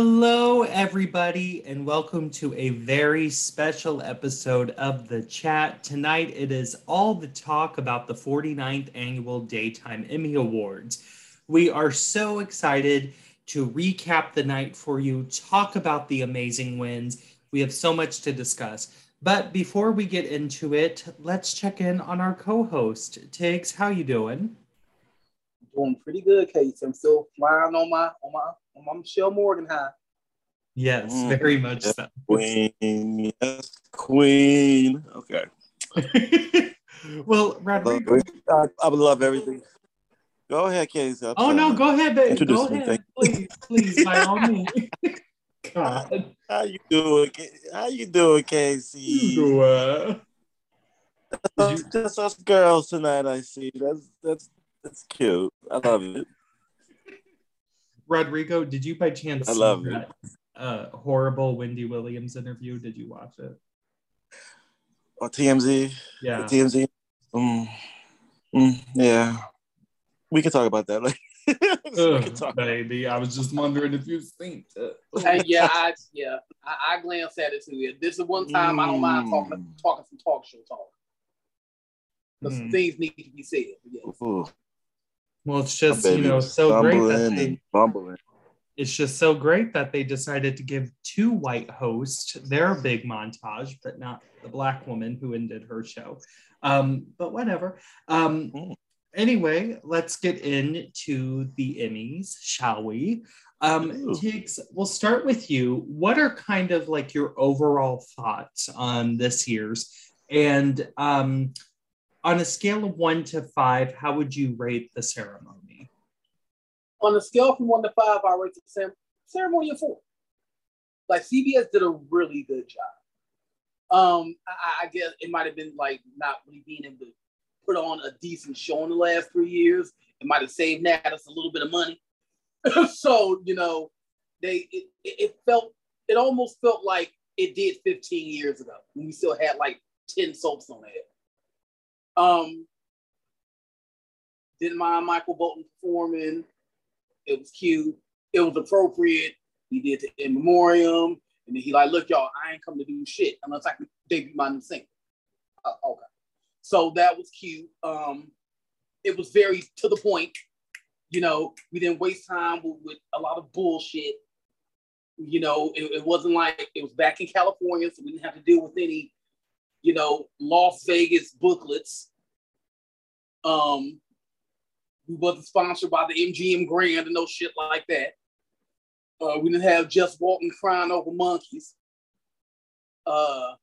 Hello, everybody, and welcome to a very special episode of The Chat. Tonight, it is all the talk about the 49th Annual Daytime Emmy Awards. We are so excited to recap the night for you, talk about the amazing wins. We have so much to discuss. But before we get into it, let's check in on our co-host. Tiggz, how you doing? Doing pretty good, Case. I'm still flying on my on my on my Mishael Morgan high. Yes, Mm. very much so. Queen, yes, Queen. Okay. well, Rodrigo. I, I would love everything. Go ahead, Casey. I'm Oh no, go ahead, baby. Introduce Go me, ahead, please, please, by all means. God. How you doing? How you doing, Casey? Uh, Us- Just us girls tonight. I see. That's that's that's cute. I love it. Rodrigo, did you by chance I see love that uh, horrible Wendy Williams interview? Did you watch it? Or TMZ. Yeah. TMZ. Mm, mm, yeah. We can talk about that later. Ugh, baby, I was just wondering if you've seen it. Hey, yeah, I yeah, I, I glanced at it too. Yeah, This is one time I don't mind talking Mm. talking some talk show talk. But some Mm. things need to be said. Yes. Well, it's just you know so great that they bumbling. it's just so great that they decided to give two white hosts their big montage, but not the black woman who ended her show. Um, but whatever. Um, Mm. anyway, let's get into the Emmys, shall we? Um, Tiggz, we'll start with you. What are kind of like your overall thoughts on this year's? And um, on a scale of one to five, how would you rate the ceremony? On a scale from one to five, I rate the cere- ceremony a four. Like CBS did a really good job. Um, I, I guess it might have been like not really being able to put on a decent show in the last three years. It might have saved NATAS a little bit of money. so you know, they it it felt it almost felt like it did 15 years ago when we still had like 10 soaps on it. Um, didn't mind Michael Bolton performing. It was cute. It was appropriate. He did the in memoriam, and then he like, look, y'all, I ain't come to do shit unless I can debut my new single. Uh, okay, so that was cute. Um, it was very to the point. You know, we didn't waste time with, with a lot of bullshit. You know, it, it wasn't like it was back in California, so we didn't have to deal with any, you know, Las Vegas booklets. Um, we wasn't sponsored by the MGM Grand and no shit like that. Uh, we didn't have just walking crying over monkeys. Uh,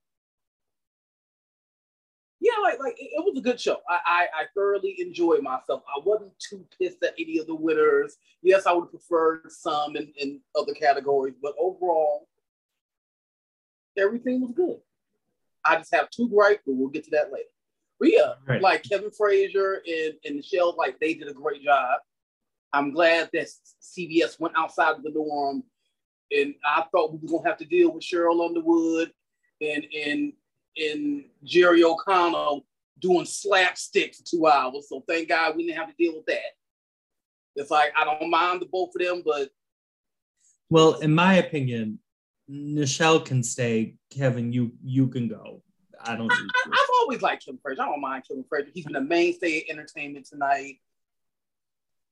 yeah, like like it, it was a good show. I, I I thoroughly enjoyed myself. I wasn't too pissed at any of the winners. Yes, I would preferred some in, in other categories, but overall, everything was good. I just have two gripes, but we'll get to that later. But yeah, Right. like Kevin Frazier and, and Nischelle, like they did a great job. I'm glad that CBS went outside of the norm. And I thought we were gonna have to deal with Sheryl Underwood and and and Jerry O'Connell doing slapstick for two hours. So thank God we didn't have to deal with that. It's like I don't mind the both of them, but Well, in my opinion, Nischelle can stay. Kevin, you you can go. I don't I, I, I've always liked Kevin Frazier. I don't mind Kevin Frazier. He's been a mainstay in entertainment tonight.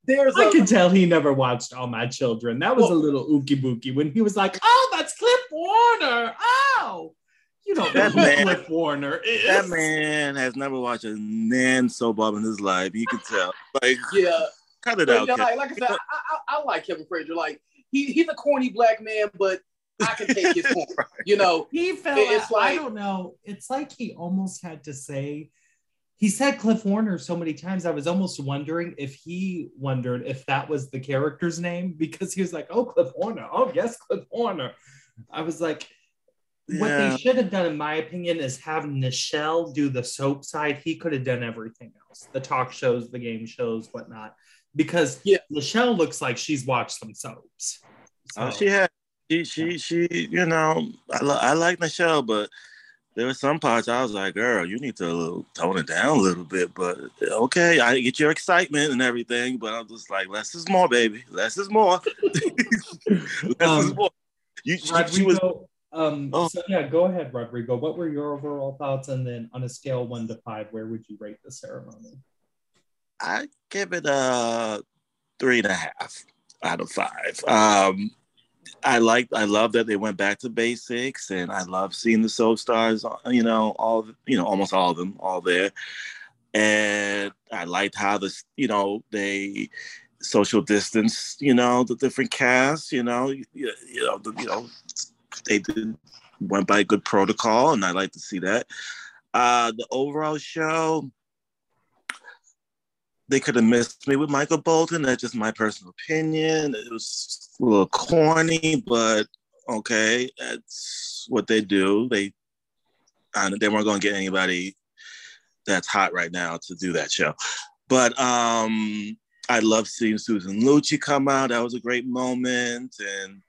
There's I a can tell he never watched All My Children. That was a little ookie bookie when he was like, "Oh, that's Cliff Warner." Oh, you don't know That who man- Cliff Warner is. That man has never watched a nan soap opera in his life. You can tell. Like, yeah. cut it But, out. yeah, like, like I said, I, I, I like Kevin Frazier. Like he, he's a corny black man, but I can take his point. You know, He felt. It's like, I don't know. It's like he almost had to say. He said Cliff Warner so many times. I was almost wondering if he wondered if that was the character's name because he was like, "Oh, Cliff Warner. Oh, yes, Cliff Warner." I was like, what Yeah. they should have done, in my opinion, is have Nischelle do the soap side. He could have done everything else the talk shows, the game shows, whatnot. Because Yeah. Nischelle looks like she's watched some soaps. Oh, So- she had she she she you know I, li- I like Nischelle, but there were some parts I was like, girl, you need to tone it down a little bit. But okay, I get your excitement and everything, but I'm just like, less is more, baby. Less is more. less um, is more. You, Rodrigo, was, um, oh. so yeah, go ahead, Rodrigo. What were your overall thoughts? And then on a scale one to five, where would you rate the ceremony? I give it a three and a half out of five. Um, I like I love that they went back to basics, and I love seeing the soap stars. You know, all you know, almost all of them, all there. And I liked how this, you know, they social distance. You know, the different casts. You know, you, you know, the, you know, they did went by good protocol, and I like to see that. Uh, the overall show, they could have missed me with Michael Bolton. That's just my personal opinion. It was a little corny, but okay, that's what they do. They and they weren't going to get anybody that's hot right now to do that show. But um, I love seeing Susan Lucci come out. That was a great moment, and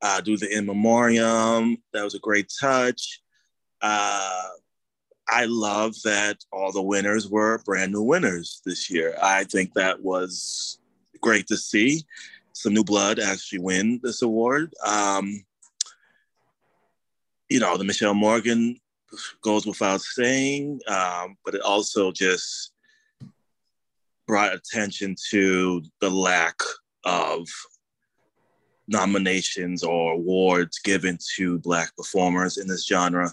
uh, do the in memoriam. That was a great touch. Uh, I love that all the winners were brand new winners this year. I think that was great to see some new blood actually win this award. Um, you know, the Mishael Morgan goes without saying, um, but it also just brought attention to the lack of nominations or awards given to Black performers in this genre.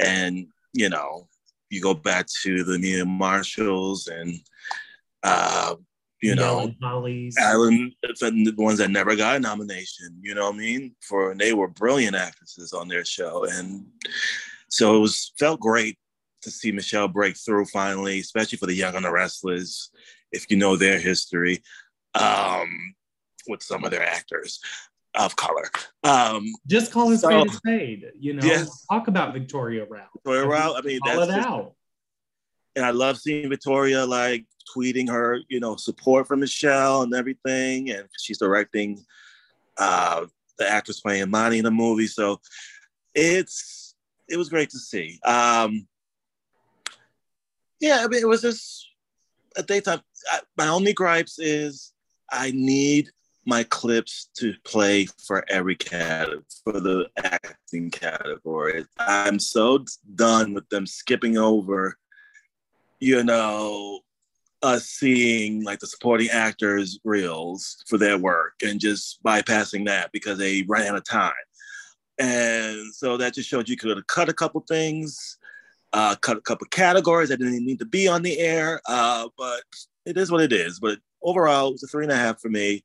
And you know, you go back to the Mia Marshalls and uh, you know, Alan, the ones that never got a nomination, you know what I mean? For they were brilliant actresses on their show. And so it was felt great to see Mishael break through finally, especially for the Young and the Restless, if you know their history, um, with some of their actors of color. Um, Just call it so, spade a spade. You know, yes. talk about Victoria Rowell. Victoria Rowell. I mean, call that's it just, out. And I love seeing Victoria like tweeting her, you know, support for Mishael and everything, and she's directing uh, the actress playing Monty in the movie. So it's it was great to see. Um, yeah, I mean, it was just a daytime. I, my only gripes is I need my clips to play for every category, for the acting category. I'm so done with them skipping over, you know, us seeing like the supporting actors reels for their work and just bypassing that because they ran out of time. And so that just showed you could have cut a couple things, uh, cut a couple categories that didn't need to be on the air. Uh, but it is what it is. But overall, it was a three and a half for me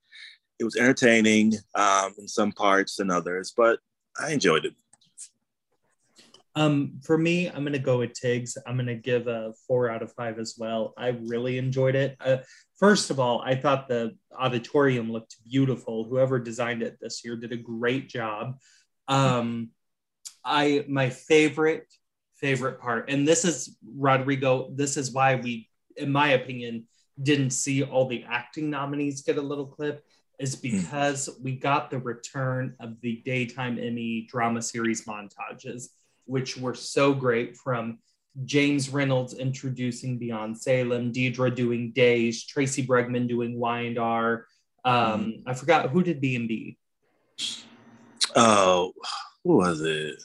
it was entertaining um, in some parts and others, but I enjoyed it. Um, for me, I'm gonna go with Tiggz. I'm gonna give a four out of five as well. I really enjoyed it. Uh, first of all, I thought the auditorium looked beautiful. Whoever designed it this year did a great job. Um, I my favorite favorite part, and this is Rodrigo. This is why we, in my opinion, didn't see all the acting nominees get a little clip is hmm. because mm. we got the return of the daytime Emmy drama series montages, which were so great from James Reynolds introducing Beyond Salem, Deidre doing Days, Tracey Bregman doing Y&R. Um, mm. I forgot who did B and B. Oh, who was it?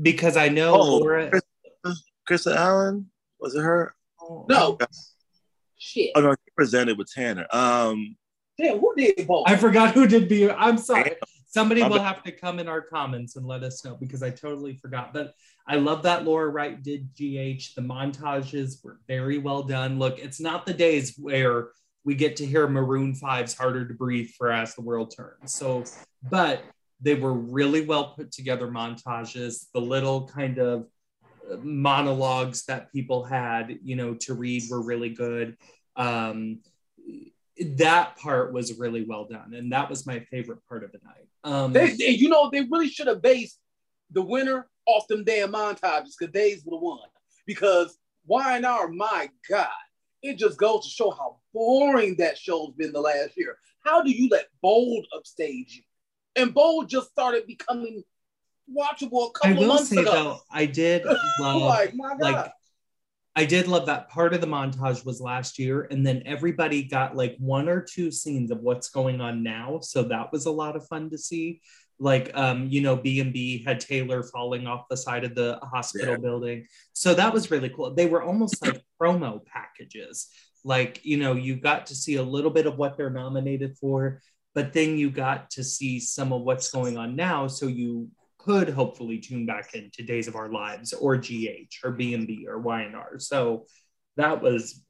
Because I know oh, Laura. Krista Allen was it her? No. Shit. Oh no, she presented with Tanner. Um, Damn, who did both? I forgot who did be. I'm sorry. Somebody will have to come in our comments and let us know because I totally forgot. But I love that Laura Wright did GH. The montages were very well done. Look, it's not the days where we get to hear Maroon 5's Harder to Breathe for As the World Turns. So, but they were really well put together montages. The little kind of monologues that people had, you know, to read were really good. Um, that part was really well done, and that was my favorite part of the night. Um, they, they, you know, they really should have based the winner off them damn montages because Days would have won. Because Y&R, my God, it just goes to show how boring that show's been the last year. How do you let Bold upstage you? And Bold just started becoming watchable a couple of will months say ago. though, I did love like, my God. like I did love that part of the montage was last year, and then everybody got like one or two scenes of what's going on now. So that was a lot of fun to see. Like, um, you know, B and B had Taylor falling off the side of the hospital Yeah. building, so that was really cool. They were almost like promo packages. Like, you know, you got to see a little bit of what they're nominated for, but then you got to see some of what's going on now. So you could hopefully tune back into Days of Our Lives or GH or B&B or YNR. So that was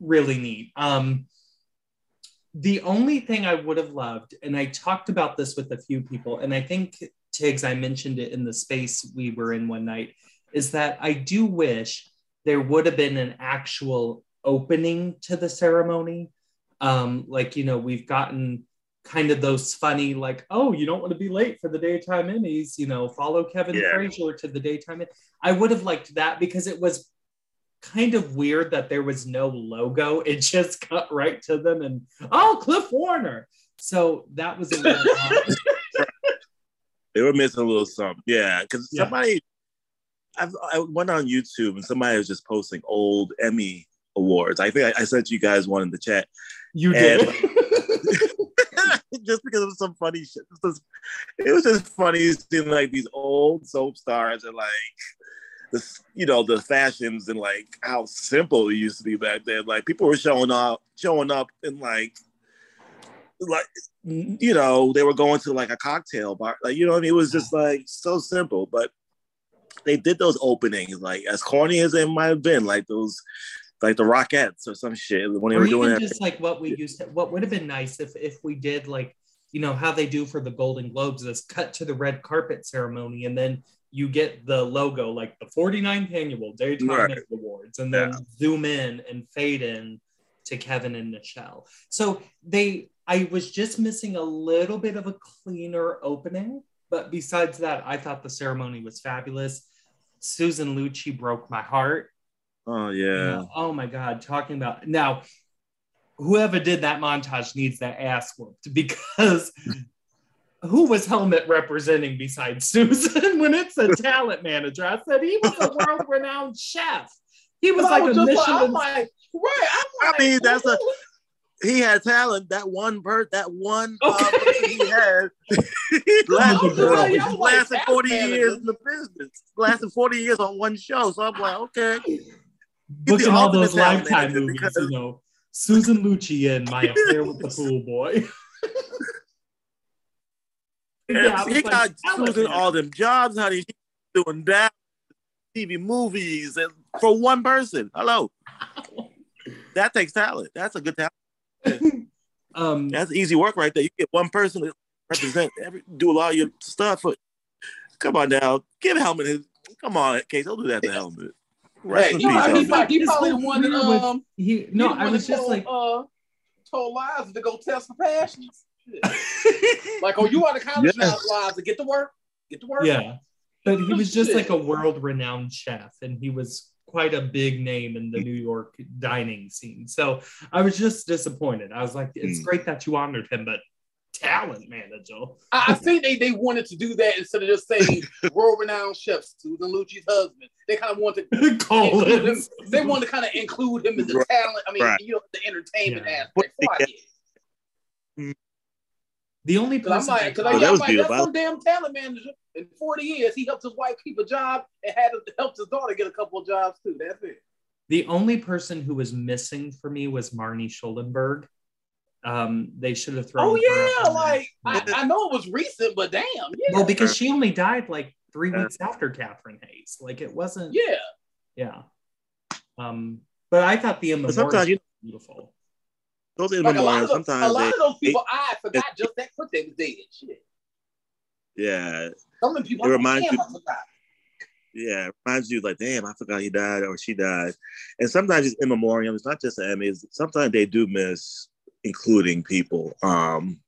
really neat. Um, the only thing I would have loved, and I talked about this with a few people, and I think Tiggz, I mentioned it in the space we were in one night, is that I do wish there would have been an actual opening to the ceremony. Um, like, you know, we've gotten kind of those funny, like, oh, you don't want to be late for the daytime Emmys, you know, follow Kevin Yeah. Frazier to the daytime. I would have liked that because it was kind of weird that there was no logo. It just cut right to them and oh, Cliff Warner. So that was a. They were missing a little something. Yeah, because Yeah. somebody, I've, I went on YouTube and somebody was just posting old Emmy awards. I think I, I sent you guys one in the chat you And- did. just because of some funny shit. It was, just, it was just funny seeing like these old soap stars and like this, you know, the fashions and like how simple it used to be back then. Like people were showing up, showing up in like, like you know, they were going to like a cocktail bar. Like you know, I mean, it was just like so simple, but. They did those openings, like as corny as it might have been, like those, like the Rockettes or some shit when they or were doing just like what we used to what would have been nice if if we did like you know how they do for the golden globes is cut to the red carpet ceremony and then you get the logo like the 49th annual daytime Right. Awards and then Yeah. zoom in and fade in to kevin and michelle so they i was just missing a little bit of a cleaner opening but besides that i thought the ceremony was fabulous susan lucci broke my heart Oh yeah. Oh my God, talking about now, whoever did that montage needs that ass whooped because who was Helmut representing besides Susan when it's a talent manager? I said he was a world renowned chef. He was like a just like- like, right. I'm I like, mean, that's a- he had talent. That one bird, that one Okay. uh, he had, lasted, lasted that's forty manager. years in the business. Lasted forty years on one show. So I'm like, okay, booking all those lifetime movies, because- you know. Susan Lucci in My Affair with the Pool Boy. Yeah, I was he like, got talent Susan all them jobs, honey. He doing that, TV movies, and for one person. Hello, that takes talent. That's a good talent. Um, That's easy work right there. You get one person to represent every, do a lot of your stuff. But come on now, give Helmut his. Come on, Case, don't do that to Helmut. Rest Hey, in you peace, know, he, Helmut. probably, he probably whole the one that career um he, no, he I was just told, like, uh told Liza to go test for passions. Like, oh, you out of college Yeah. now, Liza, get to work. Get to work. Yeah. But he was just Shit. like a world renowned chef and he was quite a big name in the New York dining scene. So I was just disappointed. I was like, it's Mm. great that you honored him, but talent manager. I, I think they, they wanted to do that instead of just saying world renowned chef Susan Lucci's husband. They kind of wanted to include him. Collins. They wanted to kind of include him as the Right. talent. I mean, Right. you know, the entertainment Yeah. aspect. So I get it. The only Cause I'm person like, I cause Oh, that yeah, I'm was like, that's beautiful. some damn talent manager. In 40 years, he helped his wife keep a job and had helped his daughter get a couple of jobs too. That's it. the only person who was missing for me was Marnie Schulenburg. Um, they should have thrown. Oh yeah, up like. I, I know it was recent, but damn, yeah, well, because she only died like three Yeah. weeks after Kathryn Hays. Like it wasn't. yeah. Yeah. Um, but I thought the in memoriam sometimes you was beautiful. those in Like a lot of those, a Sometimes lot they, of those people, I forgot just that quick they was dead. Shit. yeah, Some of people, It reminds you- I forgot. yeah, reminds you like, damn, I forgot he died or she died. And sometimes it's in memoriam. It's not just the Emmys. Sometimes they do miss including people um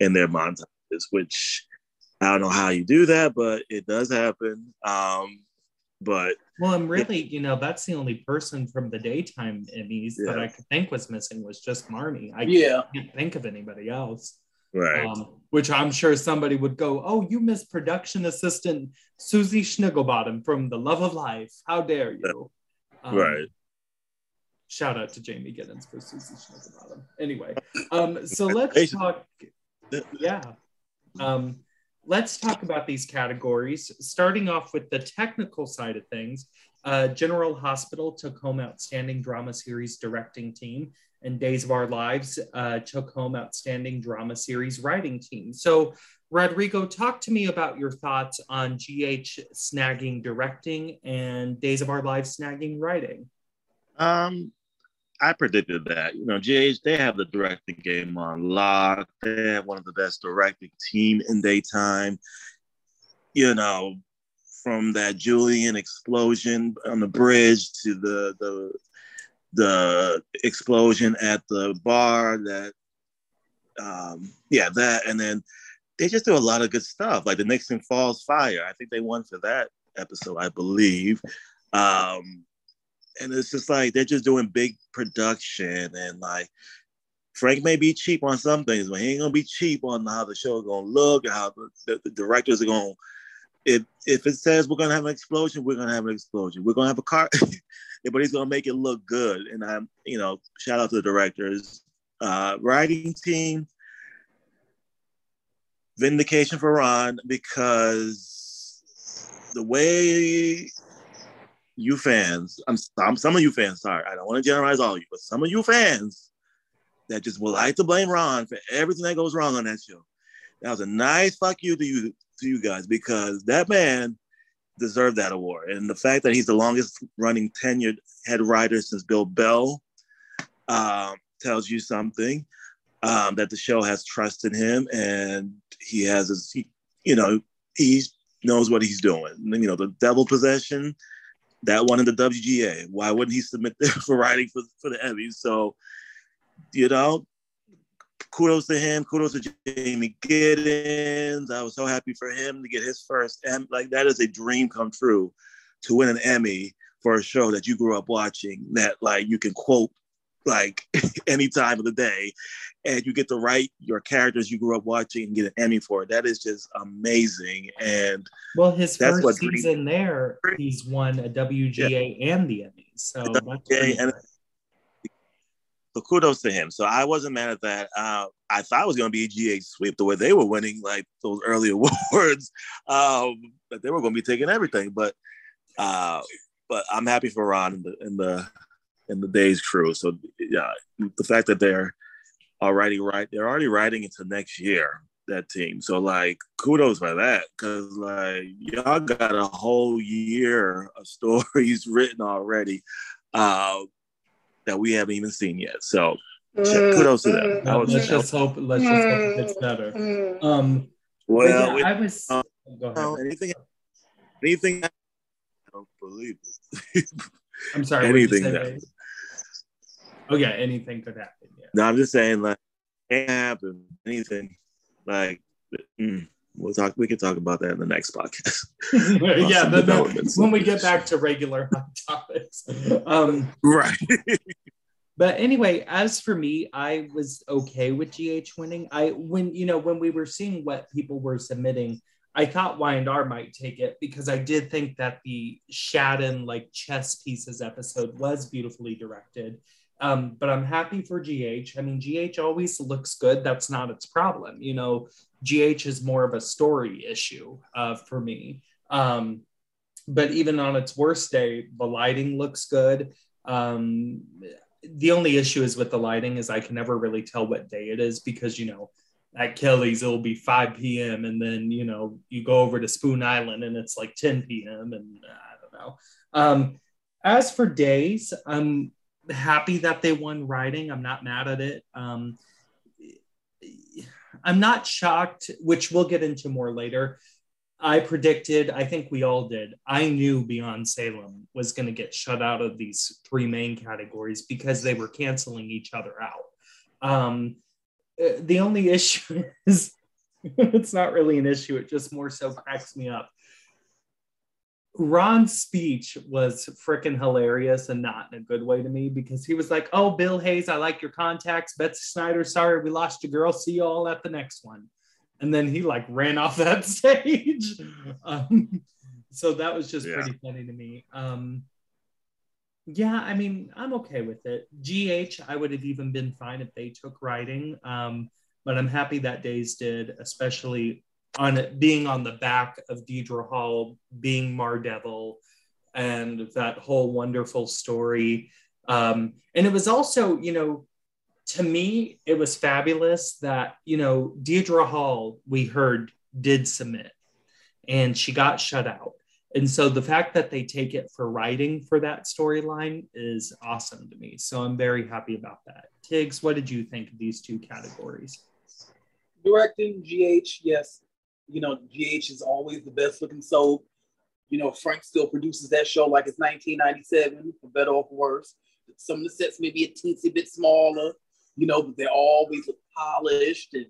in their montages, which I don't know how you do that, but it does happen. Um, but Well, I'm really, you know, that's the only person from the daytime Emmys that I could think was missing was just Marnie. I Yeah, can't think of anybody else. Right. Um, which I'm sure somebody would go, "Oh, you miss production assistant Susie Schnigglebottom from The Love of Life. How dare you?" Um, right. Shout out to Jamey Giddens for Susie Schnigglebottom. Anyway, um, so let's talk. Yeah. Um, let's talk about these categories, starting off with the technical side of things. Uh, General Hospital took home Outstanding Drama Series Directing Team, and Days of Our Lives uh, took home Outstanding Drama Series Writing Team. So, Rodrigo, talk to me about your thoughts on GH snagging directing and Days of Our Lives snagging writing. Um, I predicted that. You know, GH, they have the directing game on lock. They have one of the best directing team in daytime. You know, from that Julian explosion on the bridge to the the the explosion at the bar that um yeah that and then they just do a lot of good stuff like the nixon falls fire i think they won for that episode i believe um and it's just like they're just doing big production and like Frank may be cheap on some things, but he ain't gonna be cheap on how the show is gonna look, how the, the, the directors are gonna. If if it says we're gonna have an explosion, we're gonna have an explosion. We're gonna have a car, but he's gonna make it look good. And I'm, you know, shout out to the directors, uh, writing team. Vindication for Ron because the way you fans, I'm, I'm some of you fans, sorry, I don't want to generalize all you, but some of you fans that just will like to blame Ron for everything that goes wrong on that show. That was a nice fuck you to you to you guys because that man deserved that award. And the fact that he's the longest running tenured head writer since Bill Bell um, tells you something. Um, that the show has trust in him and he has his, he, you know, he knows what he's doing. You know, the devil possession, that one in the WGA. Why wouldn't he submit there for writing for, for the Emmys? So, you know, kudos to him. Kudos to Jamey Giddens. I was so happy for him to get his first Emmy. Like that is a dream come true to win an Emmy for a show that you grew up watching that like you can quote like any time of the day and you get to write your characters you grew up watching and get an Emmy for it. That is just amazing. And well, his first season there, he's won a WGA yeah. and the Emmy. So that's and, so kudos to him. So I wasn't mad at that. Uh, I thought it was going to be a GH sweep the way they were winning like those early awards, um, but they were going to be taking everything. But uh, but I'm happy for Ron and the in the in the Days crew. So yeah, the fact that they're already right, they're already writing into next year that team. So like kudos for that because like y'all got a whole year of stories written already uh, that we haven't even seen yet. So mm, kudos to them. No, let's just hope. Let's just hope it gets better. Mm. Um, well, yeah, I was. Um, anything, anything. I don't believe it. I'm sorry. anything that. Oh yeah, anything could happen. No, I'm just saying like can happen. Anything like mm, we'll talk. We can talk about that in the next podcast. yeah, the, the, when we get back to regular topics. Um, right. but anyway, as for me, I was okay with GH winning. I when you know when we were seeing what people were submitting. I thought Y&R might take it because I did think that the Shadden like chess pieces episode was beautifully directed um, but I'm happy for GH. I mean, GH always looks good. That's not its problem. You know, GH is more of a story issue uh, for me. Um, but even on its worst day, the lighting looks good. Um, the only issue is with the lighting is I can never really tell what day it is because you know at Kelly's it'll be 5 p.m. and then you know you go over to Spoon Island and it's like 10 p.m. and uh, I don't know. Um, as for days, um, happy that they won writing. I'm not mad at it. Um, I'm not shocked, which we'll get into more later. I predicted, I think we all did. I knew Beyond Salem was going to get shut out of these three main categories because they were canceling each other out. Um, uh, the only issue is it's not really an issue, it just more so cracks me up. Ron's speech was freaking hilarious and not in a good way to me because he was like, "Oh, Bill Hayes, I like your contacts. Betsy Snyder, sorry we lost your girl. See you all at the next one." And then he like ran off that stage. um, so that was just Yeah. pretty funny to me. Um, yeah, I mean, I'm okay with it. GH, I would have even been fine if they took writing, um, but I'm happy that Days did, especially on being on the back of Deidre Hall being Mar Devil, and that whole wonderful story. Um, and it was also, you know, to me, it was fabulous that, you know, Deidre Hall, we heard, did submit and she got shut out. And so the fact that they take it for writing for that storyline is awesome to me. So I'm very happy about that. Tiggz, what did you think of these two categories? Directing GH, yes. You know, GH is always the best looking soap. You know, Frank still produces that show like it's 1997, for better or for worse. Some of the sets may be a teensy bit smaller, you know, but they always look polished and,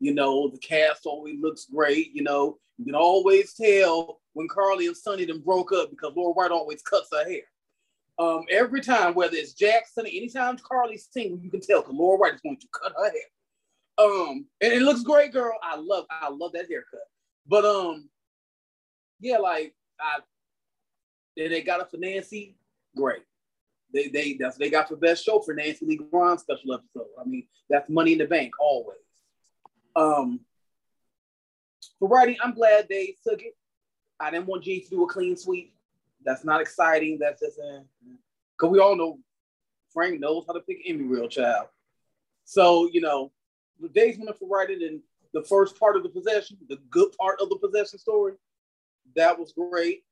you know, the cast always looks great. You know, you can always tell when Carly and Sonny them broke up because Laura Wright always cuts her hair. Um, every time, whether it's Jackson, anytime Carly's single, you can tell because Laura Wright is going to cut her hair. Um, and it looks great, girl. I love, I love that haircut. But um, yeah, like I, then they got it for Nancy. Great. They they that's they got for best show for Nancy Lee Grahn special episode. I mean, that's money in the bank always. Um, for writing, I'm glad they took it. I didn't want G to do a clean sweep. That's not exciting. That's just because we all know Frank knows how to pick Emmy real child. So you know, the days winner for writing in the first part of the possession, the good part of the possession story, that was great.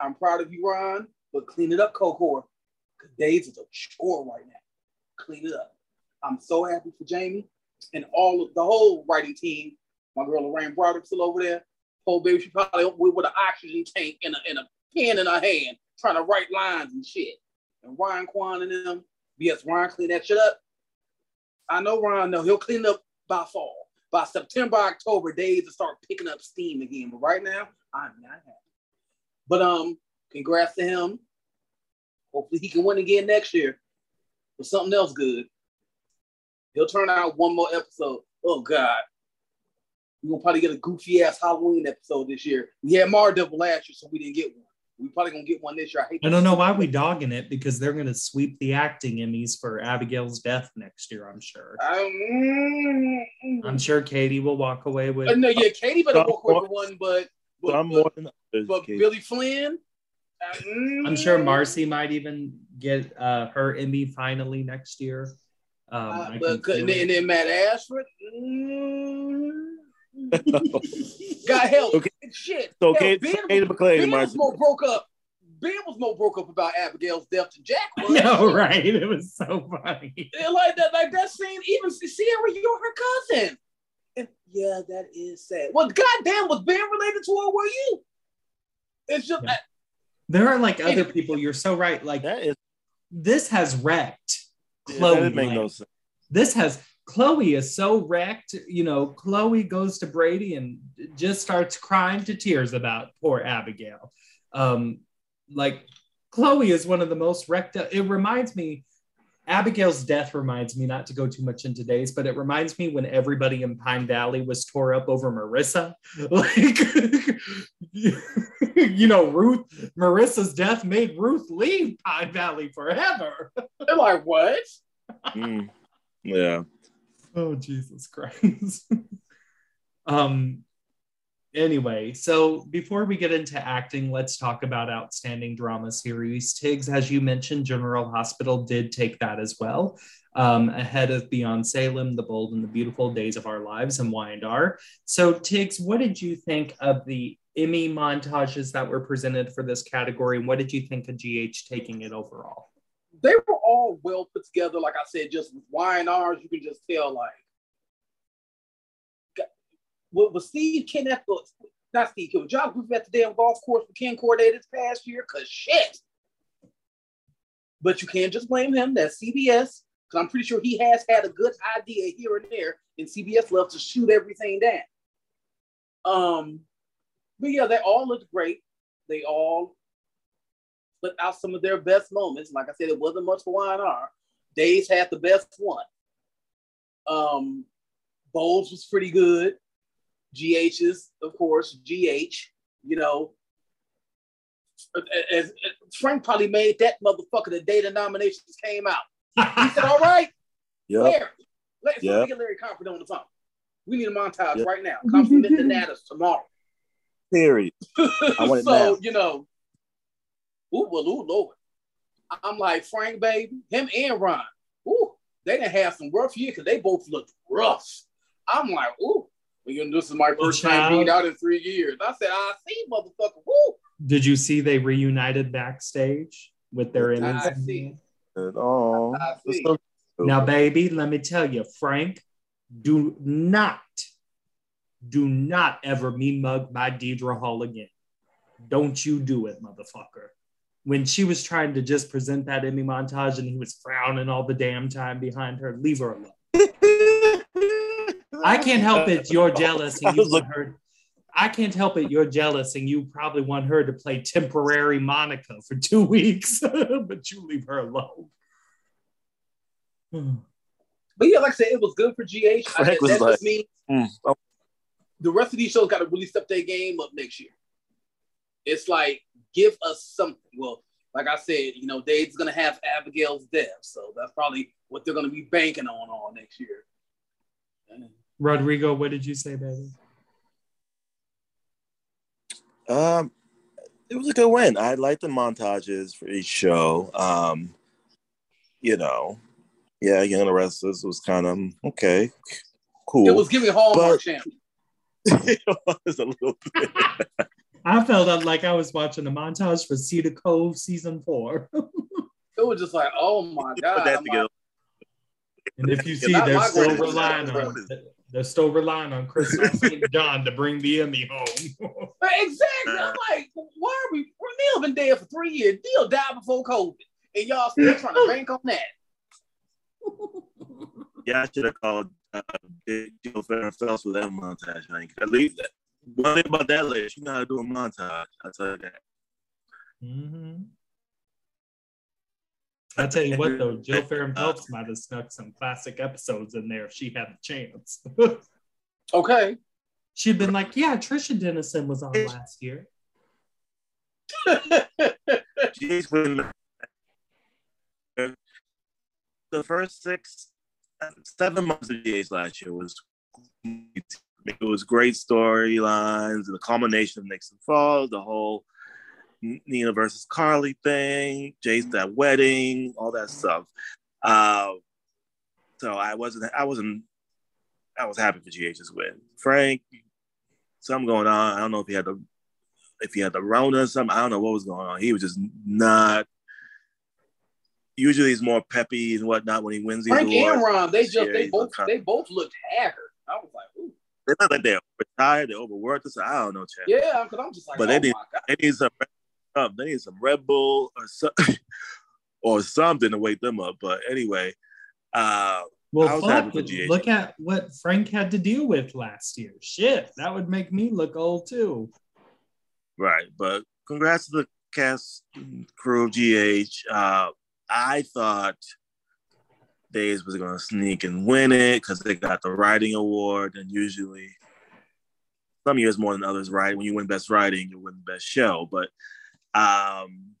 I'm proud of you, Ron, but clean it up, Cocor. Days is a chore right now. Clean it up. I'm so happy for Jamey and all of the whole writing team. My girl Lorraine Broderick still over there. Whole baby, she probably with, with an oxygen tank and a, and a pen in her hand, trying to write lines and shit. And Ryan Quan and them, yes, Ryan clean that shit up. I know Ryan, no, he'll clean up by fall. By September, October, days to start picking up steam again. But right now, I'm not happy. But um, congrats to him. Hopefully he can win again next year for something else good. He'll turn out one more episode. Oh God. We're gonna probably get a goofy ass Halloween episode this year. We had Mardevil last year, so we didn't get one. We probably gonna get one this year. I, hate I don't know why we dogging it because they're going to sweep the acting Emmys for Abigail's death next year. I'm sure. Um, I'm sure Katie will walk away with. Uh, no, yeah, Katie better Some walk away with one, but but, Some but, more than others. but Kate. Billy Flynn. uh, mm, I'm sure Marcy might even get uh, her Emmy finally next year. Um, Uh, but and then, and then Matt Ashford. Mm, God help. Okay. Shit. So Hell, Kate, ben, Kate McLean ben and was Marcy. more broke up. Ben was more broke up about Abigail's death than Jack was. no, right? It was so funny. And like that, like that scene, even Ciara, you're her cousin. And yeah, that is sad. Well, goddamn, was Ben related to her? Were you? It's just Yeah. There are like other Anyway. people. You're so right. Like That is this has wrecked Chloe. didn't make no sense. this has Chloe is so wrecked. You know, Chloe goes to Brady and just starts crying to tears about poor Abigail. Um, like Chloe is one of the most wrecked. It reminds me, Abigail's death reminds me not to go too much into days, but it reminds me when everybody in Pine Valley was tore up over Marissa. Like, you know, Ruth, Marissa's death made Ruth leave Pine Valley forever. they're like, what? Mm. Yeah. Oh Jesus Christ. um anyway, so before we get into acting, let's talk about outstanding drama series. Tiggz, as you mentioned, General Hospital did take that as well. Um, ahead of Beyond Salem, The Bold and the Beautiful, Days of Our Lives, and Y&R. So, Tiggz, what did you think of the Emmy montages that were presented for this category? And what did you think of GH taking it overall? They were all well put together. Like I said, just with Y and R's, you can just tell like with, with Steve Kenneth, not Steve Kenneth, Josh Griffith at the damn golf course with Ken Corday this past year, cause shit. But you can't just blame him. That's CBS. Because I'm pretty sure he has had a good idea here and there, and CBS loves to shoot everything down. Um, but yeah, they all looked great. they all put out some of their best moments. Like I said, it wasn't much for Y&R. Days had the best one. Um, Bowles was pretty good. GH's, of course, GH, you know. As, as Frank probably made that motherfucker the day the nominations came out. He said, All right, Yep. Larry, let's Yep. get Larry Comfort on the phone. We need a montage Yep. right now. Compliment the NATAS tomorrow. Period. want it so, now. you know, ooh, well, ooh, Lord. I'm like, Frank, baby, him and Ron, ooh, they didn't have some rough years because they both looked rough. I'm like, ooh, you know, this is my first time being out in three years. I said, I see, motherfucker, woo. Did you see they reunited backstage with their I innings? see. Oh, I see. Now, baby, let me tell you, Frank, do not, do not ever mean mug my Deidre Hall again. Don't you do it, motherfucker. When she was trying to just present that Emmy montage and he was frowning all the damn time behind her, leave her alone. I can't help it. You're jealous I and you was want her. I can't help it. You're jealous and you probably want her to play temporary Monica for two weeks, but you leave her alone. But yeah, like I said, it was good for GH. I, Frank that was just like- means Mm. Oh, the rest of these shows got to really step their game up next year. It's like give us something. Well, like I said, you know, Dave's gonna have Abigail's death, so that's probably what they're gonna be banking on all next year. Rodrigo, what did you say, baby? Um, it was a good win. I liked the montages for each show. Um, you know, yeah, Young and the Restless was kind of okay, cool. It was giving Hallmark But- Channel. it was a little bit. I felt like I was watching a montage for Cedar Cove season four. It was just like, oh my Put god. that together. like, And if you see, they're still relying on they're still relying on Kristoff St. John to bring the Emmy home. Exactly. I'm like, why are we? Neil been dead for three years. Neil died before COVID, and y'all still trying to bank on that. Yeah, I should have called uh, Big Joe Farren Phelps with that montage. I think. At least one thing about that lady, she know how to do a montage. I tell you that. Mhm. I tell you what, though, Jill Farren Phelps might have snuck some classic episodes in there if she had the chance. Okay. She'd been like, "Yeah, Trisha Dennison was on last year." She's been the first six, seven months of GA's last year was it was great storylines, and the culmination of Nixon Falls, the whole Nina versus Carly thing, Jay's that wedding, all that stuff. Uh, so I wasn't, I wasn't, I was happy for GH's win. Frank, something going on. I don't know if he had the if he had the Rona or something. I don't know what was going on. He was just not. Usually he's more peppy and whatnot when he wins Frank and. Ron, they just they both they both looked haggard. I was like, ooh, They look like they're retired, they're overworked. or. I don't know, Chad. yeah, because I'm just like, But oh they did- my god. They need some. Up. They need some Red Bull or some, or something to wake them up. But anyway, uh, I Well, was fuck, for GH. look at what Frank had to deal with last year. Shit, that would make me look old too. Right, but congrats to the cast crew of GH. Uh, I thought Days was going to sneak and win it because they got the writing award, and usually some years more than others, right? When you win best writing, you win best show. But um,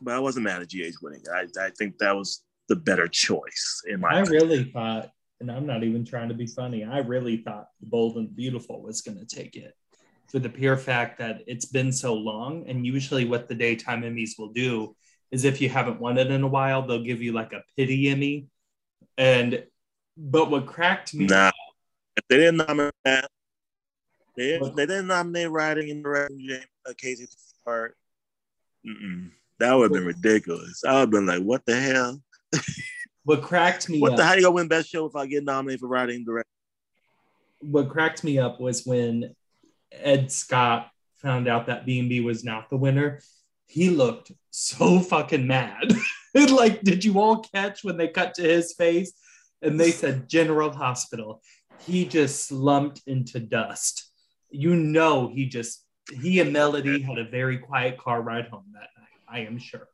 but I wasn't mad at GH winning. I, I think that was the better choice in my I opinion. really thought, and I'm not even trying to be funny, I really thought Bold and Beautiful was going to take it for the pure fact that it's been so long. And usually, what the daytime Emmys will do is if you haven't won it in a while, they'll give you like a pity Emmy. And but what cracked me Nah, if they didn't nominate that, they didn't, they didn't nominate writing and directing James uh, Casey part. Mm-mm. That would have been ridiculous. I would have been like, "What the hell? what cracked me What the up, how do you gonna win best show if I get nominated for writing and directing?" what cracked me up was when Ed Scott found out that B&B was not the winner. He looked so fucking mad. like, did you all catch when they cut to his face and they said General Hospital? He just slumped into dust. You know, he just he and Melody had a very quiet car ride home that night. I am sure.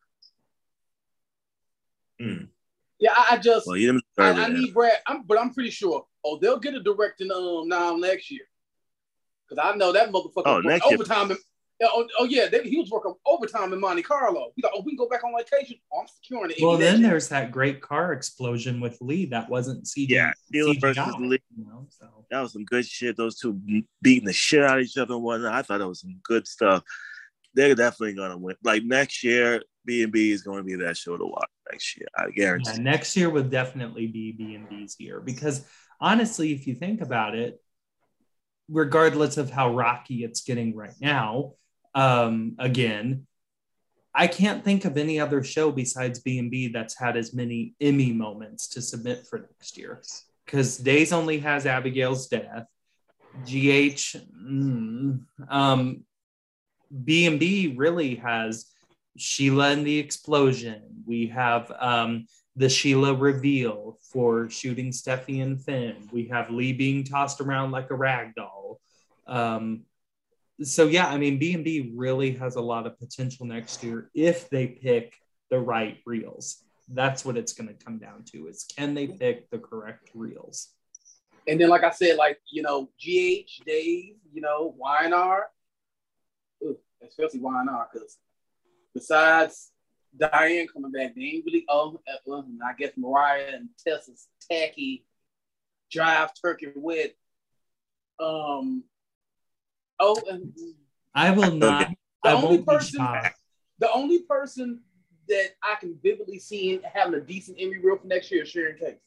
Mm. Yeah, I, I just Well, you didn't I, I it. need Brad, I'm, but I'm pretty sure. Oh, they'll get a directing um now next year. Cause I know that motherfucker Oh, next overtime. In, yeah, oh, oh yeah, they, he was working overtime in Monte Carlo. He's thought, oh, we can go back on vacation. Oh, I'm securing it. Well, then there's that great car explosion with Lee that wasn't CG. Yeah, Steeler CGI, versus Lee. You know, so. That was some good shit. Those two beating the shit out of each other and whatnot. I thought that was some good stuff. They're definitely gonna win. Like next year, B and B is going to be that show to watch next year. I guarantee. Yeah, next year would definitely be B and B's year because honestly, if you think about it, regardless of how rocky it's getting right now, um, again, I can't think of any other show besides B and B that's had as many Emmy moments to submit for next year. Because Days only has Abigail's death. GH, mm, um, B and B really has Sheila and the explosion. We have um, the Sheila reveal for shooting Steffy and Finn. We have Li being tossed around like a rag doll. Um, so yeah, I mean, B and B really has a lot of potential next year if they pick the right reels. That's what it's going to come down to: is can they pick the correct reels? And then, like I said, like you know, GH, Dave, you know, Y&R, Ugh, especially Y&R, because besides Diane coming back, they ain't really. Oh, well, I guess Mariah and Tessa's tacky drive turkey with Um. Oh, and I will not. The I only person- the only person that I can vividly see having a decent Emmy reel for next year is Sharon Case.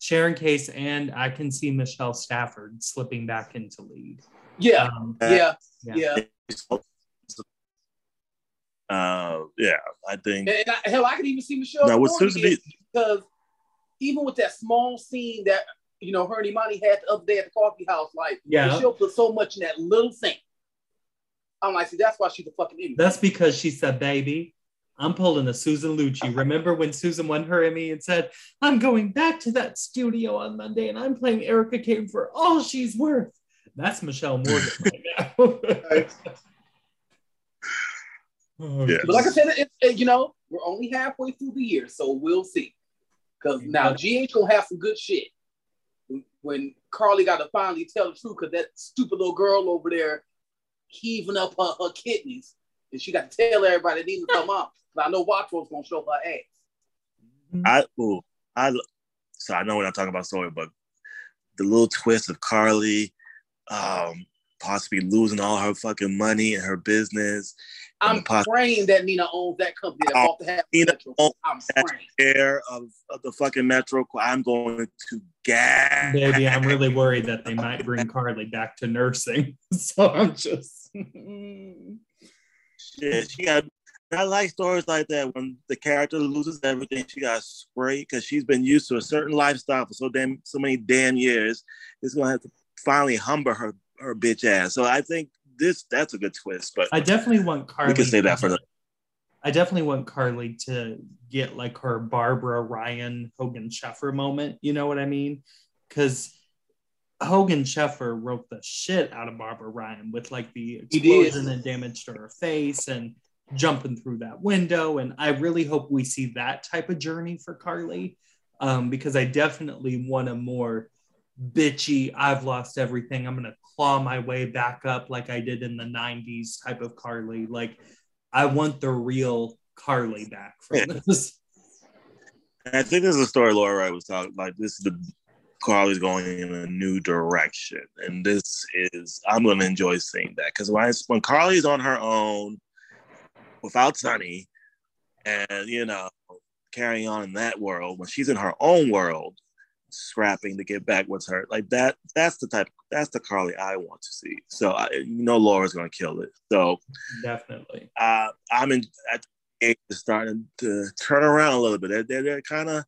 Sharon Case and I can see Michelle Stafford slipping back into lead. Yeah, Um, yeah, Yeah. yeah. Uh, yeah, I think. And, and I, hell, I could even see Michelle Now, with Gordon Susan again, because even with that small scene that you know her and Imani had the other day at the coffee house, like Yeah. she'll put so much in that little thing. I'm like, see, that's why she's a fucking Emmy. That's because she said, baby, I'm pulling a Susan Lucci. Remember when Susan won her Emmy and said, I'm going back to that studio on Monday and I'm playing Erica Kane for all she's worth. That's Mishael Morgan right now. Oh, Yeah. But like I said, it, it- you know, we're only halfway through the year, so we'll see. Because now GH gonna have some good shit. When- When Carly got to finally tell the truth, because that stupid little girl over there heaving up her, her kidneys, and she got to tell everybody it needs to come up. But I know Watch Watros gonna show her ass. I ooh, I so I know we're not talking about story, but the little twist of Carly um possibly losing all her fucking money and her business and I'm praying that Nina owns that company that Oh, bought the half Nina owns I'm that praying. air of, of the fucking metro i'm going to gag Baby, I'm really worried that they might bring Carly back to nursing. So I'm just. shit she got I like stories like that when the character loses everything. She got sprayed because she's been used to a certain lifestyle for so damn so many damn years. It's gonna have to finally humble her her bitch ass. So I think this that's a good twist. But I definitely want Carly. we can say that for the I definitely want Carly to get like her Barbara Ryan Hogan Sheffer moment. You know what I mean? Because Hogan Sheffer wrote the shit out of Barbara Ryan with like the explosion and damage to her face and jumping through that window. And I really hope we see that type of journey for Carly um, because I definitely want a more bitchy, I've lost everything. I'm going to claw my way back up like I did in the 90s type of Carly. Like, I want the real Carly back from Yeah. this. I think this is a story Laura Wright was talking like this is the Carly's going in a new direction. And this is I'm gonna enjoy seeing that because when, I- when Carly's on her own without Sonny and you know carrying on in that world, when she's in her own world, scrapping to get back what's her like that that's the type that's the Carly I want to see. So I, you know Laura's gonna kill it. So Definitely. uh, I'm in at the age of starting to turn around a little bit. They're, they're, they're kind of,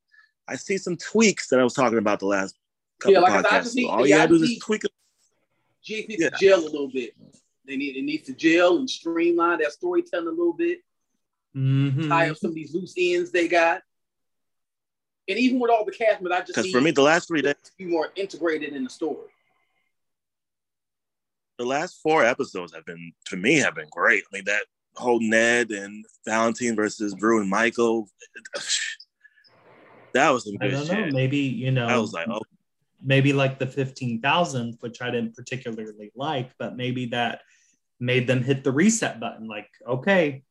I see some tweaks that I was talking about the last couple Yeah, like I said, I podcasts. just need- All you yeah, gotta do is just just tweak it. Needs Yeah. to gel a little bit. They need it needs to gel and streamline that storytelling a little bit. Mhm. tie up some of these loose ends they got. And even with all the cast, but I just Because for me, the last three days, to be more integrated in the story. The last four episodes have been to me have been great. I mean that whole Ned and Valentine versus Drew and Michael. That was some I don't know. Maybe you know. I was like, oh, maybe like the fifteen thousand, which I didn't particularly like, but maybe that made them hit the reset button. Like, okay,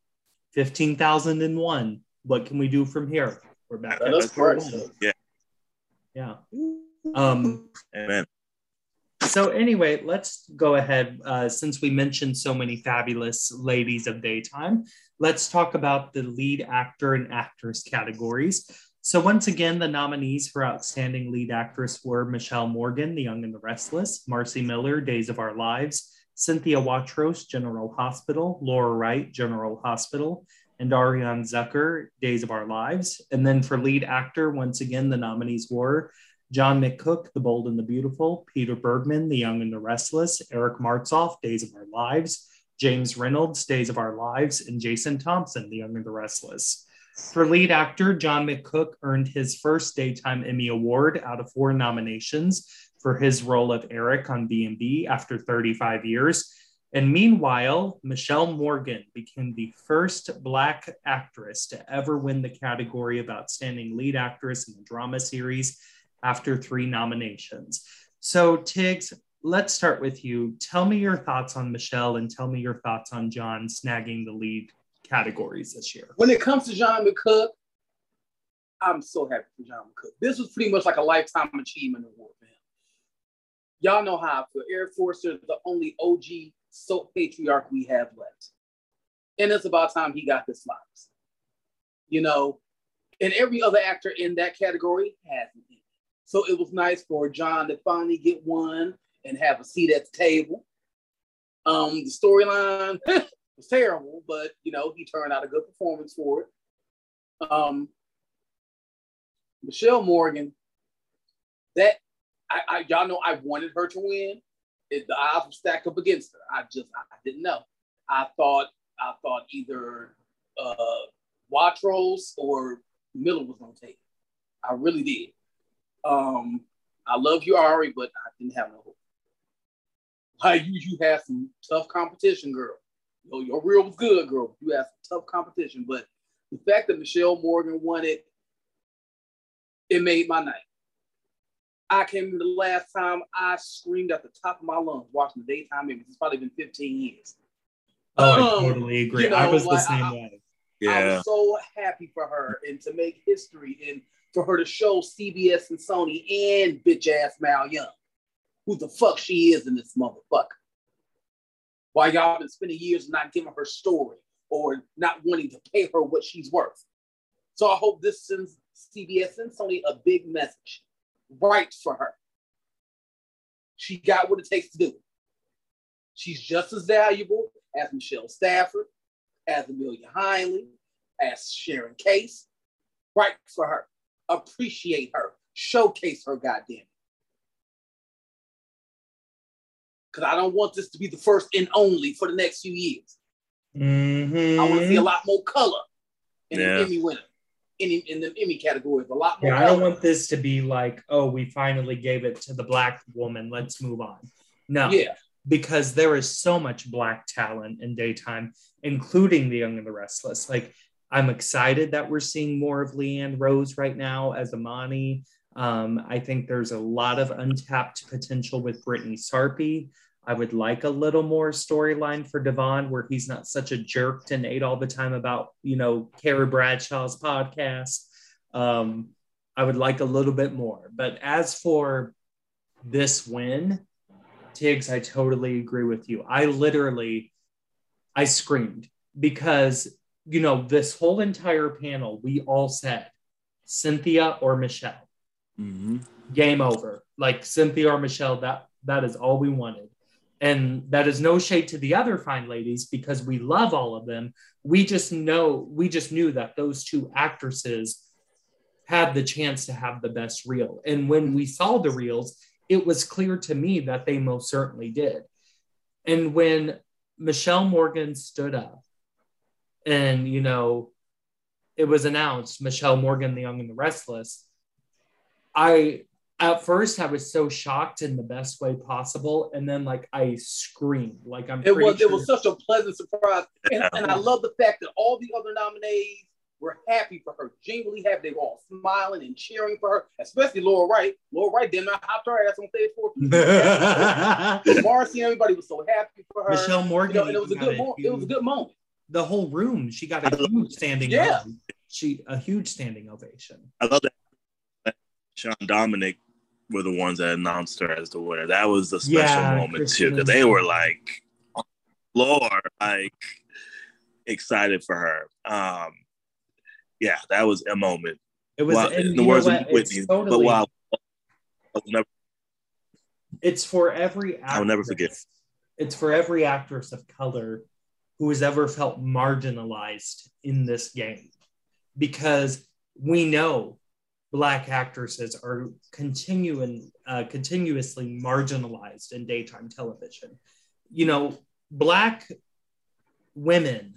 fifteen thousand and one. What can we do from here? We're back. Let at us square first. one. Yeah. Yeah. Um. man. So anyway, let's go ahead. Uh, since we mentioned so many fabulous ladies of daytime, let's talk about the lead actor and actress categories. So once again, the nominees for outstanding lead actress were Mishael Morgan, The Young and the Restless, Marci Miller, Days of Our Lives, Cynthia Watros, General Hospital, Laura Wright, General Hospital, and Ariane Zucker, Days of Our Lives. And then for lead actor, once again, the nominees were John McCook, The Bold and the Beautiful, Peter Bergman, The Young and the Restless, Eric Martsolf, Days of Our Lives, James Reynolds, Days of Our Lives, and Jason Thompson, The Young and the Restless. For lead actor, John McCook earned his first Daytime Emmy Award out of four nominations for his role of Eric on B&B after 35 years. And meanwhile, Mishael Morgan became the first Black actress to ever win the category of Outstanding Lead Actress in a Drama Series after three nominations. So, Tiggz, let's start with you. Tell me your thoughts on Mishael and tell me your thoughts on John snagging the lead categories this year. When it comes to John McCook, I'm so happy for John McCook. This was pretty much like a lifetime achievement award for him. Y'all know how I feel. Air Force is the only OG soap patriarch we have left. And it's about time he got his flowers. You know, and every other actor in that category hasn't. So it was nice for John to finally get one and have a seat at the table. Um, the storyline was terrible, but you know, he turned out a good performance for it. Um, Mishael Morgan, that I, I y'all know I wanted her to win. It, the odds were stacked up against her. I just I, I didn't know. I thought I thought either uh Watros or Miller was gonna take it. I really did. Um, I love you, Ari, but I didn't have no hope. Like you, you had some tough competition, girl. Yo, your reel was good, girl. You had some tough competition, but the fact that Mishael Morgan won it, it made my night. I can remember the last time I screamed at the top of my lungs watching the daytime Emmys. It's probably been 15 years. Oh, I Um, totally agree. you know, I was the same I- way. I Yeah. was so happy for her and to make history and for her to show CBS and Sony and bitch ass Mal Young who the fuck she is in this motherfucker. Why y'all been spending years not giving her story or not wanting to pay her what she's worth. So I hope this sends CBS and Sony a big message. Right for her. She got what it takes to do it. She's just as valuable as Michelle Stafford, as Amelia Heinle, as Sharon Case. Right for her. Appreciate her. Showcase her, goddamn. it. Because I don't want this to be the first and only for the next few years. Mhm. I want to see a lot more color in Yeah. the Emmy winner, in, in the Emmy categories. A lot more Yeah, I don't want this to be like, oh, we finally gave it to the black woman. Let's move on. No, Yeah. because there is so much black talent in daytime, including The Young and the Restless. Like, I'm excited that we're seeing more of Leigh-Ann Rose right now as Imani. Um, I think there's a lot of untapped potential with Brytni Sarpy. I would like a little more storyline for Devon where he's not such a jerk to Nate all the time about, you know, Carrie Bradshaw's podcast. Um, I would like a little bit more. But as for this win, Tiggz, I totally agree with you. I literally, I screamed because, you know, this whole entire panel, we all said Cynthia or Mishael hmm game over. Like Cynthia or Mishael, that that is all we wanted. And that is no shade to the other fine ladies because we love all of them. We just know we just knew that those two actresses had the chance to have the best reel. And when we saw the reels, it was clear to me that they most certainly did. And when Mishael Morgan stood up and, you know, it was announced Mishael Morgan, the Young and the Restless, I at first I was so shocked in the best way possible, and then like I screamed, like I'm. It was sure. it was such a pleasant surprise, and, and I love the fact that all the other nominees were happy for her, genuinely happy. They were all smiling and cheering for her, especially Laura Wright. Laura Wright did not hop her ass on stage for Marci. Everybody was so happy for her. Mishael Morgan. You know, and it was a good moment. It was a good moment. The whole room, she got a huge standing. Yeah. ovation. She a huge standing ovation. I love that. Sean Dominic were the ones that announced her as the winner. That was a special Yeah, moment too, because they were like, on the floor, like excited for her. Um, yeah, that was a moment. It was and in the words of Whitney, but totally- wow, I'll never, It's for every actress. I'll never forget. It's for every actress of color who has ever felt marginalized in this game. Because we know black actresses are continuing uh, continuously marginalized in daytime television. You know, black women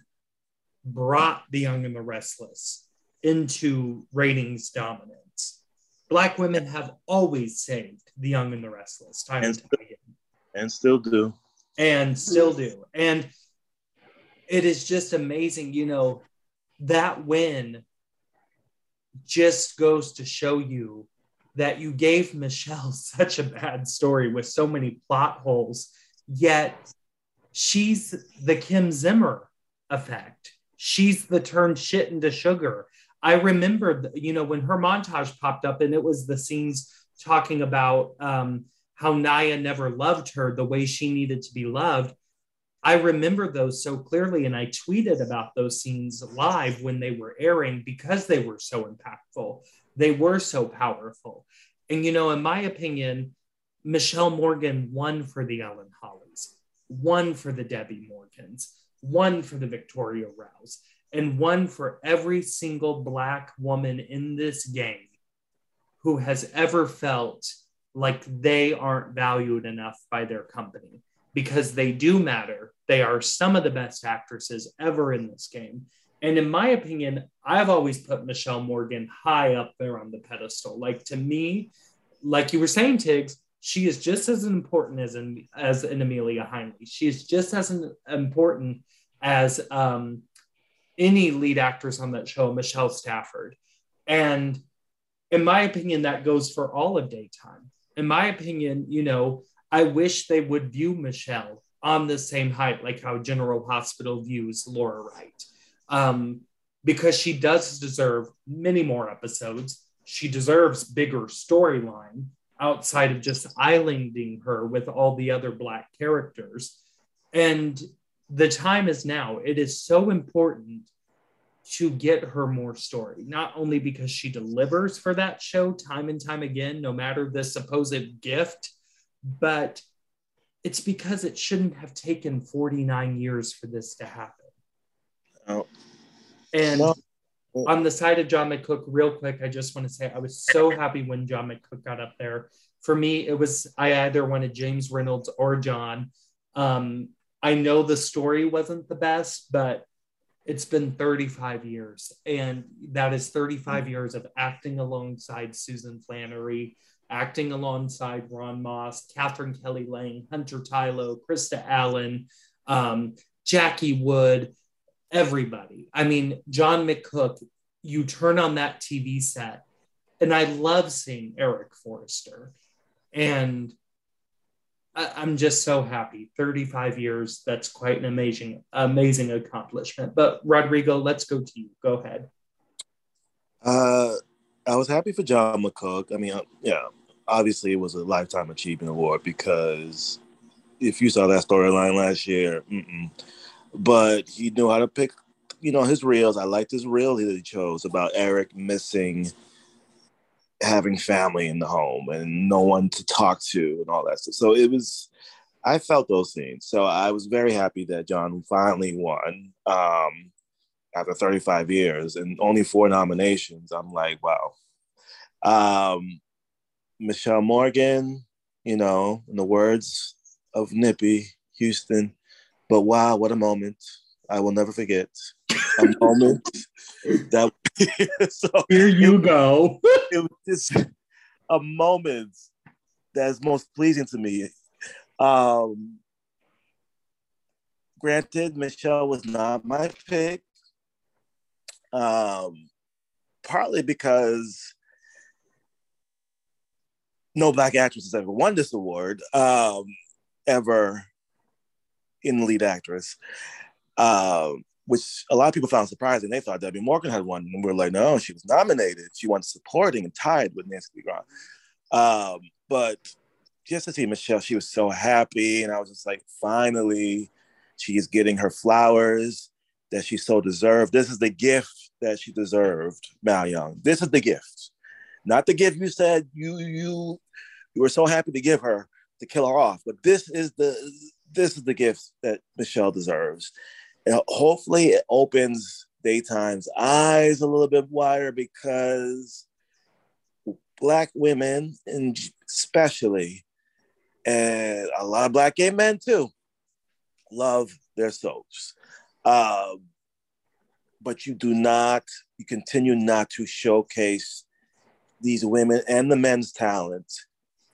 brought The Young and the Restless into ratings dominance. Black women have always saved The Young and the Restless time and time again and still do. and still do. And it is just amazing, you know, that win just goes to show you that you gave Mishael such a bad story with so many plot holes, yet she's the Kim Zimmer effect. She's the turn shit into sugar. I remember, you know, when her montage popped up and it was the scenes talking about um, how Naya never loved her the way she needed to be loved. I remember those so clearly, and I tweeted about those scenes live when they were airing because they were so impactful. They were so powerful. And, you know, in my opinion, Mishael Morgan won for the Ellen Hollys, won for the Debbie Morgans, won for the Victoria Rowells, and won for every single Black woman in this game who has ever felt like they aren't valued enough by their company because they do matter. They are some of the best actresses ever in this game. And in my opinion, I've always put Mishael Morgan high up there on the pedestal. Like to me, like you were saying, Tiggz, she is just as important as an, as an Amelia Heinle. She is just as an, important as um, any lead actress on that show, Michelle Stafford. And in my opinion, that goes for all of daytime. In my opinion, you know, I wish they would view Mishael on the same height, like how General Hospital views Laura Wright, um, because she does deserve many more episodes. She deserves bigger storyline outside of just islanding her with all the other Black characters. And the time is now. It is so important to get her more story, not only because she delivers for that show time and time again, no matter the supposed gift, but it's because it shouldn't have taken 49 years for this to happen. Oh. And Well- on the side of John McCook, real quick, I just want to say I was so happy when John McCook got up there. For me, it was I either wanted James Reynolds or John. Um, I know the story wasn't the best, but it's been 35 years, and that is 35 years of acting alongside Susan Flannery, acting alongside Ron Moss, Katherine Kelly Lang, Hunter Tylo, Krista Allen, um, Jackie Wood, everybody. I mean, John McCook, you turn on that TV set, and I love seeing Eric Forrester. And I, I'm just so happy. 35 years, that's quite an amazing, amazing accomplishment. But Rodrigo, let's go to you. Go ahead. Uh, I was happy for John McCook. I mean, uh, yeah, obviously it was a lifetime achievement award because if you saw that storyline last year, mm-mm. but he knew how to pick, you know, his reels. I liked his reel that he chose about Eric missing having family in the home and no one to talk to and all that stuff. So it was, I felt those things. So I was very happy that John finally won um, after 35 years and only four nominations. I'm like, wow. Um, Mishael Morgan, you know, in the words of Nippy Houston, but wow, what a moment. I will never forget a moment that so Here you go. it was just of moments that's most pleasing to me. Um, granted, Mishael was not my pick. Um, partly because no black actress has ever won this award, um, ever in lead actress, um, which a lot of people found surprising. They thought Debbie Morgan had won, and we are like, no, she was nominated. She won supporting and tied with Nancy Grahn. Um, but just to see Mishael, she was so happy, and I was just like, finally, she is getting her flowers that she so deserved. This is the gift that she deserved, Mal Young. This is the gift, not the gift you said you you you were so happy to give her to kill her off, but this is the this is the gift that Mishael deserves. And hopefully, it opens daytime's eyes a little bit wider because black women, and especially, and a lot of black gay men too, love their soaps. Um, but you do not, you continue not to showcase these women and the men's talent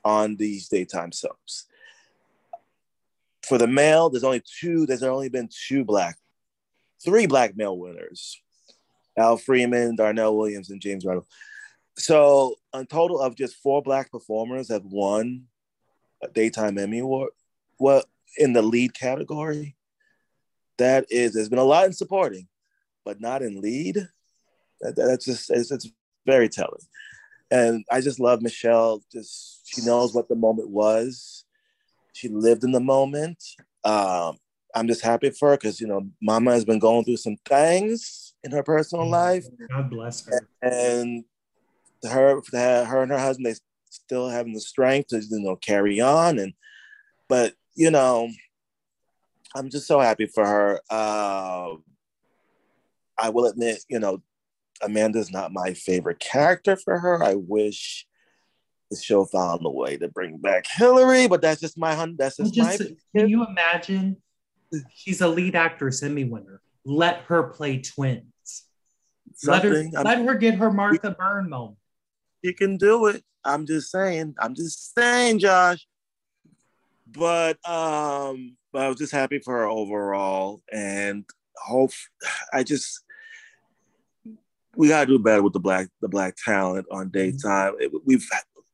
on these daytime soaps. For the male, there's only two, there's only been two black, three black male winners Al Freeman, Darnell Williams, and James Reynolds. So, a total of just four black performers have won a daytime Emmy award. Well, in the lead category, that is, there's been a lot in supporting, but not in lead. That, that's just, it's, it's very telling. And I just love Mishael. Just she knows what the moment was. She lived in the moment. Um, I'm just happy for her because you know Mama has been going through some things in her personal life. God bless her. And her, her and her husband, they still having the strength to you know carry on. And but you know, I'm just so happy for her. Uh, I will admit, you know, Amanda's not my favorite character for her. I wish the show found a way to bring back Hilary, but that's just my that's just, just my. Can you imagine? She's a lead actress Emmy winner. Let her play twins. Something. Let her, let her get her Martha Byrne moment. You can do it. I'm just saying. I'm just saying, Josh. But um, but I was just happy for her overall, and hope I just we gotta do better with the black the black talent on mm-hmm. daytime. It, we've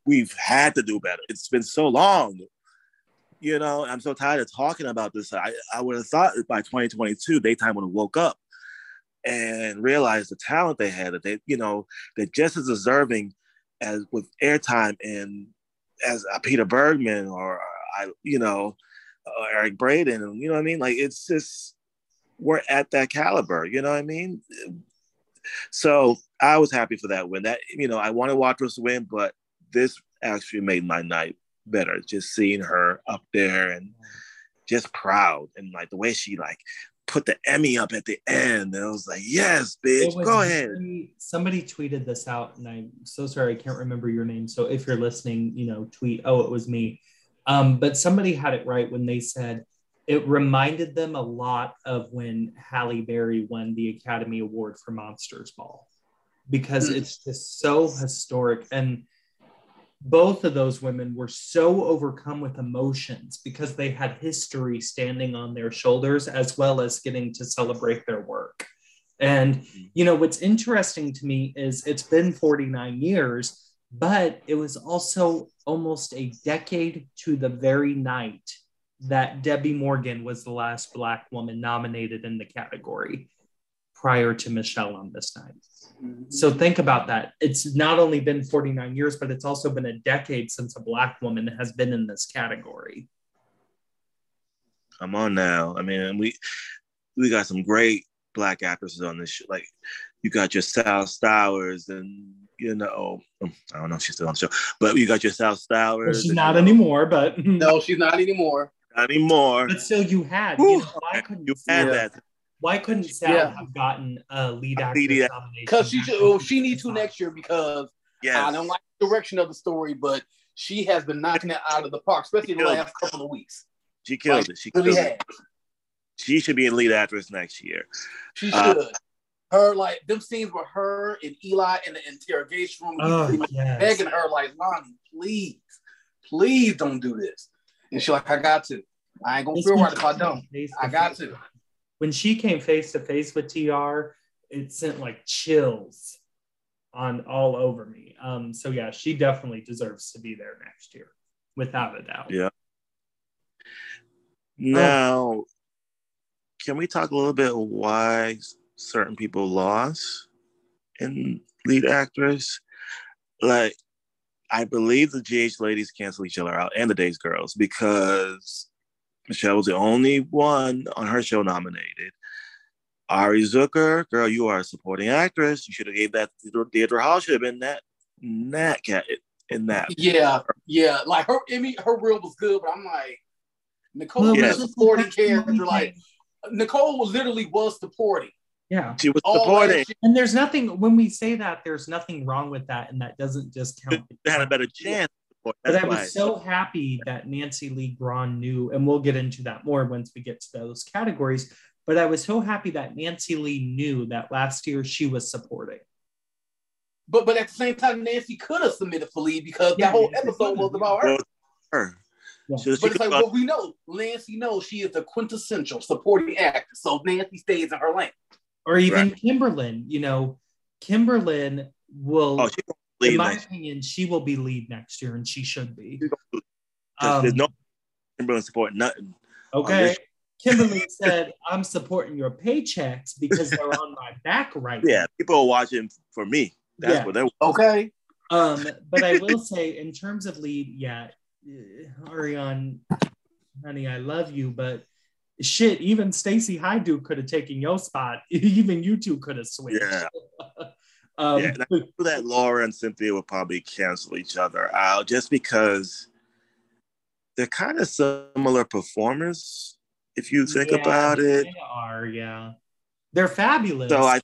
we've had to do better. It's been so long. You know, I'm so tired of talking about this. I, I would have thought by 2022, daytime would have woke up and realized the talent they had, that they, you know, they're just as deserving as with airtime and as a Peter Bergman or I, you know, Eric Braeden. You know what I mean? Like it's just we're at that caliber. You know what I mean? So I was happy for that win. That you know, I wanted Watros to win, but this actually made my night better. Just seeing her up there and just proud and like the way she like put the Emmy up at the end. And I was like, yes, bitch, go ahead. Somebody tweeted this out, and I'm so sorry I can't remember your name. So if you're listening, you know, tweet, oh, it was me. Um, but somebody had it right when they said it reminded them a lot of when Halle Berry won the Academy Award for Monsters Ball because mm. it's just so historic. And both of those women were so overcome with emotions because they had history standing on their shoulders as well as getting to celebrate their work. And, hmm. you know, what's interesting to me is it's been 49 years, but it was also almost a decade to the very night that Debbie Morgan was the last Black woman nominated in the category prior to Mishael on this night. Mm-hmm. So think about that. It's not only been 49 years, but it's also been a decade since a Black woman has been in this category. Come on now. I mean, we we got some great Black actresses on this show. Like you got your Sal Stowers and you know, um, I don't know if she's still on the show, but you got your Sal Stowers. Well, she's not anymore, but no, she's not anymore. Not anymore. But still, you had. You know, why couldn't you had that? Why couldn't Sal yeah. have gotten a lead actor nomination? Because she should, well, she needs to next year because yes. I don't like the direction of the story, but she has been knocking it out of the park, especially the last it. couple of weeks. She killed like, it. She really killed it. She should be a lead actress next year. She uh, should. Her like them scenes with her and Eli in the interrogation room, Oh, yes. begging her like, Lani, please, please don't do this. And she's like, I got to. I ain't gonna This feel right if I don't. I got to. When she came face to face with TR, it sent like chills on all over me. Um, so yeah, she definitely deserves to be there next year, without a doubt. Yeah. Now, can we talk a little bit why certain people lost in lead actress? Like, I believe the GH ladies cancel each other out and the Days girls because Mishael was the only one on her show nominated. Ari Zucker, girl, you are a supporting actress. You should have gave that to Deirdre Hall. Should have been that that cat in that. Yeah, yeah. Like her, I mean, her reel was good, but I'm like, Nicole Well, was Yeah. a supporting character. Like Nicole was literally was supporting. Yeah. She was All supporting. that. And there's nothing when we say that, there's nothing wrong with that, and that doesn't just count. They had a better chance. But I was so happy that Nancy Lee Grahn knew, and we'll get into that more once we get to those categories. But I was so happy that Nancy Lee knew that last year she was supporting. But but at the same time, Nancy could have submitted for lead because Yeah, that whole Nancy episode was about her. Well, her. Yeah. So But it's like, could- well, we know Nancy knows she is the quintessential supporting actor, so Nancy stays in her lane. Or even Kimberlin, you know, Kimberlin will, oh, in lead my next. opinion, she will be lead next year, and she should be. She's. Um, There's no Timberland support nothing. Okay. Kimberly said, I'm supporting your paychecks because they're on my back right Yeah, people are watching for me. That's Yeah. what they're Okay. Um, but I will say, in terms of lead, yeah, uh, Ariane, honey, I love you, but shit, even Stacy Haiduk could have taken your spot. Even you two could have switched. Yeah. um, Yeah, That Laura and Cynthia would probably cancel each other out just because they're kind of similar performers. If you think yeah, about it, They are, yeah. They're fabulous. so I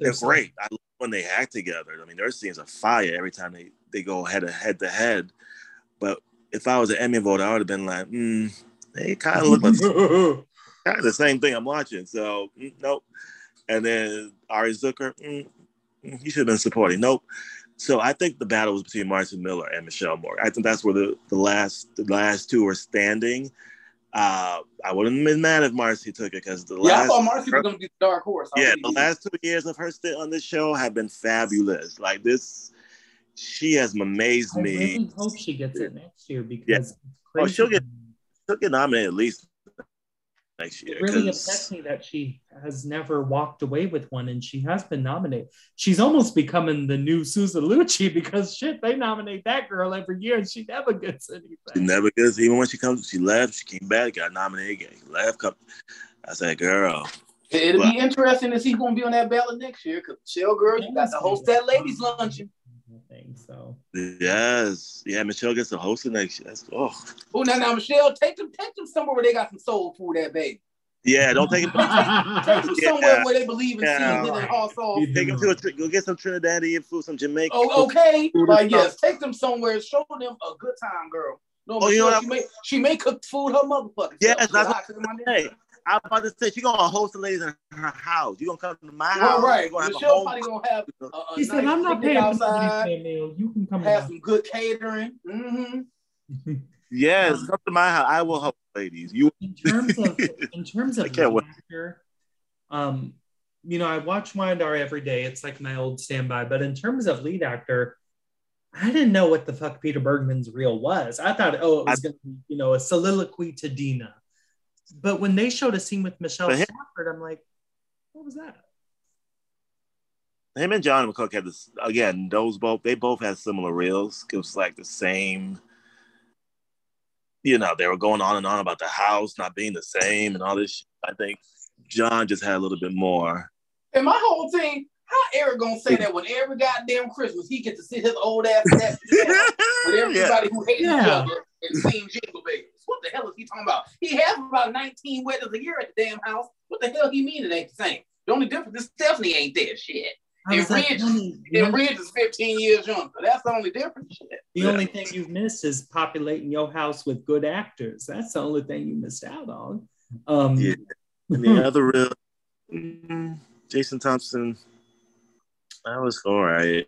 they're so- great. I love when they act together. I mean, their scenes are fire every time they, they go head to head to head. But if I was an Emmy voter, I would have been like, hmm, they kind of look like the same thing I'm watching. So mm, nope. And then Ari Zucker, mm, mm, he should have been supporting. Nope. So I think the battle was between Marci Miller and Mishael Morgan. I think that's where the, the last the last two were standing. Uh, I wouldn't have been mad if Marci took it because the Yeah, I last thought Marci was gonna be the dark horse. I yeah, the did. last two years of her stint on this show have been fabulous. Like this, she has amazed I me. really hope she gets it next year because it's Oh, she'll get- She'll get nominated at least next year. It really 'cause- upsets me that she has never walked away with one and she has been nominated. She's almost becoming the new Susan Lucci because shit, they nominate that girl every year and she never gets anything. She never gets even when she comes. She left. She came back. Got nominated again. Left. Come. I said, girl. It'll be interesting to see who's gonna be on that ballot next year. Cause Mishael, girl, you got to host that ladies' luncheon. I think so. Yes. Yeah. Mishael gets to host it next. That's oh. Oh, now, now, Mishael, take them, take them somewhere where they got some soul food, that baby. Yeah. Don't take it. Take them Yeah. somewhere where they believe in Yeah. season and hot sauce. Take them to a tri- go get some Trinidadian food, some Jamaican. Oh, food. okay. Food Like and yes, take them somewhere, show them a good time, girl. No, Oh, you Mishael, know she may she may cook food her motherfucker. Yes, self. that's I what cook my Hey, damn- I'm about to say she gonna host the ladies in her house. You gonna come to my Well, house? right. You gonna have a Mishael probably gonna have a, a He said, I'm not paying outside. pay. You can come Have in. some good catering. Mm-hmm. Yes, come to my house. I will host ladies. You. in terms of in terms I of can't lead actor, um, you know, I watch Y&R every day. It's like my old standby. But in terms of lead actor, I didn't know what the fuck Peter Bergman's reel was. I thought, oh, it was going to be, you know, a soliloquy to Dina. But when they showed a scene with Michelle him- Stafford, I'm like, what was that? Him and John McCook had this again. Those both they both had similar reels. It was like the same. You know, they were going on and on about the house not being the same and all this. Shit. I think John just had a little bit more. And my whole thing, how Eric gonna say that when every goddamn Christmas he gets to sit his old ass at that with yeah. everybody who hates each other and sing jingle bells. What the hell is he talking about? He has about 19 weddings a year at the damn house. What the hell he mean it ain't the same? The only difference is Stephanie ain't there. Shit. I was And Ridge- And Ridge is 15 years younger. That's the only difference. Shit. the Yeah. only thing you've missed is populating your house with good actors. That's the only thing you missed out on. Um, Yeah. And the other reel. mm, Jason Thompson, that was all right.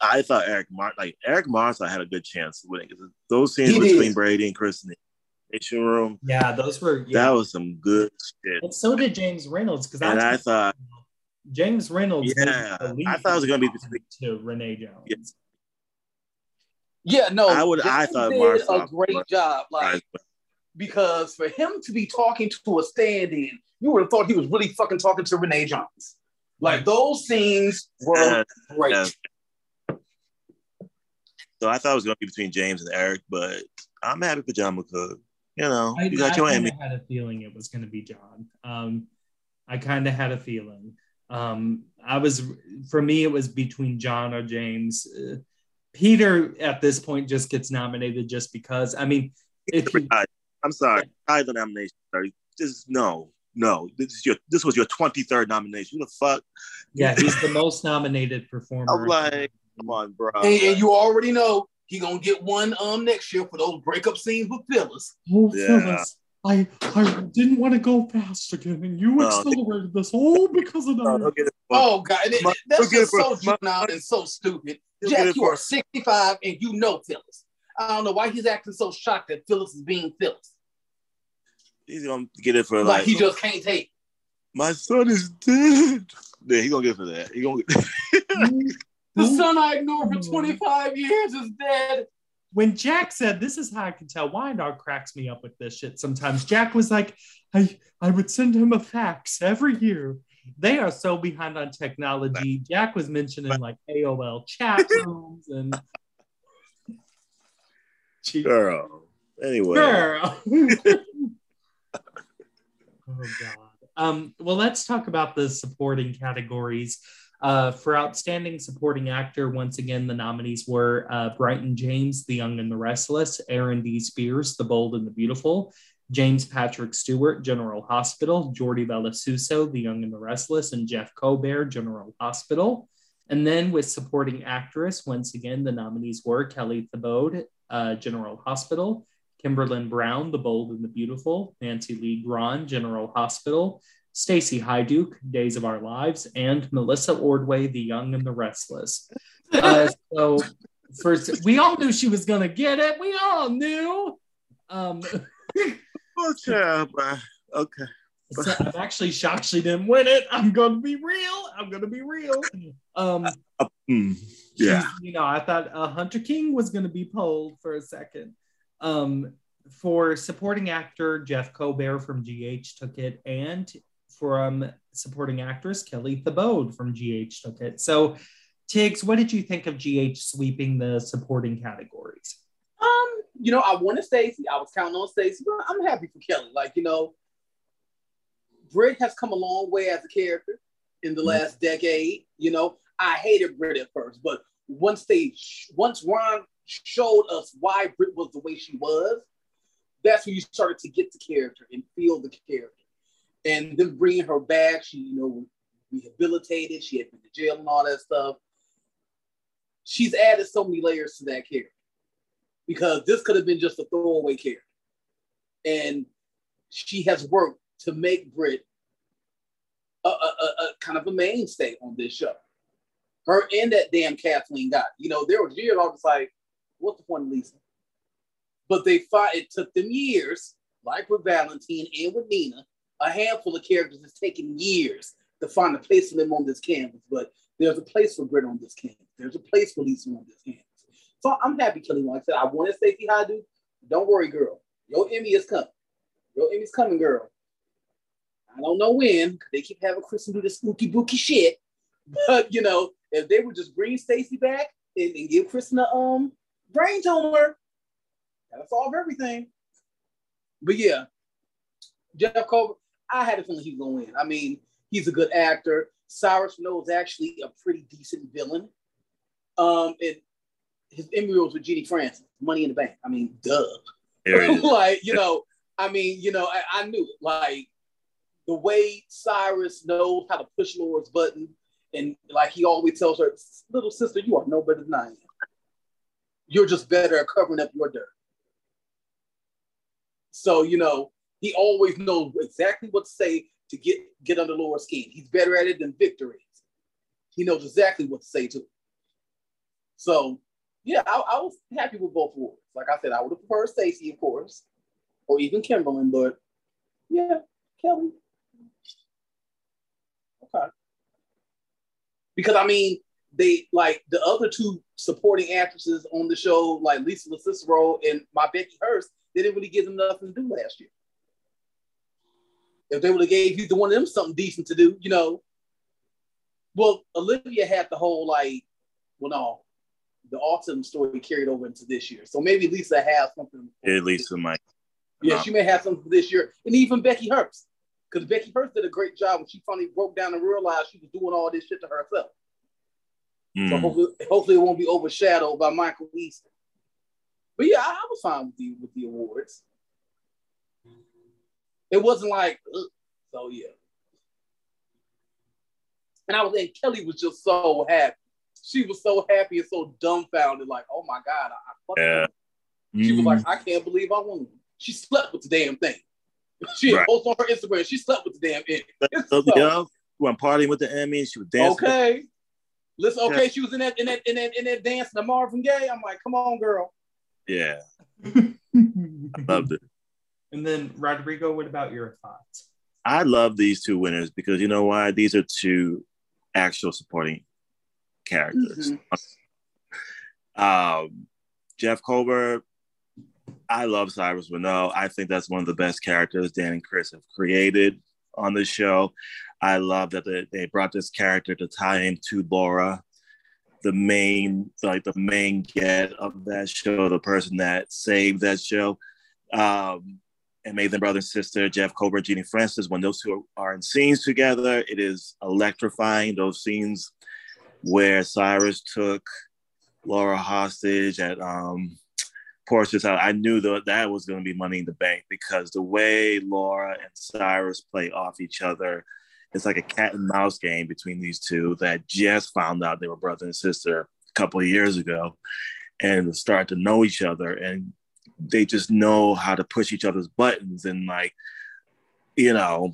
I thought Eric Martsolf, like Eric Martsolf, had a good chance of winning. Those scenes He between did. Brady and Chris in the room, Yeah, those were. Yeah. that was some good shit. and so did James Reynolds because And I thought, James Reynolds. was Yeah, the lead I thought it was gonna be between- to Renee Jones. Yeah. Yeah, no, I would- I James thought did Marcel- a great job. Like because for him to be talking to a stand-in, you would have thought he was really fucking talking to Renee Jones. Like those scenes were Yeah, great. yeah. so I thought it was gonna be between James and Eric, but I'm happy for John McCook. You know, I, you got I your kinda had a feeling it was going to be John. Um, I kind of had a feeling. Um, I was for me, it was between John or James. Uh, Peter at this point just gets nominated just because. I mean, if you, I'm sorry, I the nomination. Sorry, just no, no. This is your this was your 23rd nomination. Who the fuck? yeah, he's the most nominated performer. I'm like, Come on, bro. And, and you already know he gonna get one um next year for those breakup scenes with Phyllis. Oh, Yeah. Phyllis, I I didn't want to go fast again, and you No. accelerated this all because of that. he'll get it for- Oh god, it- My- that's he'll get it just for- so my- juvenile and so stupid. he'll Jack, you are 65 and you know Phyllis. I don't know why he's acting so shocked that Phyllis is being Phyllis. He's gonna get it for Like, like, he just can't take. it. my son is dead. Yeah, he gonna get it for that. He gonna get The son I ignored for 25 years is dead. when Jack said, "This is how I can tell," Y&R cracks me up with this shit. Sometimes Jack was like, "I I would send him a fax every year." They are so behind on technology. Jack was mentioning like AOL chat rooms and. Gee, girl. Anyway, Girl. oh God. Um, well, let's talk about the supporting categories. Uh, for outstanding supporting actor, once again, the nominees were uh, Bryton James, The Young and the Restless, Aaron D. Spears, The Bold and the Beautiful, James Patrick Stewart, General Hospital, Jordi Vilasuso, The Young and the Restless, and Jeff Kober, General Hospital. And then with supporting actress, once again, the nominees were Kelly Thiebaud, uh, General Hospital, Kimberlin Brown, The Bold and the Beautiful, Nancy Lee Grahn, General Hospital, Stacy Haiduk, Days of Our Lives, and Melissa Ordway, The Young and the Restless. Uh, so, first, we all knew she was going to get it. We all knew. Um, but okay. so I'm actually shocked she didn't win it. I'm going to be real. I'm going to be real. Um, Hmm. yeah. you know, I thought uh, Hunter King was going to be polled for a second. Um, for supporting actor, Jeff Kober from GH took it, and from supporting actress, Kelly Thiebaud from GH took it. So, Tiggz, what did you think of GH sweeping the supporting categories? Um, you know, I wanted Stacy. I was counting on Stacy, but I'm happy for Kelly. Like, you know, Britt has come a long way as a character in the last decade. You know, I hated Britt at first, but once they, once Ron showed us why Britt was the way she was, that's when you started to get the character and feel the character. And then bringing her back, she, you know, rehabilitated. She had been to jail and all that stuff. She's added so many layers to that character because this could have been just a throwaway character. And she has worked to make Britt a, a, a, a kind of a mainstay on this show. Her and that damn Kathleen got. You know, there was years I was like, what's the point of Lisa? But they fought, it took them years, like with Valentine and with Nina, a handful of characters it's taken years to find a place for them on this canvas. But there's a place for Britt on this canvas. There's a place for Lisa on this canvas. So I'm happy Kelly Like I said, I wanted Stacy Haiduk. Don't worry, girl. Your Emmy is coming. Your Emmy's coming, girl. I don't know when. They keep having Kristen do this spooky booky shit. But you know, if they would just bring Stacy back and, and give Kristen a um brain tumor, that'll solve everything. But yeah, Jeff Colbert, I had a feeling he'd go in. I mean, he's a good actor. Cyrus Snow is actually a pretty decent villain. Um, and his was with Genie Francis, Money in the Bank. I mean, duh. There it is. like, you know, I mean, you know, I, I knew it. Like the way Cyrus knows how to push Laura's button, and like he always tells her, little sister, you are no better than I am. You're just better at covering up your dirt. So, you know, he always knows exactly what to say to get get under Laura's skin. He's better at it than Victor is. He knows exactly what to say to. Her. So yeah, I, I, was happy with both awards. Like I said, I would have preferred Stacy, of course, or even Kimberlin, but yeah, Kelly. Okay. Because I mean, they like the other two supporting actresses on the show, like Lisa LoCicero and my Becky Herbst, they didn't really give them nothing to do last year. If they would have gave either one of them something decent to do, you know. Well, Olivia had the whole like, well, no, the autumn story carried over into this year. So maybe Lisa has something. Yeah, Lisa might. Yeah, she may have something for this year, and even Becky Herbst, because Becky Herbst did a great job when she finally broke down and realized she was doing all this shit to herself. Mm. So hopefully, hopefully, it won't be overshadowed by Michael Easton. But yeah, I, I was fine with the with the awards. It wasn't like, Ugh. so yeah. And I was and Kelly was just so happy she was so happy and so dumbfounded, like, oh my God, I, I yeah. She was like, mm. I can't believe I won. She slept with the damn thing. She right. posted on her Instagram. She slept with the damn Emmy. So, so, went partying with the Emmy. She was dancing. Okay. Listen, okay, she was in that in that in that in that dance to Marvin Gaye. I'm like, come on, girl. Yeah. I loved it. And then Rodrigo, what about your thoughts? I love these two winners because you know why? These are two actual supporting characters. Mm-hmm. Um, Jeff Kober, I love Cyrus Renault. I think that's one of the best characters Dan and Chris have created on the show. I love that they, they brought this character to tie him to Laura, the main, like the main get of that show, the person that saved that show. Um, them brother and sister, Jeff Kober, Genie Francis. When those two are in scenes together, it is electrifying. Those scenes where Cyrus took Laura hostage at um, house. I knew that that was going to be money in the bank because the way Laura and Cyrus play off each other, it's like a cat and mouse game between these two that just found out they were brother and sister a couple of years ago and start to know each other and they just know how to push each other's buttons and like you know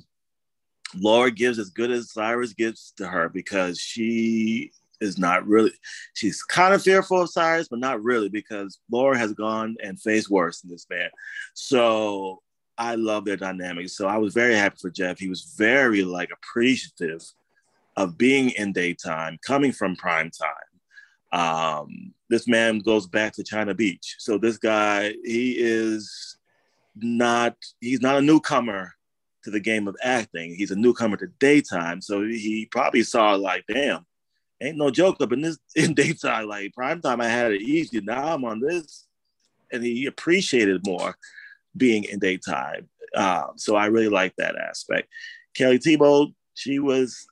Laura gives as good as Cyrus gives to her because she is not really she's kind of fearful of Cyrus, but not really because Laura has gone and faced worse than this man. So I love their dynamics. So I was very happy for Jeff. He was very like appreciative of being in daytime, coming from prime time. Um, this man goes back to China Beach. So this guy, he is not he's not a newcomer to the game of acting. He's a newcomer to daytime. So he probably saw like, damn, ain't no joke up in this in daytime. Like prime time, I had it easy. Now I'm on this, and he appreciated more being in daytime. Um, so I really like that aspect. Kelly Thiebaud, she was.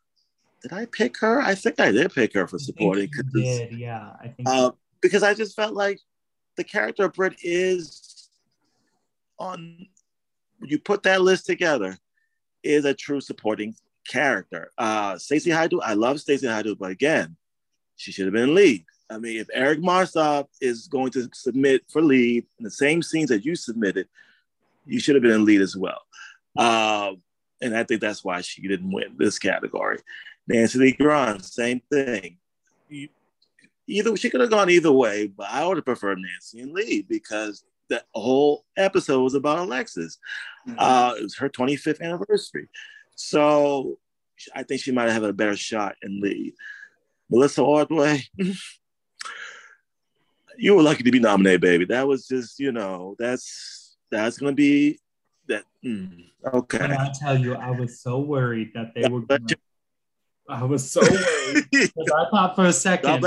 Did I pick her? I think I did pick her for supporting. did, yeah. I think uh, because I just felt like the character of Britt is on. You put that list together, is a true supporting character. Uh, Stacy Haiduk, I love Stacy Haiduk, but again, she should have been lead. I mean, if Eric Martsolf is going to submit for lead in the same scenes that you submitted, you should have been in lead as well. Uh, and I think that's why she didn't win this category. Nancy Lee Grahn, same thing. You, either she could have gone either way, but I would have preferred Nancy and Lee because the whole episode was about Alexis. Mm-hmm. Uh, it was her 25th anniversary. So I think she might have had a better shot in lead. Melissa Ordway, you were lucky to be nominated, baby. That was just, you know, that's that's gonna be that. Mm, okay. And I tell you, I was so worried that they were. Gonna, I was so worried because I thought for a second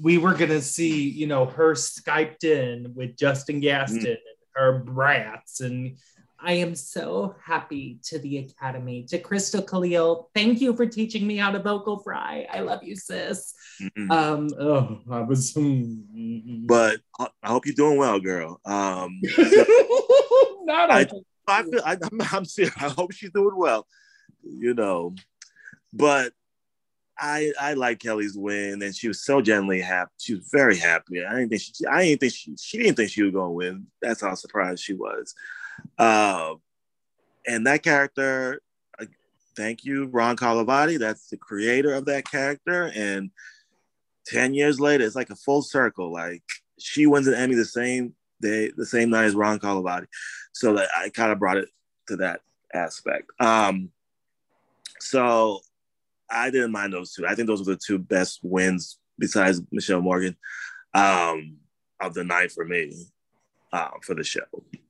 we were gonna see, you know, her skyped in with Justin Gaston mm. and her brats and I am so happy to the Academy, to Christel Khalil. Thank you for teaching me how to vocal fry. I love you, sis. Mm-hmm. Um, oh, I was. Mm-hmm. But I hope you're doing well, girl. Um, Not I, I feel I, I'm, I'm serious. I hope she's doing well. You know, but I I like Kelly's win, and she was so genuinely happy. She was very happy. I didn't think she I didn't think she she didn't think she was gonna win. That's how surprised she was. Uh, and that character, thank you, Ron Carlivati. That's the creator of that character. And 10 years later, it's like a full circle. Like she wins an Emmy the same day, the same night as Ron Carlivati. So that I kind of brought it to that aspect. Um, so I didn't mind those two. I think those were the two best wins besides Mishael Morgan um, of the night for me uh, for the show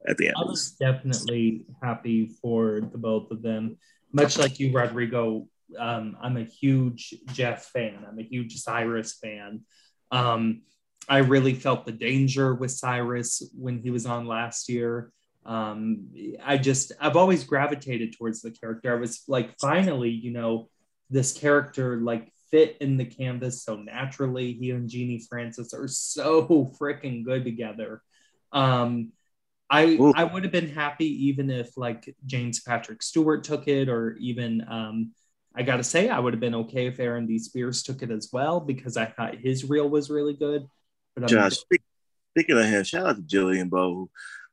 at the end. I was definitely happy for the both of them. Much like you, Rodrigo, um, I'm a huge Jeff fan. I'm a huge Cyrus fan. Um, I really felt the danger with Cyrus when he was on last year. Um, I just, I've always gravitated towards the character. I was like, finally, you know, this character like fit in the canvas so naturally. He and Genie Francis are so freaking good together. Um, I Ooh. I would have been happy even if like James Patrick Stuart took it, or even um, I got to say I would have been okay if Aaron D. Spears took it as well because I thought his reel was really good. But Josh, speaking of him, shout out to Jillian Bowe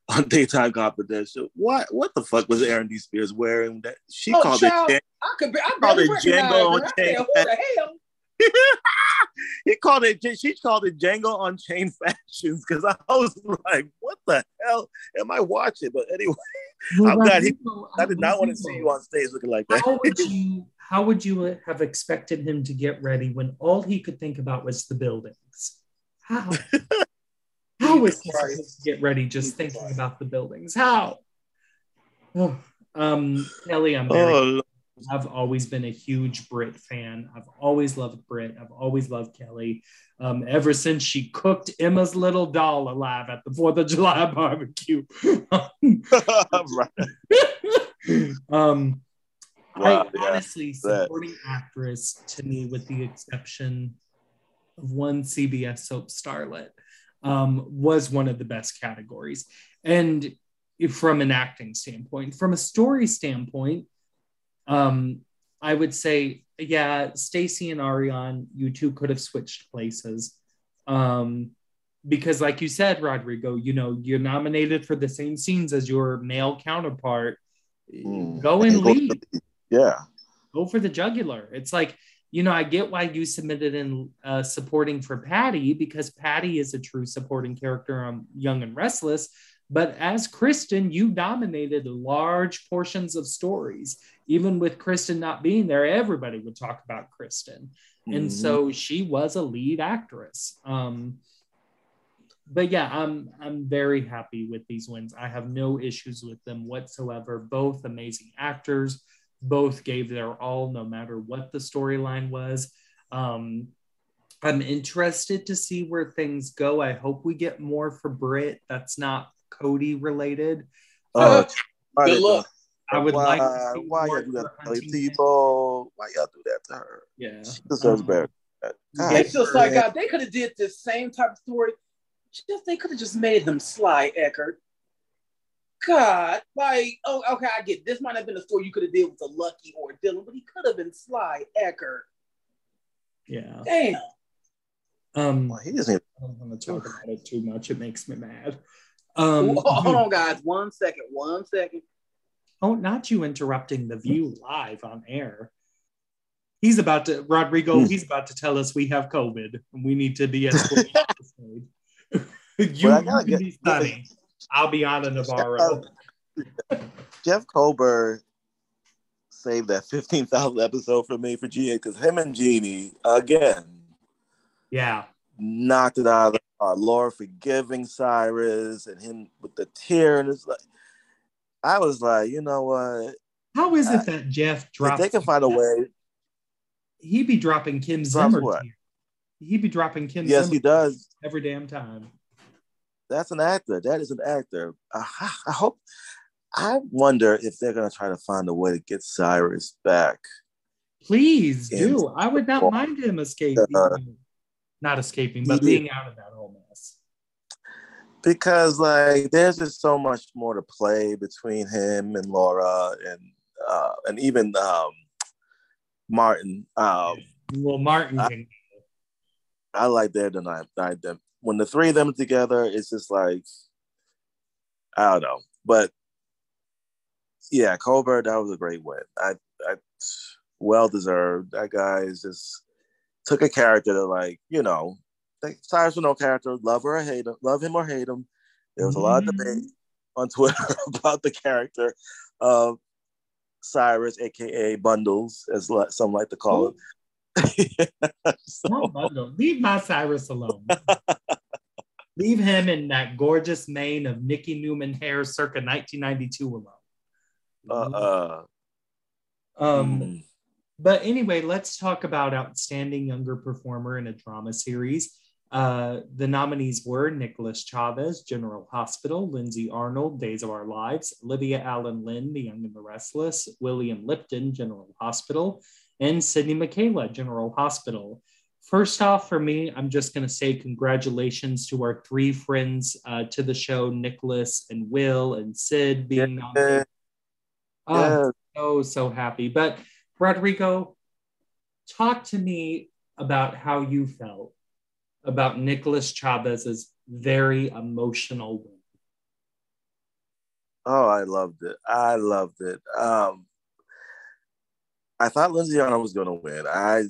on daytime confidential. What what the fuck was Aaron D. Spears wearing? That she oh, called child, it. I could be. I called it Django on chain. Who the hell? he called it. She called it Django Unchained fashions because I was like, "What the hell am I watching?" But anyway, well, I'm glad he. I did not want to see you on stage looking like that. How would you? How would you have expected him to get ready when all he could think about was the buildings? How? How was supposed to get ready just thinking about the buildings? How? Oh, um, Kelly, I'm very. Oh, I've always been a huge Britt fan. I've always loved Britt. I've always loved Kelly. Um, ever since she cooked Emma's little doll alive at the Fourth of July barbecue. um, wow, I honestly supporting actress to me, with the exception of one CBS soap starlet um, was one of the best categories. And from an acting standpoint, from a story standpoint, um, I would say, yeah, Stacy and Ariane, you two could have switched places. Um, because, like you said, Rodrigo, you know, you're nominated for the same scenes as your male counterpart. Mm, go and lead. Yeah. Go for the jugular. It's like, you know, I get why you submitted in uh, supporting for Patty because Patty is a true supporting character on Young and Restless. But as Kristen, you dominated large portions of stories. Even with Kristen not being there, everybody would talk about Kristen. Mm-hmm. And so she was a lead actress. Um, but yeah, I'm I'm very happy with these wins. I have no issues with them whatsoever. Both amazing actors both gave their all no matter what the storyline was. Um, I'm interested to see where things go. I hope we get more for Britt that's not Cody related. Uh, uh, good luck. I would why, like to see why y'all do that to people? Why y'all do that to her? Yeah, she deserves um, better. it's just like God, they could have did this same type of story. Just they could have just made them sly Eckert. God, like, oh, okay, I get this might have been a story you could have did with a Lucky or Dylan, but he could have been Sly Eckert. Yeah. Damn. Um, well, he doesn't. I don't want to talk about it too much. It makes me mad. Um, hold on, guys. One second. One second. Oh, not you interrupting the view live on air. He's about to, Rodrigo, hmm. he's about to tell us we have COVID and we need to de escalate. you, well, you can be sunny. I'll be on a Navarro. Jeff Kober saved that 15,000 episode for me for GA because him and Genie, again, yeah, knocked it out of the park. Laura forgiving Cyrus and him with the tear. And it's like, I was like, you know what? How is it I, that Jeff dropped? They can find a way. He'd be dropping Kim Zimmer. He'd be dropping Kim. Yes, Zimmer he does every damn time that's an actor. That is an actor. I, I hope. I wonder if they're gonna try to find a way to get Cyrus back. Please do. I would not mind him escaping. Uh, not escaping, but being out of that whole mess. Because like there's just so much more to play between him and Laura and uh, and even um, Martin. Um, well, Martin. I, I like their dynamic when the three of them together, it's just like I don't know. But yeah, Kober, that was a great win. I I well deserved. That guy is just took a character that, like, you know, Cyrus with no character, love or hate him, love him or hate him. There was a lot of debate mm-hmm. on Twitter about the character of Cyrus, aka Bundles, as some like to call him. so, Bundle. Leave my Cyrus alone. Leave him in that gorgeous mane of Nikki Newman hair circa 1992 alone. Uh-uh. Um, mm. But anyway, let's talk about Outstanding Younger Performer in a Drama Series. Uh, the nominees were Nicholas Chavez, General Hospital, Lindsay Arnold, Days of Our Lives, Alyvia Alyn Lind, The Young and the Restless, William Lipton, General Hospital, and Sydney Mikayla, General Hospital. First off, for me, I'm just going to say congratulations to our three friends uh, to the show, Nicholas and Will and Sid being yeah. nominated. Oh, yeah. so, so happy. But Rodrigo, talk to me about how you felt about Nicholas Chavez's very emotional win. Oh, I loved it. I loved it. Um, I thought Lindsay Arnold was going to win. I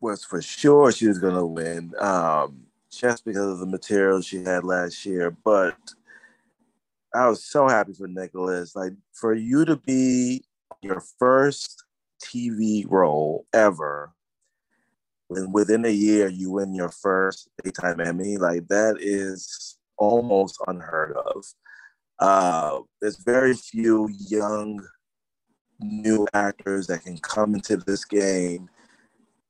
was for sure she was going to win um, just because of the material she had last year. But I was so happy for Nicholas. Like for you to be your first TV role ever, when within a year you win your first daytime Emmy, like that is almost unheard of. Uh, there's very few young new actors that can come into this game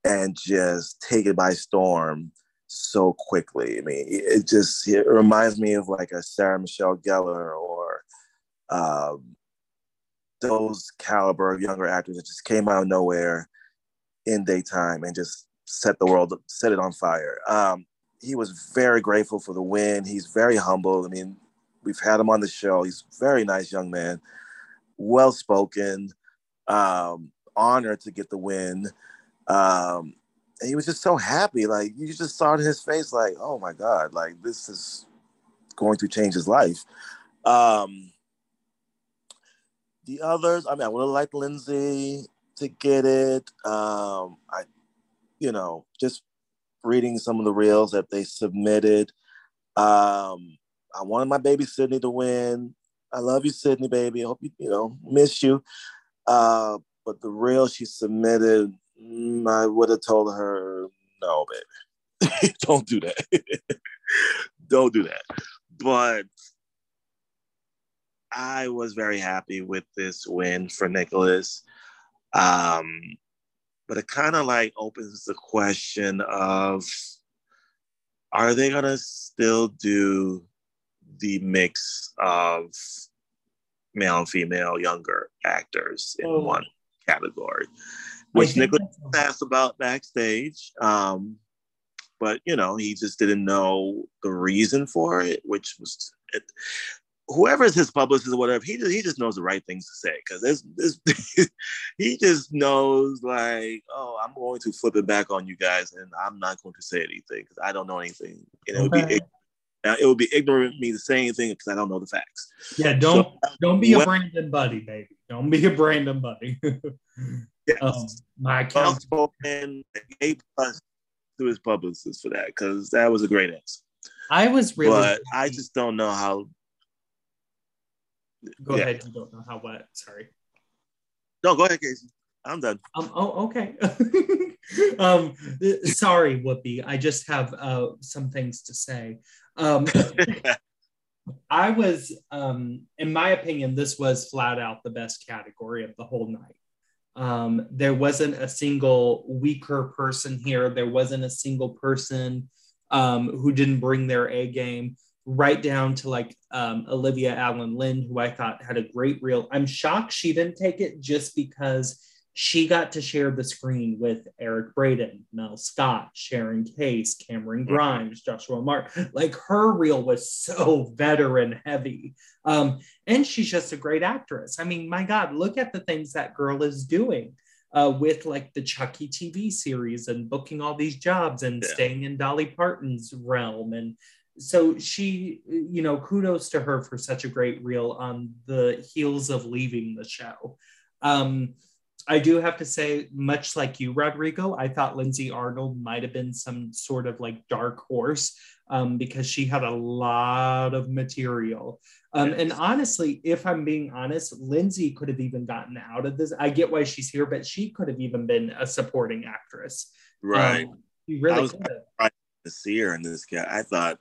and just take it by storm so quickly. I mean, it just it reminds me of like a Sarah Michelle Gellar or um, those caliber of younger actors that just came out of nowhere in daytime and just set the world, set it on fire. Um, he was very grateful for the win. He's very humble. I mean, we've had him on the show. He's very nice young man, well spoken, um, honored to get the win. Um, and he was just so happy. Like you just saw in his face, like, oh my God, like this is going to change his life. Um, the others, I mean, I would have liked Lindsay to get it. Um, I, you know, just reading some of the reels that they submitted. Um, I wanted my baby Sydney to win. I love you, Sydney, baby. I hope you, you know, miss you. Uh, but the reel she submitted, I would have told her, no, baby, don't do that. don't do that. But I was very happy with this win for Nicholas. Um, but it kind of like opens the question of are they going to still do the mix of male and female younger actors in oh. one category, which Nicholas asked about backstage. Um, but you know, he just didn't know the reason for it, which was it, whoever is his publicist or whatever. He just, he just knows the right things to say because this this he just knows like, oh, I'm going to flip it back on you guys, and I'm not going to say anything because I don't know anything, and it would be now, it would be ignorant of me to say anything because I don't know the facts. Yeah, don't so, don't be well, a Brandon Buddy, baby. Don't be a Brandon Buddy. yes. um, my account and A plus to his publicist for that because that was a great answer. I was really, but I just don't know how. Go yeah. ahead. You don't know how what? Sorry. No, go ahead, Casey. I'm done. Um, oh, okay. um, sorry, Whoopi. I just have uh, some things to say. Um, I was, um, in my opinion, this was flat out the best category of the whole night. Um, there wasn't a single weaker person here. There wasn't a single person um, who didn't bring their A game, right down to like um, Alyvia Alyn Lind, who I thought had a great reel. I'm shocked she didn't take it just because she got to share the screen with Eric Braeden, Mel Scott, Sharon Case, Camryn mm-hmm. Grimes, Joshua Mark. Like her reel was so veteran heavy. Um, and she's just a great actress. I mean, my God, look at the things that girl is doing. Uh, with like the Chucky TV series and booking all these jobs and yeah. staying in Dolly Parton's realm. And so she, you know, kudos to her for such a great reel on the heels of leaving the show. Um, I do have to say, much like you, Rodrigo, I thought Lindsay Arnold might have been some sort of like dark horse um, because she had a lot of material. Um, and honestly, if I'm being honest, Lindsay could have even gotten out of this. I get why she's here, but she could have even been a supporting actress. Right. Um, she really I was could have. to see her in this guy. I thought,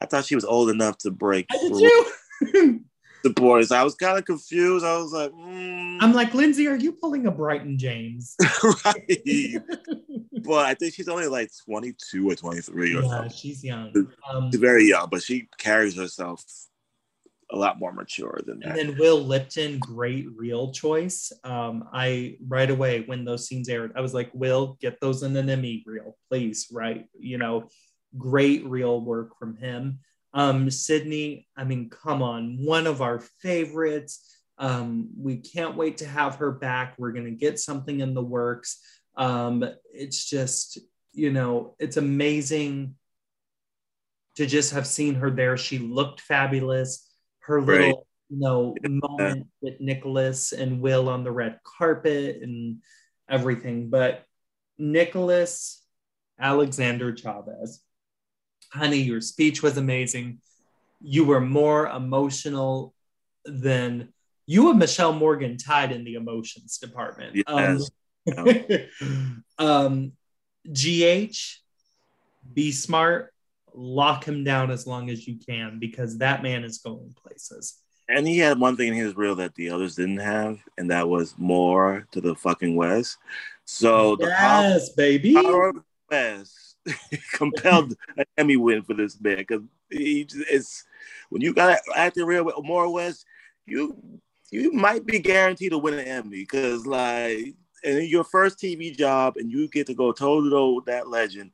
I thought she was old enough to break I did through too. the boys. I was kind of confused. I was like, mm, I'm like, Lindsay, are you pulling a Bryton James? right. but I think she's only like 22 or 23 or yeah, something. she's young. Um, She's very young, but she carries herself a lot more mature than that. and then Will Lipton, great reel choice. Um, I right away when those scenes aired, I was like, Will, get those in an Emmy reel, please. Right, you know, great real work from him. Um, Sydney, I mean, come on, one of our favorites. Um, we can't wait to have her back. We're gonna get something in the works. Um, it's just, you know, it's amazing to just have seen her there. She looked fabulous. Her Right. little, you know, moment with Nicholas and Will on the red carpet and everything. But Nicholas Alexander Chavez, honey, your speech was amazing. You were more emotional than you and Mishael Morgan tied in the emotions department. Yes. Um, um, GH, be smart, lock him down as long as you can because that man is going places. And he had one thing in his reel that the others didn't have, and that was more to the fucking west. So the power, baby. power west compelled an Emmy win for this man because it's when you got acting reel with Maura West, you you might be guaranteed to win an Emmy because like and your first TV job and you get to go toe to toe with that legend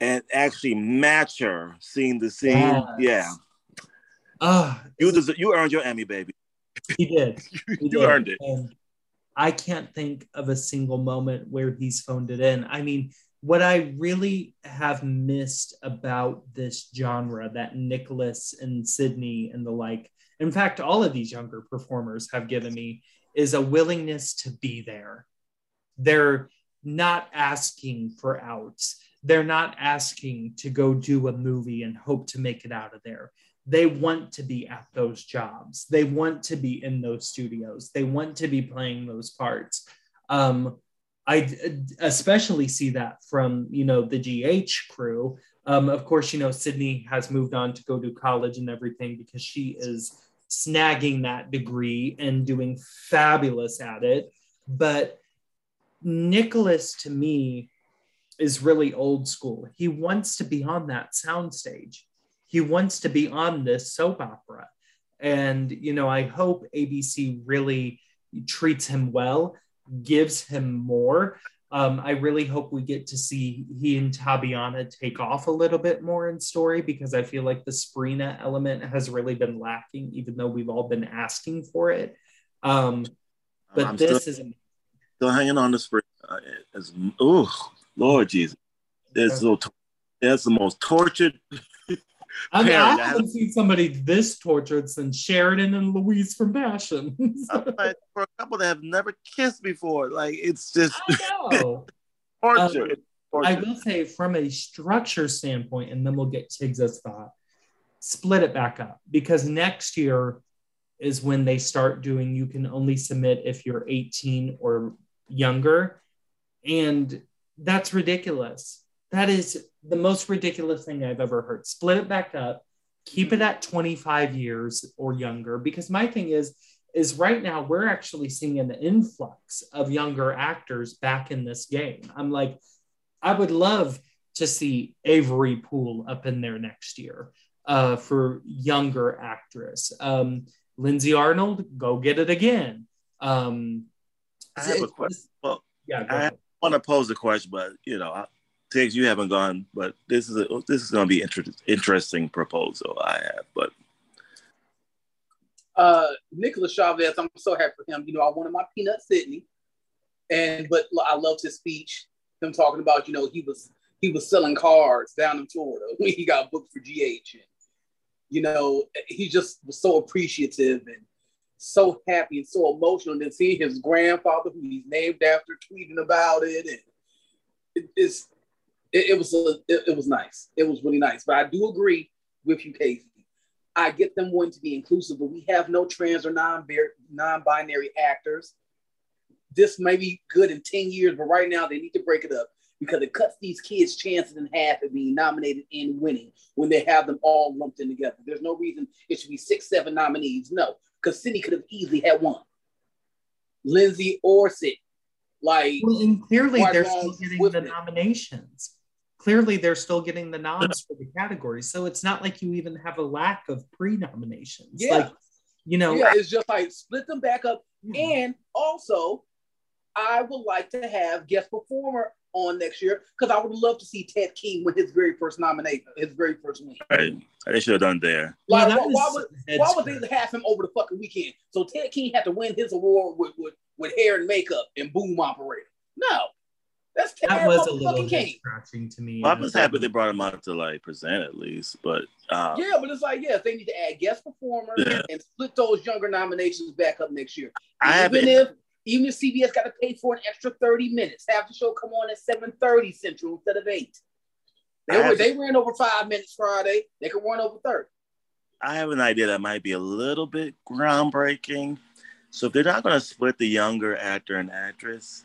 and actually match her seeing the scene. Yes. Yeah, Ah, you deserve, you earned your Emmy, baby. he did. He you did. earned it. And I can't think of a single moment where he's phoned it in. I mean, what I really have missed about this genre that Nicholas and Sydney and the like, in fact, all of these younger performers have given me, is a willingness to be there. They're not asking for outs. They're not asking to go do a movie and hope to make it out of there they want to be at those jobs they want to be in those studios they want to be playing those parts um, i especially see that from you know the gh crew. Um, of course you know sydney has moved on to go to college and everything because she is snagging that degree and doing fabulous at it. But nicholas to me is really old school. He wants to be on that soundstage. He wants to be on this soap opera. And you know i hope abc really treats him well gives him more um, i really hope we get to see he and Tabyana take off a little bit more in story because i feel like the Sprina element has really been lacking even though we've all been asking for it um, but I'm this still, is still hanging on the spring. Uh, oh, Lord Jesus. It's so, that's the most tortured. I mean. I haven't seen somebody this tortured since Sheridan and Luis from Passion. Like, for a couple that have never kissed before, like it's just I torture. Um, It's I will say, from a structure standpoint, and then we'll get Tiggz's thought, split it back up because next year is when they start doing you can only submit if you're 18 or younger. And that's ridiculous. That is the most ridiculous thing I've ever heard. Split it back up, keep it at 25 years or younger. Because my thing is, is right now we're actually seeing an influx of younger actors back in this game. I'm like, I would love to see Avery Pohl up in there next year uh, for younger actress. Um, Lindsay Arnold, go get it again. Um, I have a question. Well, Yeah, I want to pose a question, but you know, I- Tiggz, you haven't gone, but this is a, this is going to be inter- interesting proposal I have. But uh, Nicholas Chavez, I'm so happy for him. You know, I wanted my peanut Sydney, and but I loved his speech. Him talking about, you know, he was he was selling cars down in Florida when he got booked for GH, and you know, he just was so appreciative and so happy and so emotional to see his grandfather, who he's named after, tweeting about it, and it, it's it, it was a, it, it was nice. It was really nice. But I do agree with you, Casey. I get them wanting to be inclusive, but we have no trans or non non-binary actors. This may be good in 10 years, but right now they need to break it up because it cuts these kids' chances in half of being nominated and winning when they have them all lumped in together. There's no reason it should be six, seven nominees. No, because Cindy could have easily had one. Lindsay or Sid. Like well, and clearly they're still getting the nominations clearly they're still getting the nods for the category. So it's not like you even have a lack of pre-nominations. Yeah. Like, you know, yeah, it's just like split them back up. Hmm. And also, I would like to have guest performer on next year because I would love to see Ted King win his very first nomination, his very first win. Right. They should have done there. Like, yeah, why, why, would, why would they have him over the fucking weekend? So Ted King had to win his award with, with, with hair and makeup and boom operator. No, that's that was a little scratching to me. Well, I was happy they brought him out to like present at least, but um, yeah, but it's like yes, they need to add guest performers yeah. and split those younger nominations back up next year. I even if even if CBS got to pay for an extra thirty minutes, have the show come on at seven thirty Central instead of eight. They were they ran over five minutes Friday. They could run over thirty. I have an idea that might be a little bit groundbreaking. So if they're not going to split the younger actor and actress,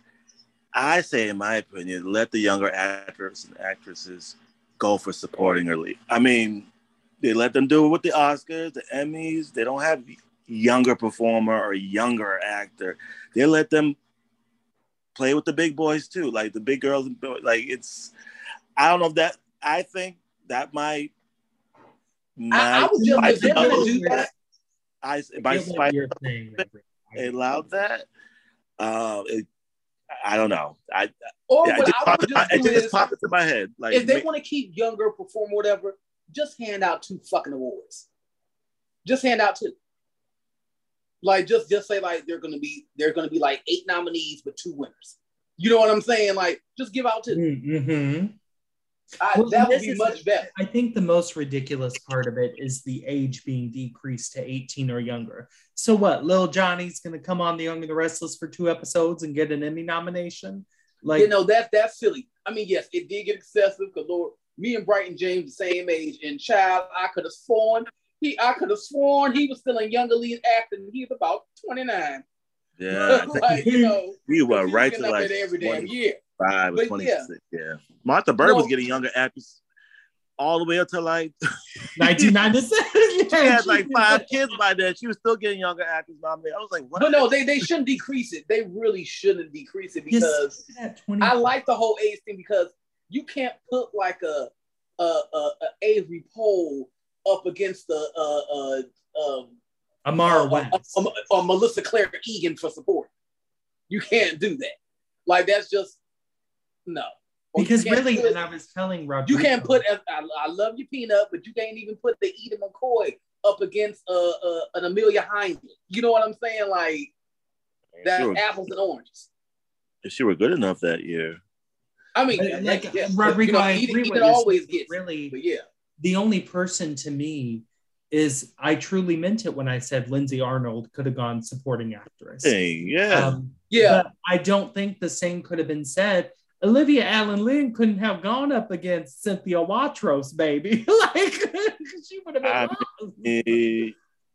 I say, in my opinion, let the younger actors and actresses go for supporting or lead. I mean, they let them do it with the Oscars, the Emmys. They don't have younger performer or younger actor. They let them play with the big boys too, like the big girls. Like it's, I don't know if that. I think that might. might I, I was just do that. I by spite allowed that. Uh, it I don't know. I or yeah, what I, would just do is, popped into my head. Like if they want to keep younger, perform whatever, just hand out two fucking awards. Just hand out two. Like just just say like they're gonna be they're gonna be like eight nominees but two winners. You know what I'm saying? Like just give out 2 mm-hmm. I, well, that would be much better. I think the most ridiculous part of it is the age being decreased to 18 or younger. So what? Lil Johnny's going to come on The Young and the Restless for two episodes and get an Emmy nomination? Like, you know, that that's silly. I mean, yes, it did get excessive because Lord, me and Bryton James the same age, and child, I could have sworn he, I could have sworn he was still in younger lead acting. and he's about 29. Yeah, like, you know, we were right to like every damn year. Five or 26. Yeah. yeah. Martha Byrne was getting younger actors all the way up to like 1996. she had like five kids by then. She was still getting younger actors nominated. I was like, what? But no, they, they shouldn't decrease it. They really shouldn't decrease it because I like the whole age thing because you can't put like a a, a, a Avery Pohl up against the uh, uh, um, a Maura West or Melissa Claire Egan for support. You can't do that. Like that's just no. Because really, put, and I was telling Roger, you can't put. I, I love you, Peanut, but you can't even put the Eden McCoy up against uh, uh, an Amelia Heinle. You know what I'm saying? Like that sure. apples and oranges. If she were good enough that year. I mean, like yeah, Rodrigo, you know, I agree Eden, Eden always gets really. But yeah, the only person to me is I truly meant it when I said Lindsay Arnold could have gone supporting actress. Hey, yeah, um, yeah. I don't think the same could have been said Alyvia Alyn Lind couldn't have gone up against Cynthia Watros, baby. like she would have been. I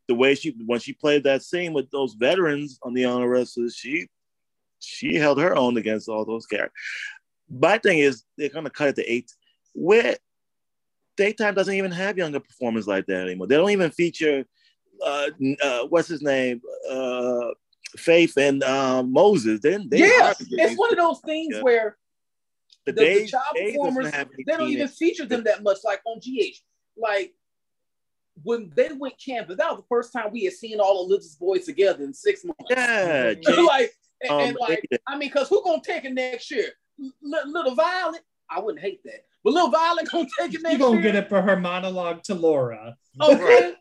the way she when she played that scene with those veterans on the honor wrestlers, she she held her own against all those characters. My thing is they're gonna cut it to eight. Where daytime doesn't even have younger performers like that anymore. They don't even feature uh, uh what's his name? Uh Faith and uh, Moses. Then they yeah, it's one of those things yeah. where the, the, the child performers they don't even feature them that much like on GH. Like when they went campus, that was the first time we had seen all of Liz's boys together in six months. Yeah, like and, um, and like I mean, because who gonna take it next year? L- little Violet, I wouldn't hate that, but little Violet gonna take it next year. You gonna year? get it for her monologue to Laura. Okay,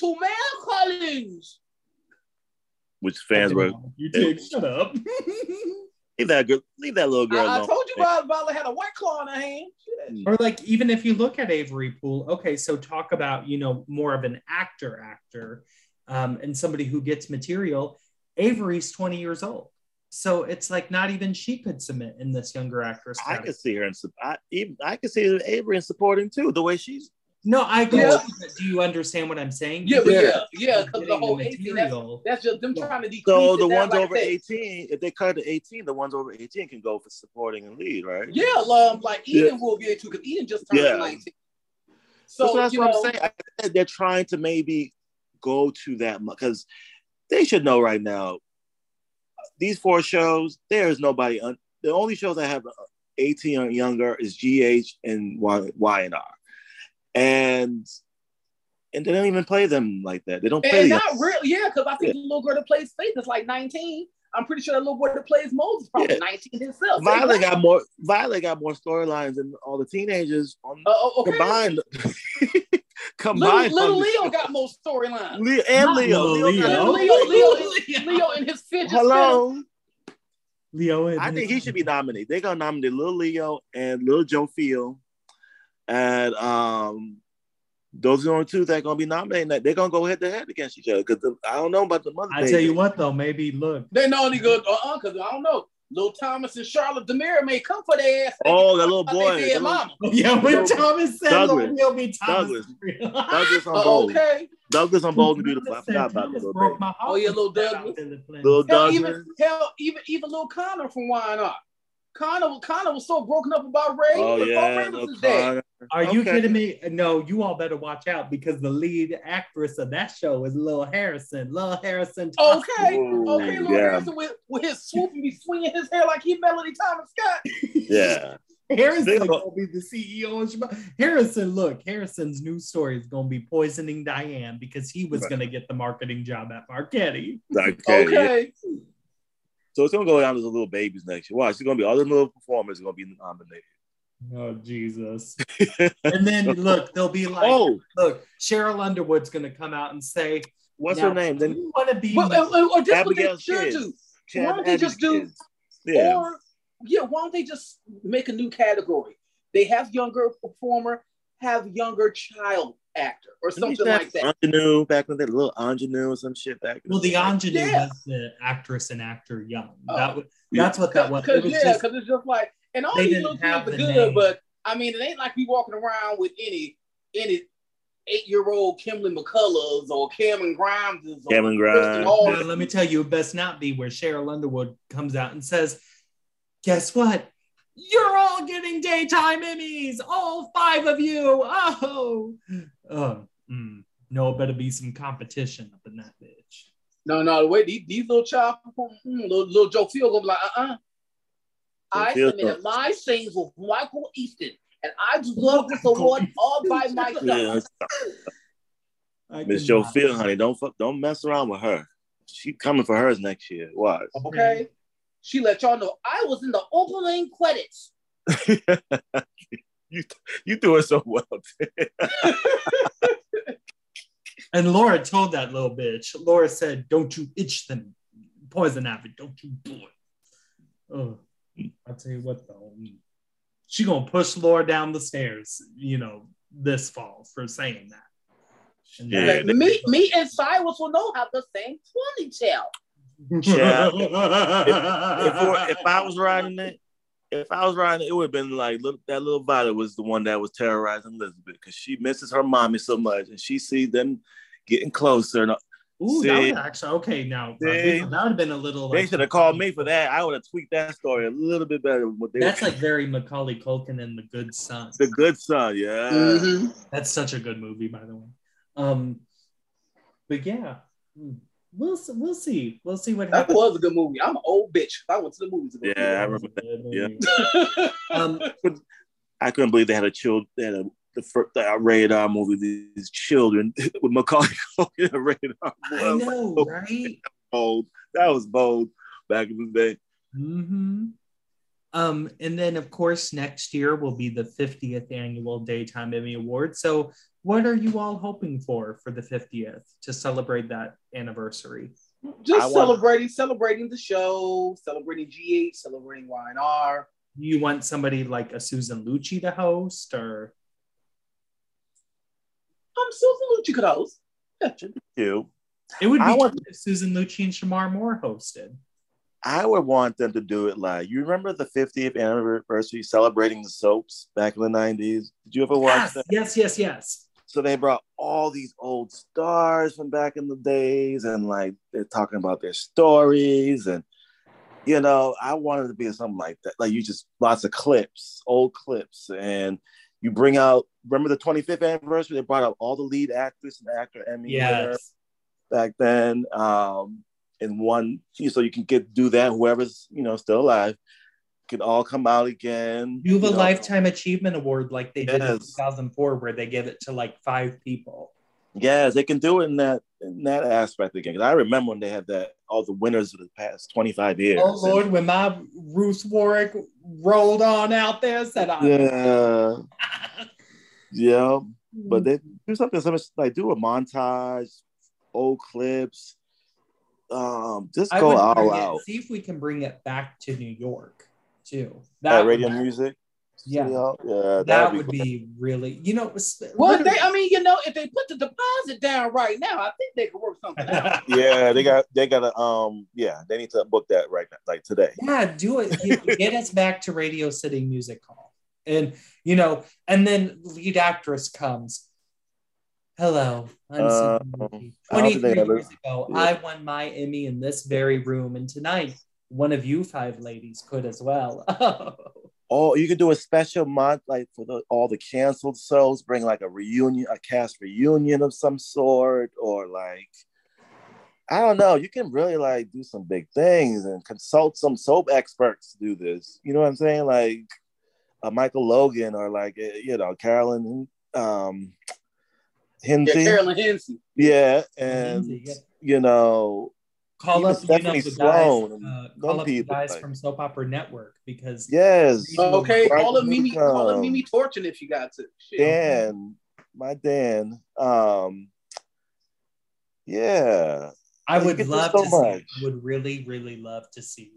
to Mel Collins. Which fans were. You did. Shut up. Leave that girl, leave that little girl. I, I told you about Vala had a white claw in her hand. Or like even if you look at Avery Pohl, okay, so talk about you know more of an actor actor. um, and somebody who gets material. Avery's 20 years old. So it's like not even she could submit in this younger actress. I could see her in. I even I could see Avery in supporting too. The way she's No, I agree. Yeah. with but Do you understand what I'm saying? Yeah, Yeah. yeah, yeah, because the whole the 18, that's, material. that's just them trying to decrease so the down ones like over that. 18. If they cut to 18, the ones over 18 can go for supporting and lead, right? Yeah, um, like Yeah. Eden will be able to because Eden just turned Yeah. 19. So, So, that's you what know, I'm saying. I, they're trying to maybe go to that because they should know right now. These four shows, there is nobody. Un, the only shows that have uh, 18 or younger is GH and Y Y and R, and and they don't even play them like that. They don't play. and the not really, yeah, because I think the little girl that plays Faith is like 19. I'm pretty sure that little boy that plays Moses is probably Yeah. 19 himself. Violet got more. Violet got more storylines than all the teenagers on uh, okay. combined. Combined. little on the Leo got more storylines. Leo and Not Leo. Leo Leo, Leo, Leo, Leo and his fidget spinner. Hello. Leo. and I think he should be nominated. They're gonna nominate Lil Leo and Lil Joe Field, and um, those are the only two that are gonna be nominated. They're gonna go head to head against each other because I don't know about the mother. I tell you what, though, maybe look. They know only good, uh uh, because I don't know. Lil Thomas and Charlotte Demir may come for their ass. Oh, that little boy, dead that little- Yeah, when Douglas. Thomas said Douglas. He'll be Thomas. Douglas. Douglas on Uh, bold. okay. Douglas on bold and beautiful. I Thomas said forgot about the Thomas little broke my heart Oh, yeah, little Douglas. in the plane. Little Hell, Douglas. even hell, even even little Connor from Y&R. Connor, Connor was so broken up about Ray. Oh yeah, Ray was his dad. Connor. Are you Okay. kidding me? No, you all better watch out because the lead actress of that show is Lil Harrison. Lil Harrison. Thompson. Okay, Ooh, okay, Lil yeah. Harrison with, with his swoop and be swinging his hair like he Melody Thomas Scott. Yeah. Harrison They- gonna be the CEO of Shabbat. Harrison, look, Harrison's new story is gonna be poisoning Diane because he was Right. gonna get the marketing job at Marchetti. Okay. yeah. So it's gonna go down to the little babies next year. Watch, it's gonna be all the little performers are gonna be nominated. Oh Jesus! and then look, they'll be like, oh, look, Sheryl Underwood's gonna come out and say, what's her name? Then you want to be? Well, uh, or this what they Abigail should do. Chad Why don't they just do- Yeah. Or yeah, why don't they just make a new category? They have younger performer, have younger child actor, or something like that. Ingenue back in the day, little ingenue or some shit back. well, the ingenue Yeah. was the actress and actor young. Oh. that was, that's what that was. It Because was yeah, just- because it's just like, and all They these little kids are good, name. but I mean, it ain't like we walking around with any any eight year old Kimberly McCullough or Camryn Grimes or Cameron Kristen Grimes. Hall. Now, let me tell you, it best not be where Sheryl Underwood comes out and says, Guess what? You're all getting daytime Emmys, all five of you. Oh, oh mm. no, it better be some competition up in that bitch. No, no, the way these, these little child, mm, little, little Joe Field gonna be like, uh uh I Field submitted my scenes with Michael Easton, and I deserve this award all by myself. Yeah, Miss cannot. Joe Field, honey, don't fuck, don't mess around with her. She coming for hers next year. Watch. Okay. She let y'all know I was in the opening credits. you you doing so well. And Laura told that little bitch. Laura said, "Don't you itch them, poison ivy. Don't you do it." Oh, I'll tell you what though, she gonna push Laura down the stairs. You know, this fall for saying that. And Yeah, Like, me, me and Cyrus will know have the same ponytail. Yeah. if, we're- if I was riding it, if I was riding it, it would have been like little, that little Violet was the one that was terrorizing Elizabeth because she misses her mommy so much and she sees them getting closer. And Ooh, that would actually okay. Now See? that would have been a little. they like- should have called me for that. I would have tweaked that story a little bit better. than What they That's like very Macaulay Culkin and The Good Son. the good son, yeah. Mm-hmm. That's such a good movie, by the way. Um, but yeah, Hmm. we'll we'll see. We'll see what happens. That was a good movie. I'm an old bitch. I went to the movies. to go Yeah, I remember that. that. Yeah. Um, I couldn't believe they had a child, they had a the first the rated R movie. These children with Macaulay Culkin, a rated R. I movie. know, right? bold. That was bold back in the day. hmm Um, and then, of course, next year will be the 50th annual Daytime Emmy Award. So, what are you all hoping for for the 50th to celebrate that anniversary? Just I want- celebrating, celebrating the show, celebrating GH, celebrating Y&R. Do you want somebody like a Susan Lucci to host, or Um, Susan Lucci could host. You. It would be I want- if Susan Lucci and Shemar Moore hosted. I would want them to do it live. You remember the 50th anniversary celebrating the soaps back in the 90s? Did you ever watch Yes, that? yes, yes, yes. So they brought all these old stars from back in the days, and like they're talking about their stories, and you know, I wanted to be something like that. Like you just lots of clips, old clips, and you bring out. Remember the 25th anniversary? They brought out all the lead actress and actor Emmy Yes. back then. Um, in one, so you can get do that. Whoever's you know still alive can all come out again. Do have you know. Lifetime Achievement Award like they did in 2004, where they give it to like five people. Yes, they can do it in that in that aspect again. 'Cause I remember when they had that all the winners of the past 25 years. Oh Lord, when my Ruth Warrick rolled on out there, said I. Yeah. Yeah. But they do something so much like do a montage, old clips. Um, just I go all out. it, see if we can bring it back to New York too. That would- radio music. Yeah. Yeah, That that'd be, be really, you know, Well, they, I mean, you know, if they put the deposit down right now, I think they could work something out. yeah, they got they gotta um yeah, they need to book that right now, like today. yeah, do it. Get, get us back to Radio City Music Hall, and you know, and then lead actress comes. Hello, I'm Uh, Susan I don't Lucci. think they 23 years ago, yeah. I won my Emmy in this very room, and tonight one of you five ladies could as well. Oh, you could do a special month like for the, all the canceled shows, bring like a reunion, a cast reunion of some sort, or like I don't know. You can really like do some big things and consult some soap experts to do this. You know what I'm saying? Like uh, Michael Logan or like uh, you know Carolyn um, Yeah, Carolyn Hinsey. Yeah, and Lindsay, yeah. you know call Even up, you know, Stephanie the guys, and uh, call up the people, guys like- from Soap Opera Network because yes, Okay, Right, call up Mimi, call up um, Mimi Torchin if you got to. Shit. Dan, my Dan. Um, yeah, I You would love so to see. I would really, really love to see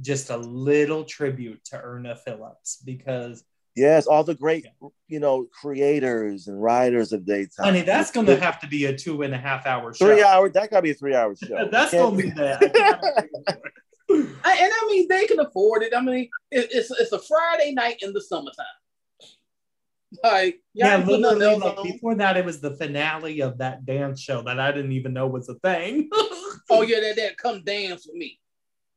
just a little tribute to Irna Phillips because, yes, all the great, you know, creators and writers of daytime. honey, that's going to have to be a two and a half hour show. three hour. That gotta be a three hour show. That's going to be- that. I cannot agree with it. I- and I mean, they can afford it. I mean, it, it's it's a Friday night in the summertime. Like, yeah, ain't put nothing literally. else Like, on. before that, it was the finale of that dance show that I didn't even know was a thing. Oh yeah, that that come dance with me,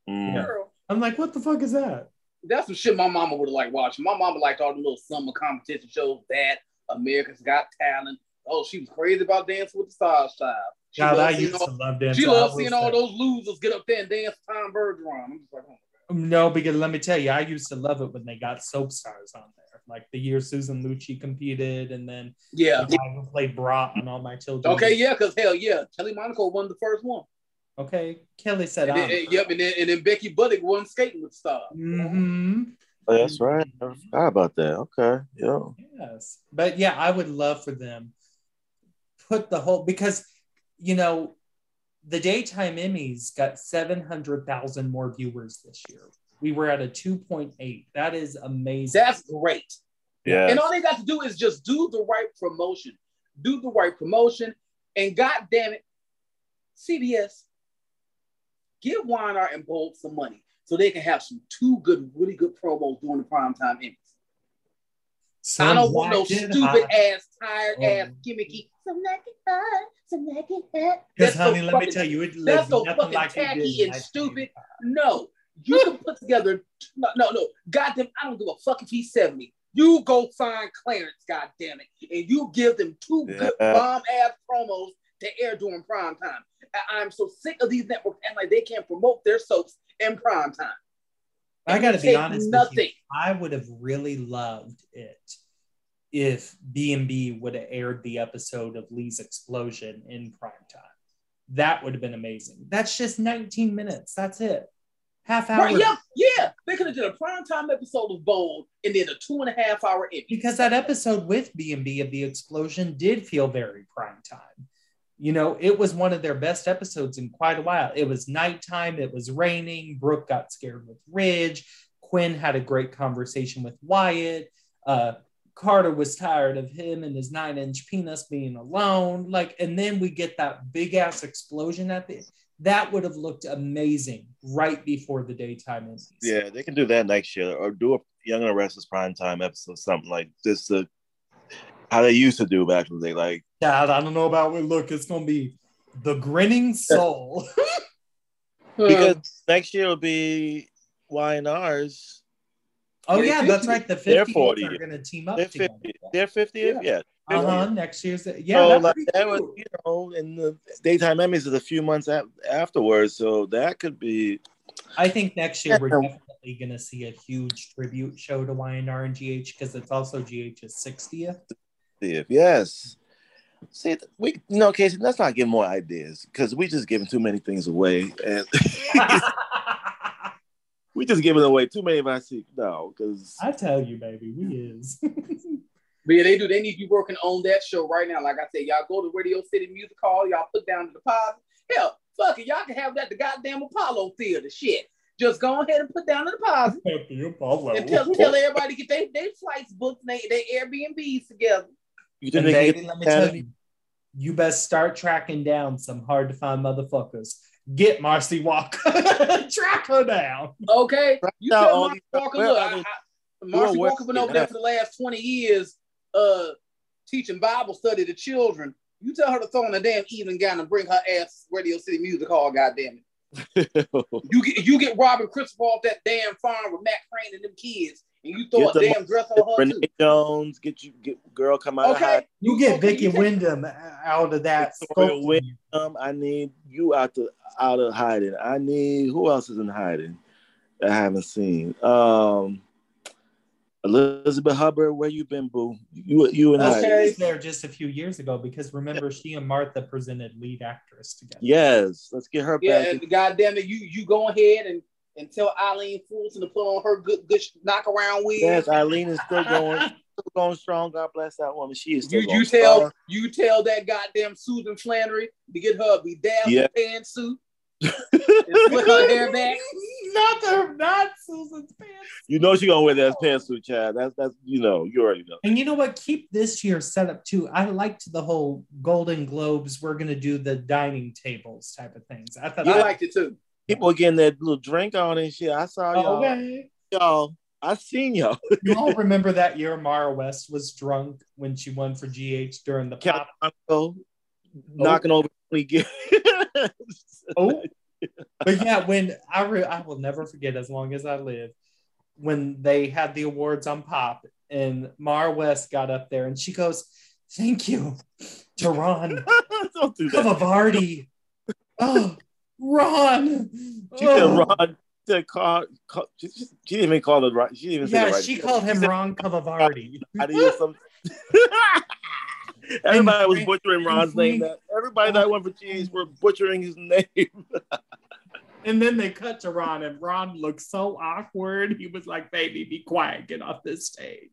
Mm. girl. I'm like, what the fuck is that? That's some shit my mama would have liked watching. My mama liked all the little summer competition shows. That America's Got Talent. Oh, she was crazy about Dancing with the Stars. Child. She God, I used all, to love dance. she loved seeing all those losers get up there and dance Tom Bergeron. I'm just like, oh. Um, no, because let me tell you, I used to love it when they got soap stars on there. Like the year Susan Lucci competed, and then yeah. who played Brat on All My Children. Okay, yeah, because hell yeah, Kelly Monaco won the first one. Okay, Kelly said, And then, and- yep, and then, and then Becky Budig won skating with Star. hmm Oh, that's right. I forgot about that. Okay, yeah. Yes, but yeah, I would love for them put the whole because you know the daytime Emmys got seven hundred thousand more viewers this year. We were at a two point eight. That is amazing. That's great. Yeah. And all they got to do is just do the right promotion. Do the right promotion. And god damn it, CBS, give Weiner and Bolt some money so they can have some two good, really good promos during the primetime Emmys. So I don't want no stupid hot. ass, tired Oh. ass, gimmicky. Some like it hot, some like it hot. Because That's so honey, let me tell you, it that's lives so fucking like tacky in and stupid. No, you can put together. No, no, no. Goddamn, I don't give a fuck if he's 70. You go find Clarence, goddamn it, and you give them two good bomb ass promos to air during prime time. I'm so sick of these networks and like they can't promote their soaps in prime time. I got to be honest with you. Nothing. I would have really loved it if B&B would have aired the episode of Lee's explosion in prime time. That would have been amazing. That's just 19 minutes. That's it. Half hour. Right, yeah, yeah. They could have done a prime time episode of Bold and then a two and a half hour Emmy. Because that episode with B&B of the explosion did feel very prime time. You know, it was one of their best episodes in quite a while. It was nighttime, it was raining, Brooke got scared with Ridge, Quinn had a great conversation with Wyatt, uh, Carter was tired of him and his nine inch penis being alone. Like, and then we get that big ass explosion at the that would have looked amazing right before the daytime Emmys. Yeah, they can do that next year or do a Young and Restless prime time episode, something like this. To, how they used to do back in the day. Like, Dad, I don't know about what look. It's gonna be the grinning soul. because next year will be Y&R's. oh Yeah, yeah, that's right. The They're 50 40. are gonna team up They're together. 50. They're 50th, yeah. Uh huh. Next year's yeah. so like pretty that was, you know, and the daytime Emmys is a few months af- afterwards, so that could be. I think next year we're definitely going to see a huge tribute show to Y&R and GH because it's also GH's 60th. If yes, see, we no, Casey, let's not give more ideas because we just giving too many things away, and we just giving away too many of our secrets. No, because I tell you, baby, we is. But yeah, they do. They need you working on that show right now. Like I said, y'all go to Radio City Music Hall. Y'all put down the deposit. Hell, fuck it. Y'all can have that the goddamn Apollo Theater. Shit. Just go ahead and put down the deposit and tell, tell everybody to get their they flights booked, and they, they Airbnbs together. You And think they baby, let me tell you, you best start tracking down some hard to find motherfuckers. Get Marcy Walker. Track her down. Okay, you down tell Marcy these- Walker, well, look, I I, mean, I, Marcy where- Walker been over there for the last twenty years, uh, teaching Bible study to children. You tell her to throw on a damn evening gown and bring her ass Radio City Music Hall. Goddamn it. You get you get Robin Christopher off that damn farm with Matt Crane and them kids, and you throw Get a damn dress on her too. Jones, get you get girl come out. Okay, You get okay, Vicky you Wyndham out of that. Victoria. Wyndham. I need you out the out of hiding. I need who else is in hiding? that I haven't seen. Um, Elizabeth Hubbard, where you been, boo? You you and Well, I. Was there just a few years ago because remember she and Martha presented lead actress together. Yes, let's get her Yeah, back. and goddamn it, you you go ahead and and tell Eileen Fulton to put on her good good knock around wig. Yes, Eileen is still going, still going strong. God bless that woman. She is still You going you tell strong. you tell that goddamn Susan Flannery to get her a bedazzled Yeah. pantsuit and flick her hair back. not the not Susan's pants. You know she gonna wear that pantsuit, Chad. That's that's you know you already know. And you know what? Keep this year set up too. I liked the whole Golden Globes. We're gonna do the dining tables type of things. I thought I liked it too. People getting that little drink on and shit. I saw y'all. okay. Y'all, I seen y'all. You all remember that year Maura West was drunk when she won for GH during the pop. Calico oh. knocking over twenty gears. Oh, but yeah, when I re- I will never forget as long as I live when they had the awards on pop and Maura West got up there and she goes, "Thank you Ron Don't do that. Cavavardi." Oh, Ron. She Oh. said Ron. She said call, call, she, she she didn't even call it right. She didn't even say Yeah, right. she called him Ron Cavavardi. Everybody was butchering Ron's name. That everybody that went for cheese were butchering his name. And then they cut to Ron, and Ron looked so awkward. He was like, "Baby, be quiet. Get off this stage."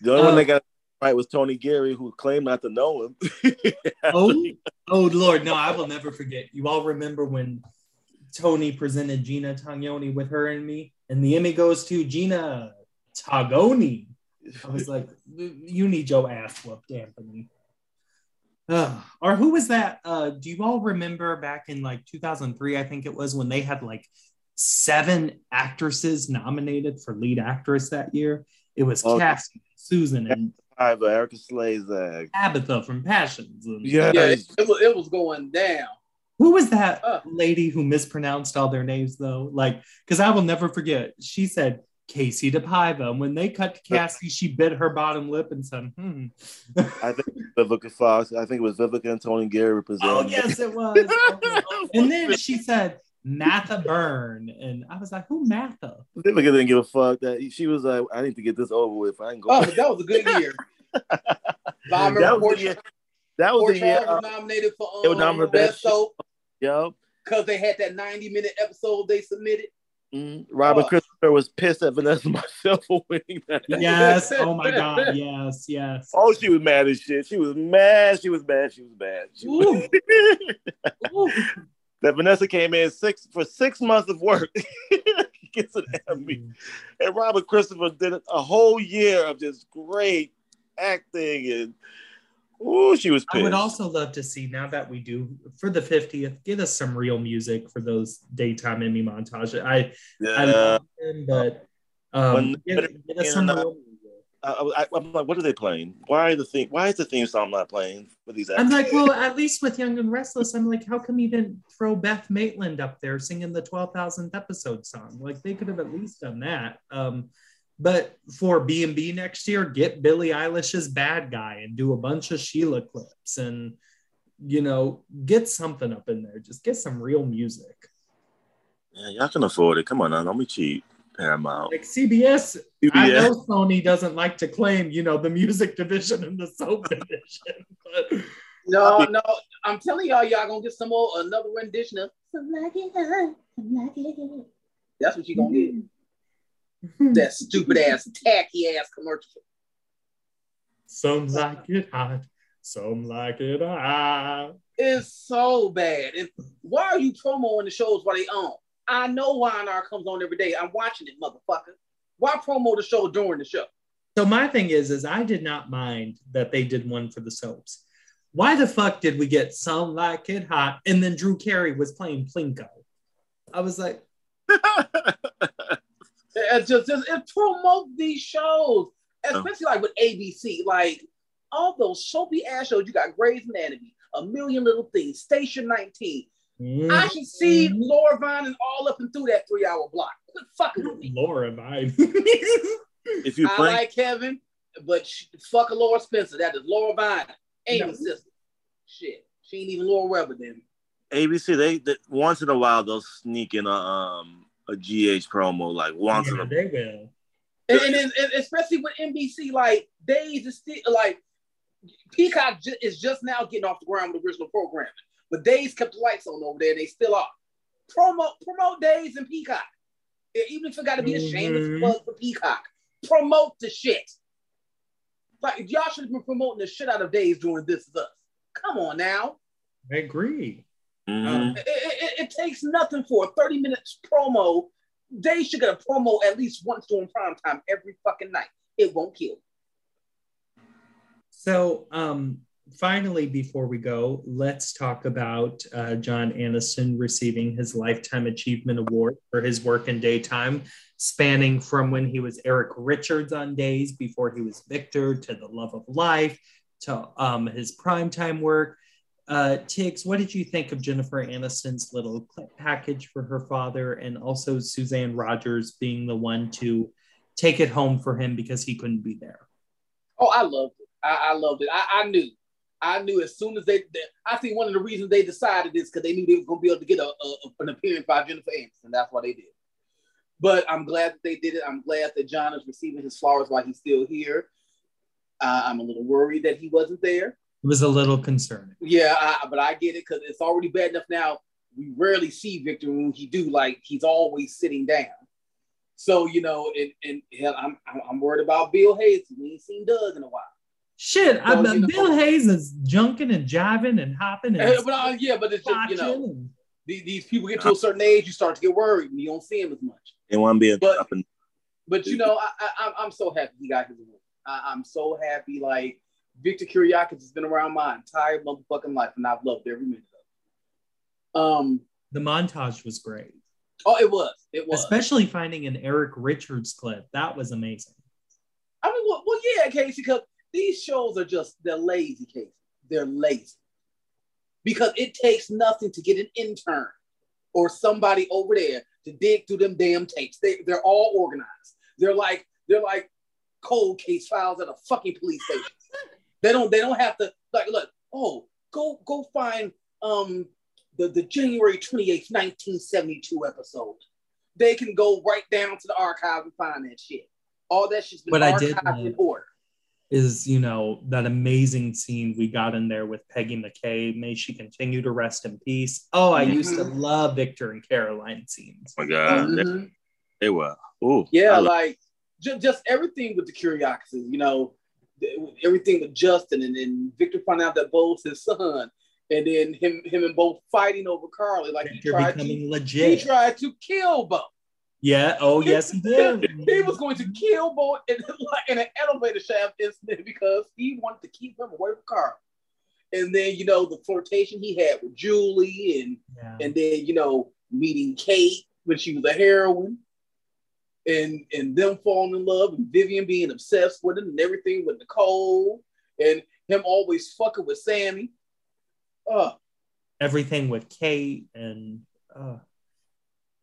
The only one Oh. that uh, got right with Tony Geary, who claimed not to know him. Oh, oh Lord, no, I will never forget. You all remember when Tony presented Gina Tognoni with her and me, and the Emmy goes to Gina Tagoni. I was like, you need your ass whooped, Anthony. Ugh. or who was that? Uh, do you all remember back in like 2003? I think it was when they had like seven actresses nominated for lead actress that year. It was Oh. Cassie, Susan, and Hi, but Erika Slezak. Tabitha from Passions. And- Yeah, Yeah, it, it was, it was going down. Who was that Uh. lady who mispronounced all their names though? Like, because I will never forget. She said Casey DePaiva. And when they cut to Cassie, she bit her bottom lip and said, "Hmm." I think Vivica Fox. I think it was Vivica and Tony Geary representing. oh yes, it was. and then she said Matha Byrne, and I was like, "Who Matha?" Vivica didn't give a fuck. That she was like, I need to get this over with. I ain't Oh, going. but that was a good year. I that remember was Port, the year. That was Port the year. Uh, was nominated for they were um, nominated Best Best Soap yo, because they had that 90 minute episode they submitted. mm, Robert Oh. Christopher was pissed at Vanessa Marcil for winning that. Yes. Oh my God. Yes. Yes. Oh, she was mad as shit. She was mad. She was mad. She was mad. She was- Ooh. That Vanessa came in six for six months of work. gets an Emmy. And Robert Christopher did a whole year of just great acting and oh, she was I would also love to see now that we do for the 50th, get us some real music for those daytime Emmy montages. I I yeah. love them, but um, get us some uh, real. I, I, am like, what are they playing? Why are the theme? Why is the theme song not playing for these? I'm like, well, at least with Young and Restless, I'm like, how come you didn't throw Beth Maitland up there singing the 12,000th episode song? Like, they could have at least done that. Um, but for B and B next year, get Billie Eilish's "Bad Guy" and do a bunch of Sheila clips, and you know, get something up in there. Just get some real music. yeah, y'all can afford it. Come on now, don't be cheap. Paramount. Like CBS, I know Sony doesn't like to claim, you know, the music division and the soap division, but No, no, I'm telling y'all, y'all gonna get some more another rendition of "Some Like It Hot, Some Like It That's what you gonna get. Hmm. That stupid ass, tacky ass commercial. Some like it hot, some like it hot. It's so bad. And why are you promoting the shows while they on? I know Y&R comes on every day. I'm watching it, motherfucker. Why promote the show during the show? So my thing is, is I did not mind that they did one for the soaps. Why the fuck did we get some like it hot and then Drew Carey was playing Plinko? I was like, It just, just it promote these shows, especially like with ABC. Like all those soapy ass shows. You got Grey's Anatomy, A Million Little Things, Station 19. I can see Mm-hmm. Laura Vine and all up and through that three hour block. Quit fucking with me. Laura mine. if you I blink, like Kevin, but sh- fuck a Laura Spencer. That is Laura Vine, Amy's No. sister. Shit, she ain't even Laura Webber then. ABC, they, they once in a while they'll sneak in a um a GH promo like once in yeah, a they will. And, and, then- and especially with NBC, like Days is still like Peacock ju- is just now getting off the ground with original programming, but Days kept the lights on over there, and they still are. Promote promote Days and Peacock. Yeah, Even if it got to be a shameless Mhm. plug for Peacock, promote the shit. Like y'all should have been promoting the shit out of Days during This Is Us. Come on now. I agree. Mhm. It, it- it- it takes nothing for a 30 minutes promo. They should get a promo at least once during prime time every fucking night. It won't kill. So, um, finally, before we go, let's talk about uh, John Aniston receiving his Lifetime Achievement Award for his work in daytime, spanning from when he was Eric Richards on Days before he was Victor to The Love of Life to um, his primetime work. Uh, Tiggz, what did you think of Jennifer Aniston's little clip package for her father and also Suzanne Rogers being the one to take it home for him because he couldn't be there? Oh, I loved it. I, I loved it. I, I knew. I knew as soon as they, they I think one of the reasons they decided this because they knew they were going to be able to get a, a, an appearance by Jennifer Aniston. That's why they did. But I'm glad that they did it. I'm glad that John is receiving his flowers while he's still here. Uh, I'm a little worried that he wasn't there. It was a little concerning. Yeah, I, but I get it because it's already bad enough now. We rarely see Victor when he do like he's always sitting down. So you know, and, and hell, I'm I'm- I'm worried about Bill Hayes. We ain't seen Doug in a while. Shit, I, Well, you know- Bill Hayes is junking and jiving and hopping Eh, and but uh, yeah, but it's just you know and- these, these people get to a certain age, you start to get worried and you don't see them as much. They want to be But- up and But you know, I, I I'm- I'm so happy he got his award. I, I'm so happy. Like Victor Kiriakis has been around my entire motherfucking life, and I've loved every minute of it. Um. the montage was great, Oh, it was. It was. especially finding an Eric Richards clip. That was amazing. I mean, well, well yeah, Casey, because these shows are just they're lazy, Casey. They're lazy because it takes nothing to get an intern or somebody over there to dig through them damn tapes. They they're all organized. They're like they're like cold case files at a fucking police station. they don't they don't have to like look. Oh, go go find um the the January twenty eighth, nineteen seventy two episode. They can go right down to the archive and find that shit. All that shit's been What I did archived in order. Is you know that amazing scene we got in there with Peggy McCay. May she continue to rest in peace. Oh, I used to Mhm. love Victor and Caroline scenes. oh my god, they, Mhm. they were. Ooh, Yeah, love- like just, just everything with the curiosity, you know, th- everything with Justin and then Victor found out that Bo's his son, and then him him and Bo fighting over Carly, like he tried becoming to he tried to kill Bo. Yeah. Oh, yes, he did. he was going to kill Bo in, in an elevator shaft incident because he wanted to keep him away from Carl. And then you know the flirtation he had with Julie, and Yeah. and then you know meeting Kate when she was a heroine, and and them falling in love, and Vivian being obsessed with him, and everything with Nicole, and him always fucking with Sammy. Uh, Everything with Kate and uh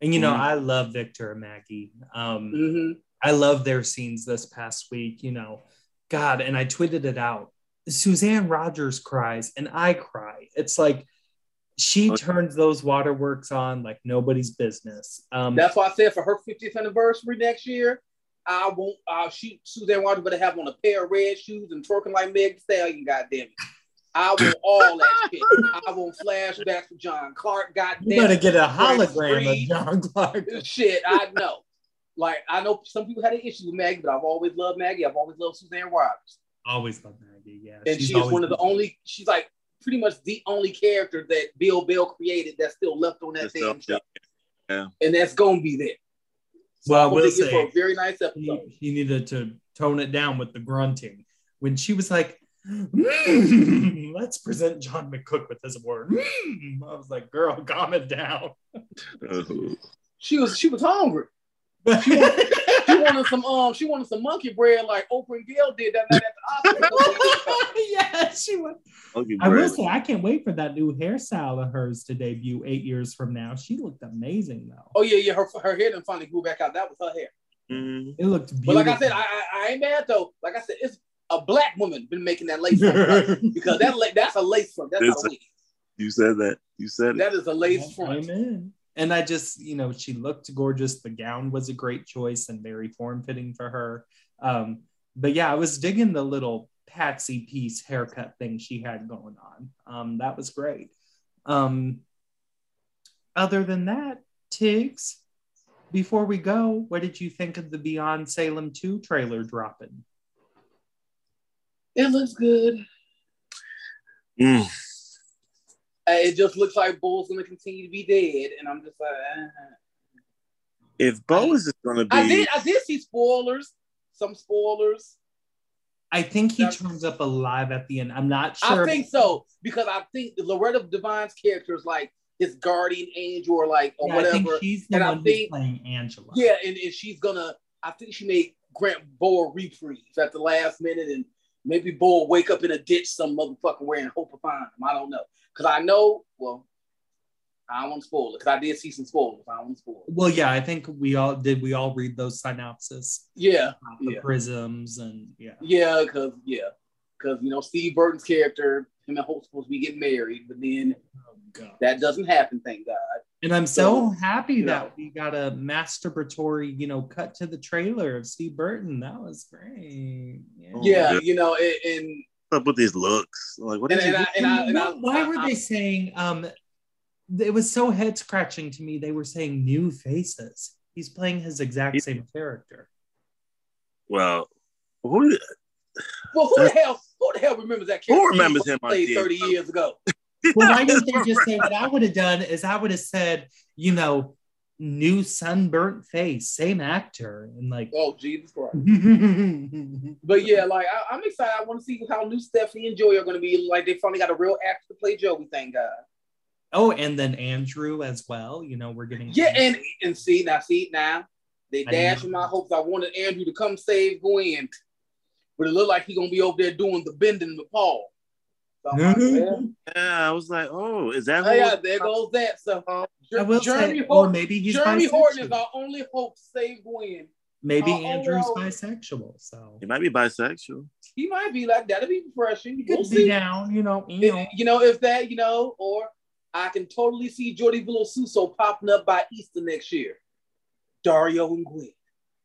and you know, Mhm. I love Victor and Maggie. Um mhm. I love their scenes this past week, you know. God, and I tweeted it out. Suzanne Rogers cries and I cry. It's like she turns those waterworks on like nobody's business. Um That's why I said for her 50th anniversary next year, I won't. Uh, she Suzanne Rogers better have on a pair of red shoes and twerking like Meg Thee Stallion. Goddamn it! I want all that shit. I want flashbacks with John Clarke. Goddamn you better get a hologram of John Clarke. shit. I know. Like I know some people had an issue with Maggie, but I've always loved Maggie. I've always loved Suzanne Rogers, Always loved Maggie, yeah. and she's she is one of the only. She's like pretty much the only character that Bill Bell created that's still left on that damn still- show, and that's gonna be there. So Well, I we'll think it's for a very nice episode. he, he needed to tone it down with the grunting when she was like "Mm, let's present john mccook with his award Mm. i was like girl calm it down. She was she was hungry. She wanted some um she wanted some monkey bread like Oprah and Gail did that night at the Oscars. yeah she was Okay, i will say i can't wait for that new hairstyle of hers to debut eight years from now she looked amazing though oh yeah, yeah, her her hair done finally grew back out. That was her hair. Mhm. it looked But like I said, I, I I ain't mad though. Like I said, it's a black woman been making that lace front because that la- that's a lace front. That's It's a a- wig. You said that. You said it. That is a lace front. Amen. And I just, you know, she looked gorgeous. The gown was a great choice and very form fitting for her. Um, but yeah, I was digging the little patsy piece haircut thing she had going on. Um, that was great. Um, other than that, Tiggz, before we go, what did you think of the Beyond Salem 2 trailer dropping? It looks good. Mm. It just looks like Bull's gonna continue to be dead, and I'm just like, uh. If Bo is going to be, I did I did see spoilers, some spoilers. I think he That's- turns up alive at the end. I'm not sure. I think so because I think Loretta Devine's character is like his guardian angel or like or Yeah, I think whatever. she's the And I one who's think- playing Angela. Yeah, and, and she's gonna. I think she made Grant Bo a reprieve at the last minute, and maybe Bo will wake up in a ditch some motherfucker way and hope to find him. I don't know because I know. Well, I don't want to spoil it because I did see some spoilers. I don't want to spoil it. Well, yeah, I think we all did. We all read those synopses, Yeah, the Yeah. prisms, and yeah. yeah, because yeah, because you know Steve Burton's character, him and Hope supposed to be getting married, but then Oh god. that doesn't happen. Thank God. And I'm so So, happy you that we got a masturbatory, you know, cut to the trailer of Steve Burton. That was great. Yeah. Oh, Yeah, yeah. you know, and, and What's up with these looks? Like, what And- and I- and I- and I- why were they saying? Um, it was so head scratching to me. They were saying new faces. He's playing his exact He- same character. Well, who? well, who the hell, who the hell remembers that character? Who remembers he him on Played thirty years ago. Well, why didn't they just say what I would have done? Is I would have said, you know, new sunburnt face, same actor, and like. Oh Jesus Christ! But yeah, like I, I'm excited. I want to see how new Stephanie and Joey are going to be. Like they finally got a real actor to play Joey. Thank God. Oh, and then Andrew as well. You know, we're getting Yeah, and and see now, see now, they dashed my hopes. I wanted Andrew to come save Gwen, but it looked like he gonna be over there doing the bending with Paul. So I'm like, Yeah, I was like, oh, is that? oh, who yeah, was- there goes that. So I will Jeremy, say, or Horton, maybe he's Jeremy Horton is our only hope save Gwen. Maybe uh, oh, Andrew's bisexual, so He might be bisexual. He might be like that'll be refreshing. he We'll could be see. down. You know, you know. If- you know, if that, you know, or I can totally see Jordi Vilasuso popping up by Easter next year. Dario and Gwen.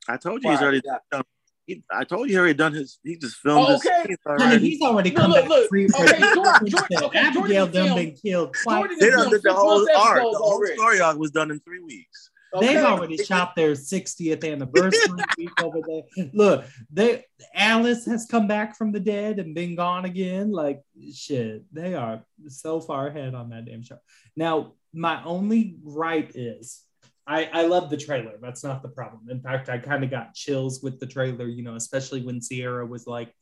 I told you he's already. He, I told you he already done his. He just filmed Oh, his okay. Honey, he's already Look, come look, back look. free. Okay, Jordan- Jordan- okay, Abigail Jordan done film- been killed twice. Jordan They It's done been did the whole arc. The whole already. story arc was done in three weeks. They've already shot their 60th anniversary week over there. Look, they Alice has come back from the dead and been gone again. Like shit, they are so far ahead on that damn show. Now, my only gripe is I, I love the trailer. That's not the problem. In fact, I kind of got chills with the trailer, you know, especially when Ciara was like,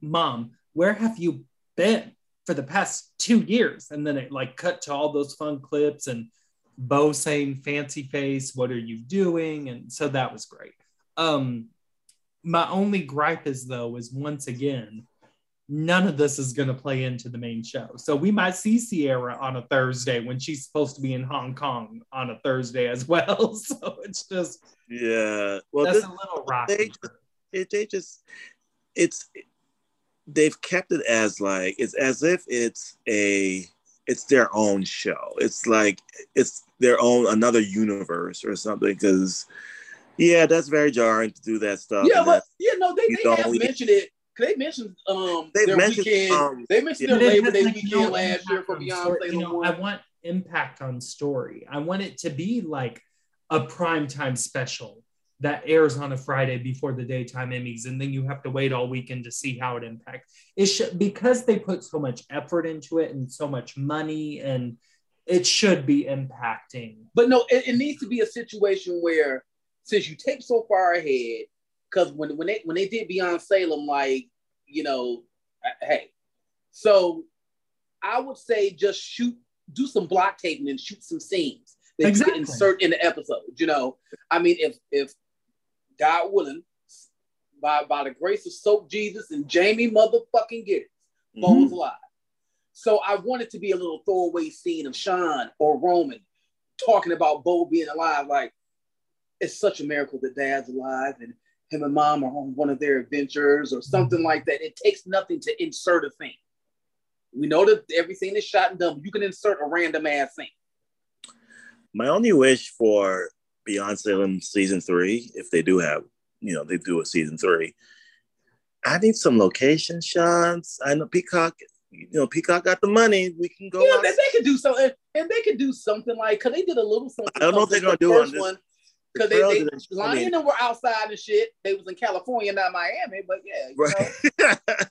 Mom, where have you been for the past two years? And then it like cut to all those fun clips and Bo saying fancy face, what are you doing? And so that was great. Um, my only gripe is though, is once again, none of this is going to play into the main show. So we might see Ciara on a Thursday when she's supposed to be in Hong Kong on a Thursday as well. So it's just yeah. Well, that's this, a little rocky. they just, it, they just it's they've kept it as like it's as if it's a it's their own show. It's like it's their own another universe or something because yeah, that's very jarring to do that stuff. Yeah, but yeah, no, they, they have mentioned it. They mentioned um They their mentioned, weekend. um, they mentioned yeah. Their it Labor has, Day like, weekend no last year for Beyonce. You know, I want impact on story. I want it to be like a primetime special that airs on a Friday before the daytime Emmys, and then you have to wait all weekend to see how it impacts. It should because they put so much effort into it and so much money, and it should be impacting. But no, it, it needs to be a situation where since you take so far ahead, because when when they when they did Beyond Salem, like you know, uh, hey, so I would say just shoot, do some block taping and shoot some scenes that you can insert in the episode. You know, I mean, if if God willing, by by the grace of Soap Jesus and Jamey motherfucking Giddens, Bo Mhm. was alive. So I wanted to be a little throwaway scene of Sean or Roman talking about Bo being alive. Like, it's such a miracle that dad's alive and him and mom are on one of their adventures or something like that. It takes nothing to insert a thing. We know that everything is shot and done. You can insert a random ass thing. My only wish for Beyond Salem season three, if they do have, you know, they do a season three, I need some location shots. I know Peacock, you know, Peacock got the money. We can go. Yeah, that they could do something, and they could do something like because they did a little something. I don't know what they're gonna do on this- Because they, they president- I Lion mean- and were outside and shit. They was in California, not Miami. But yeah, you know.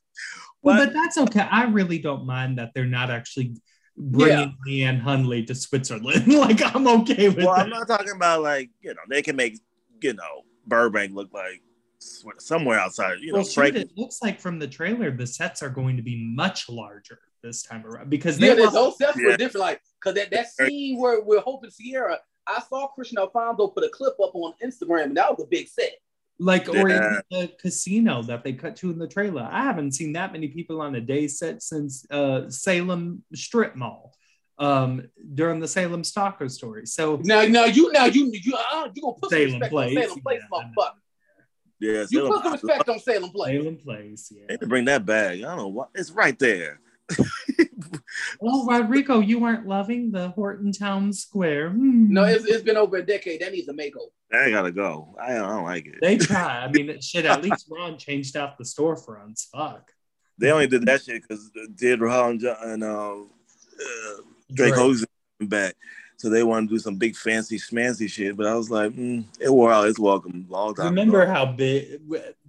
Well, But- but that's okay. I really don't mind that they're not actually bringing Leanne Hunley to Switzerland. like I'm okay with well, that. I'm not talking about like you know they can make you know Burbank look like somewhere outside. You know, well, shoot, Frank- it looks like from the trailer the sets are going to be much larger this time around because they Yeah, were, there's those sets were different. Like, cause that, that scene where we're hoping Ciara, I saw Kristian Alfonso put a clip up on Instagram, and that was a big set. like or Yeah. the casino that they cut to in the trailer. I haven't seen that many people on a day set since uh, Salem Strip Mall um, during the Salem Stalker story. So Now, now you, now you, you, uh, you gonna put some Salem respect Place, on Salem Place, yeah, I know. motherfucker. yeah, You Salem- put some respect on Salem Place. Salem Place, They yeah. need to bring that back. I don't know what it's right there. Oh, Rodrigo, you weren't loving the Horton Town Square. Hmm. No, it's, it's been over a decade. That needs a makeover. I gotta go. I, I don't like it. they try. I mean, shit. At least Ron changed out the storefronts. Fuck. They only did that shit because did Rahal and, John, and uh, uh, Drake Hogestyn back. So they want to do some big fancy schmancy shit. But I was like, mm, it wore out its welcome long time Remember ago. how big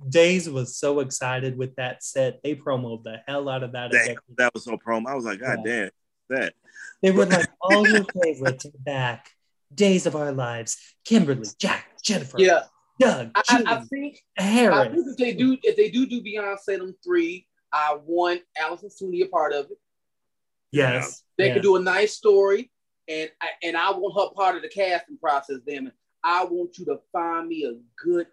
Days was so excited with that set? They promoted the hell out of that. Damn, that was so promo. I was like, God Yeah. damn, that. They were like, all your favorites are back. Days of Our Lives. Kimberly, Jack, Jennifer, Yeah, Doug, I, I, I Julie, think I think if they do if they do do Beyond Salem three, I want Alison Sweeney a part of it. yes. They yeah. could do a nice story, and I, and I want her part of the casting process. Damn it, I want you to find me a good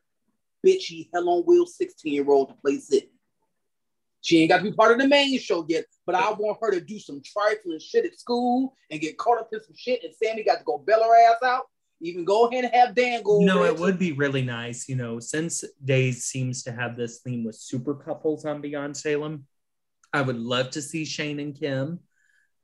bitchy hell on wheels sixteen year old to play Sid. She ain't got to be part of the main show yet, but I want her to do some trifling shit at school and get caught up in some shit. And Sammy got to go bail her ass out. Even go ahead and have Dan go. You know, it would be really nice, you know, since Days seems to have this theme with super couples on Beyond Salem. I would love to see Shane and Kim.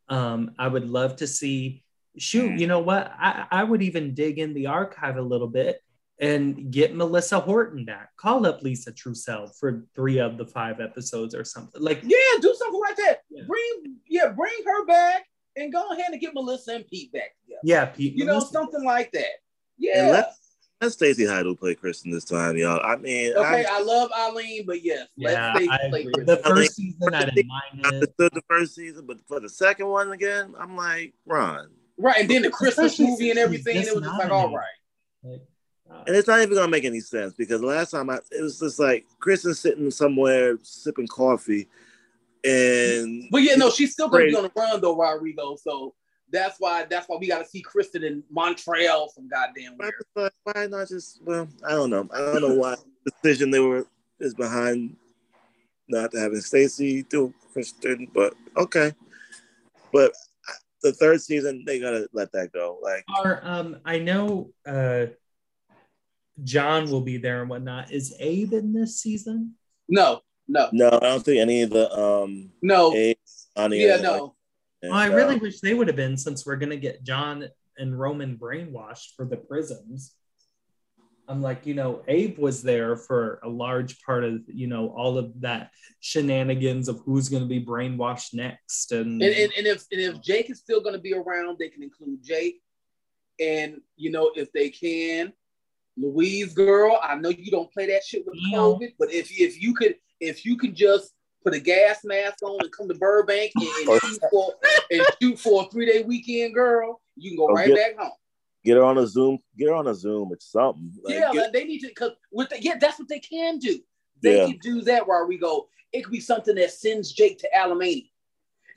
Um, I would love to see, shoot, mm. you know what? I, I would even dig in the archive a little bit and get Melissa Horton back. Call up Lisa Trusel for three of the five episodes or something. Like, Yeah, do something like that. Yeah. Bring yeah, bring her back and go ahead and get Melissa and Pete back together. yeah, Pete. You know, something like that. And Yeah. let let Stacey Hyde play Kristen this time, y'all. I mean, Okay, I I love Eileen, but yes, Yeah, let's stay play agree. The first season, I didn't mind it. I understood the first season, but for the second one again, I'm like, Ron. Right, and then the Christmas Especially movie and everything, she's it was just like, all right. Like, And it's not even gonna make any sense because the last time I it was just like Kristen sitting somewhere sipping coffee and But yeah, no, she's still gonna Great. be on the run though, Rodrigo. So that's why that's why we gotta see Kristen in Montreal some goddamn why, where. why not just well, I don't know. I don't know why the decision they were is behind not having Stacy do Kristen, but okay. But the third season they gotta let that go. Like Are um I know uh John will be there and whatnot. Is Abe in this season? No, no, no, I don't think any of the um no. A, Anya, Yeah, no. and, Well, I uh, really wish they would have been since we're gonna get John and Roman brainwashed for the prisms. I'm like, you know, Abe was there for a large part of, you know, all of that shenanigans of who's gonna be brainwashed next. And, And, and, and if and if Jake is still gonna be around, they can include Jake. And you know, if they can, Louise girl, I know you don't play that shit with No. COVID, but if if you could if you could just put a gas mask on and come to Burbank and, and shoot for and shoot for a three day weekend, girl, you can go Or right get- back home. Get her on a Zoom, get her on a Zoom. It's something. Like, yeah, get- like, they need to because with the, yeah, that's what they can do. They Yeah. can do that where we go. It could be something that sends Jake to Alamania,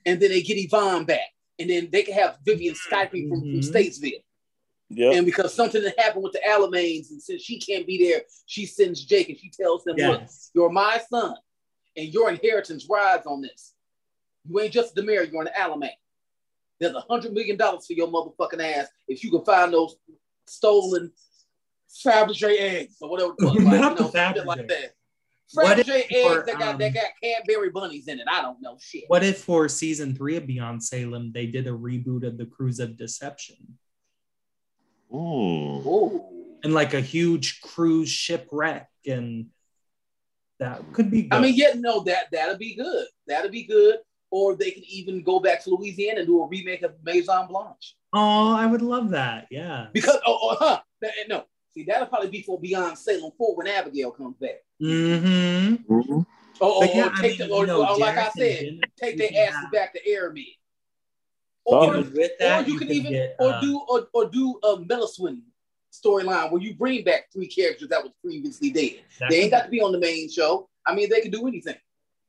and then they get Yvonne back, and then they can have Vivian skyping from, from Mhm. Statesville. yeah. And because something that happened with the Alamains, and since she can't be there, she sends Jake and she tells them, "Look, yes. you're my son, and your inheritance rides on this. You ain't just the mayor, you're an Alamain. There's a hundred million dollars for your motherfucking ass if you can find those stolen Fabergé eggs or whatever the fuck, like, Not you know, the some shit Fabergé. like that. What if Fabergé for, eggs that got um, that got Cadbury bunnies in it. I don't know shit. What if for season three of Beyond Salem they did a reboot of the Cruise of Deception Mm. Ooh. and like a huge cruise shipwreck and that could be good. I mean, yeah, no, that that'll be good. That'll be good. Or they can even go back to Louisiana and do a remake of Maison Blanche. oh, I would love that. Yeah. Because oh, oh huh. That- no. See, that'll probably be for Beyond Salem 4 when Abigail comes back. Mm-hmm. Mhm. Or, or, yeah, or I take mean, the, or, you know, or like I said, take you their asses have- back to Aremid. Oh, Or, And with or that, you can even get, or uh, do or, or do a Melaswen storyline where you bring back three characters that was previously dead. that They ain't got to be on the main show. I mean, they can do anything.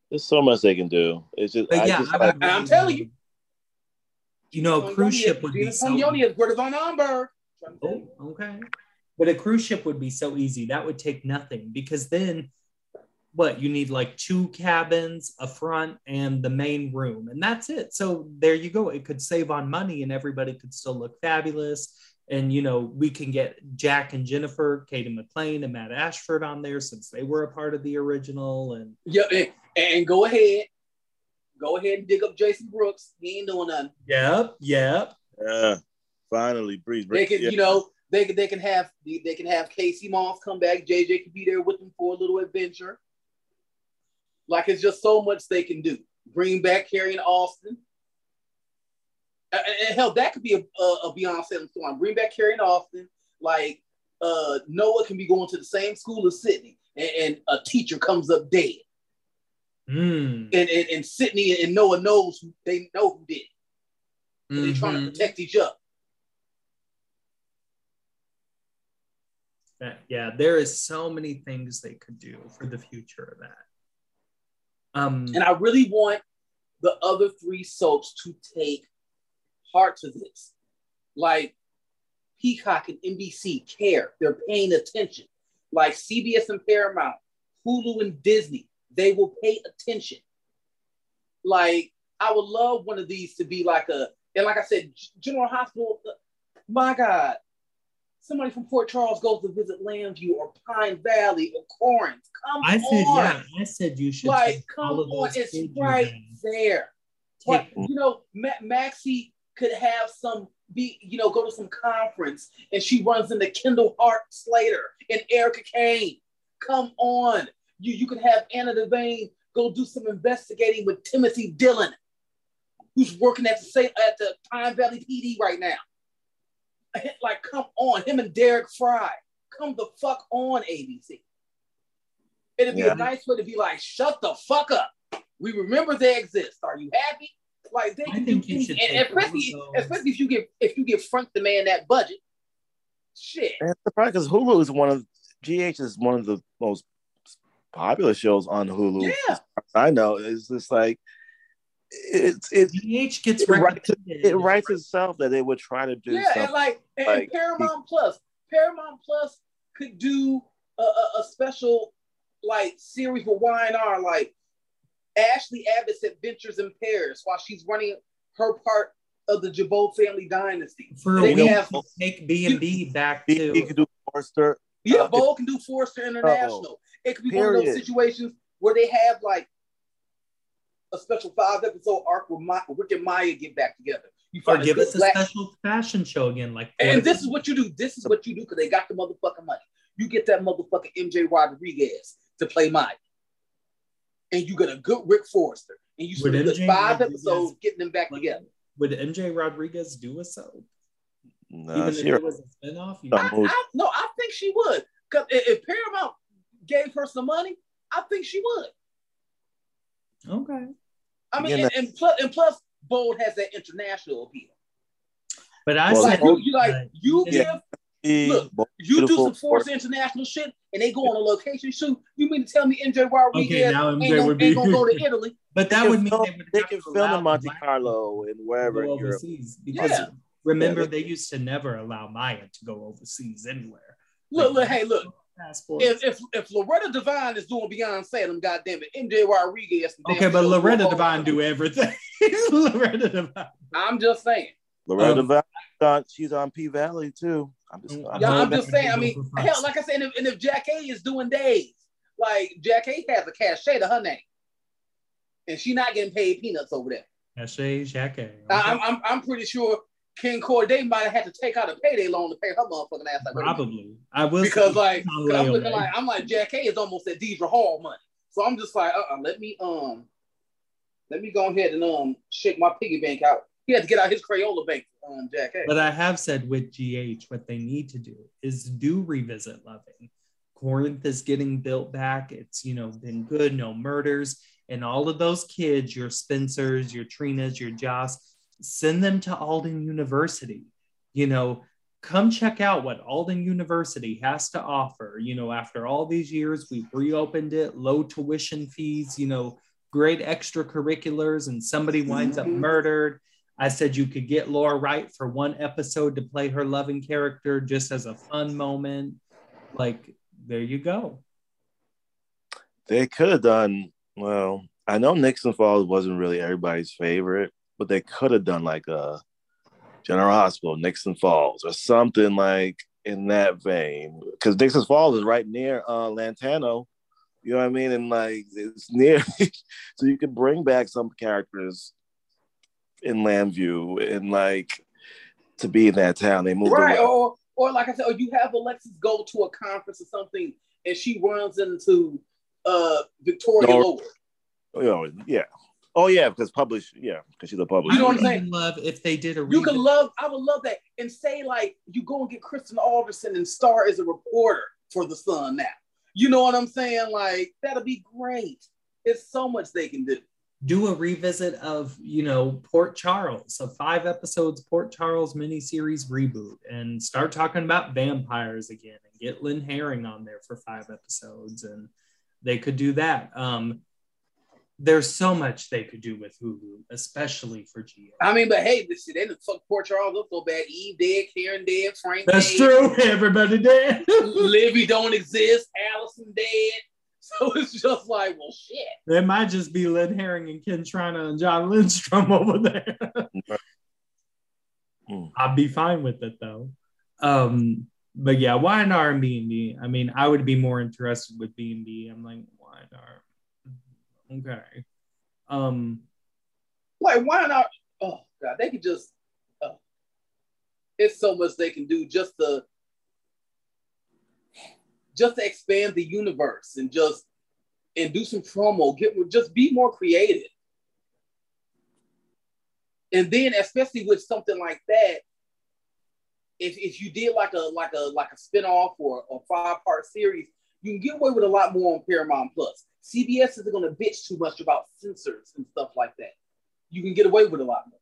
There's so much they can do. It's just, But I yeah, just I'm, like, I'm really telling you. You know, a cruise ship would be so. Tognoni is Greta Von Amberg. Oh, okay. But a cruise ship would be so easy. That would take nothing because then what you need like two cabins, a front, and the main room, and that's it. So there you go. It could save on money and everybody could still look fabulous. And you know, we can get Jack and Jennifer, Katie McLean, and Matt Ashford on there since they were a part of the original. And Yeah, and, and go ahead. Go ahead and dig up Jason Brooks. He ain't doing nothing. yep, yep. yeah, finally, Breeze. They can, yeah. you know, they can they can have they can have Casey Moss come back. JJ can be there with them for a little adventure. Like it's just so much they can do. Bring back Carrie and Austin. And, and hell, that could be a, a, a Beyond Salem story. Bring back Carrie and Austin. Like uh, Noah can be going to the same school as Sydney, and, and a teacher comes up dead, Mm. and and, and Sydney and Noah knows who they know who did. And They're trying to Mhm. protect each other. Yeah, there is so many things they could do for the future of that. Um, And I really want the other three soaps to take heart to this. Like Peacock and NBC care, they're paying attention. Like CBS and Paramount, Hulu and Disney, they will pay attention. Like, I would love one of these to be like a, and like I said, General Hospital, uh, my God, somebody from Port Charles goes to visit Llanview or Pine Valley or Corinth. Come I said, on yeah, I said you should like come on it's right there like you know Ma- maxie could have some be you know go to some conference and she runs into kendall hart slater and erica kane come on you you could have anna devane go do some investigating with timothy dillon who's working at the same at the pine valley pd right now like come on him and derek frye come the fuck on abc It'd be Yeah. a nice way to be like, shut the fuck up. We remember they exist. Are you happy? Like they I can think do you things, should and take especially all of those. especially if you give if you give Frank the man that budget, Shit. That's the problem because Hulu is one of GH is one of the most popular shows on Hulu. Yeah. I know. It's just like it's it GH gets it writes, it writes itself that they would try to do Yeah, something. and like and, like- Paramount Plus, Paramount Plus could do a, a, a special like series with Y&R, like Ashley Abbott's Adventures in Paris, while she's running her part of the Jabot family dynasty. For a They week, have- take B and B back to he could do Forrester. Yeah, Uh, Bo can do Forrester International. it could be one of those situations where they have like a special five episode arc where My, Rick and Maya get back together. You or find give good us a black- special fashion show again, like And this is what you do. This is what you do because they got the motherfucking money. You get that motherfucking MJ Rodriguez to play Maya. And you get a good Rick Forrester. And you Would spend a five Rodriguez- episodes getting them back together. Would MJ Rodriguez do a soap? No, Even she, if it was a spinoff? You No. I, I, no, I think she would. Because if Paramount gave her some money, I think she would. Okay. I mean, and, and plus, and plus, Bold has that international appeal. But I Well, said Like you, you like you yeah. give she- Look, you do some Force International shit, and they go on a location shoot. You mean to tell me MJ Rodriguez Okay, now ain't, MJ gonna, would be- ain't gonna go to Italy? but that would mean film- they would they can film in Monte Carlo and wherever in go Europe. overseas because Yeah. remember Yeah. they used to never allow Maya to go overseas anywhere. Look, Like, look, hey, look. passports. If if if Loretta Devine is doing Beyonce, them goddamn it, MJ Rodriguez. okay, but Loretta go Devine do everything. Loretta Devine. I'm just saying. Loretta Um, Devine, she's on P Valley too. I'm just, Mm, I'm Yeah, I'm just saying. I mean, hell, like I said, and if, and if Jackée is doing days, like Jackée has a cachet to her name, and she not getting paid peanuts over there. Cachet Jacque. I, I'm, I'm I'm pretty sure Ken Corday might have had to take out a payday loan to pay her motherfucking ass. Like, wait a minute. Probably. I will because like, she's on 'cause I'm looking like I'm like Jackée is almost at Deidre Hall money. So I'm just like, uh, uh let me um, let me go ahead and um shake my piggy bank out. He had to get out his Crayola bank, um, Jack. But I have said with GH, what they need to do is do revisit Loving. Corinth is getting built back. It's you know been good, no murders, and all of those kids, your Spencers, your Trinas, your Joss, send them to Alden University. You know, come check out what Alden University has to offer. You know, after all these years, we've reopened it, low tuition fees. You know, great extracurriculars, and somebody winds up Mhm. murdered. I said you could get Laura Wright for one episode to play her loving character just as a fun moment. Like, there you go. They could have done well. I know Nixon Falls wasn't really everybody's favorite, but they could have done like a General Hospital, Nixon Falls, or something like in that vein. Because Nixon Falls is right near uh, Lantano. You know what I mean? And like it's near, so you could bring back some characters in Llanview and like to be in that town. They moved right, around. or or like I said, or you have Alexis go to a conference or something, and she runs into uh Victoria No. Lord. You yeah. Oh yeah, because publish, yeah, because she's a publisher. You know what I I'm saying? love if they did a You could revisit- love, I would love that, and say like you go and get Kristen Alderson and star as a reporter for the Sun now. You know what I'm saying? Like that'll be great. There's so much they can do. Do a revisit of you know Port Charles, a five episodes Port Charles miniseries reboot, and start talking about vampires again, and get Lynn Herring on there for five episodes, and they could do that. Um, there's so much they could do with Hulu, especially for Geo. I mean, but hey, this shit, they done fuck Port Charles up so bad. Eve dead, Karen dead, Frank That's dead, true. Everybody dead. Livy don't exist, Allison dead. So it's just like, well, shit. It might just be Lynn Herring and Kin Shriner and Jon Lindstrom over there. Mm. I'd be fine with it though. Um, but yeah, why an R and B and B? I mean, I would be more interested with B and B. I'm like, why an R? Okay. Um, Like, why not? Oh God, they could just. Oh. It's so much they can do just to, just to expand the universe and just and do some promo. Get just be more creative. And then, especially with something like that, if, if you did like a like a like a spinoff or a five part series, you can get away with a lot more on Paramount Plus. CBS isn't to bitch too much about censors and stuff like that. You can get away with a lot more.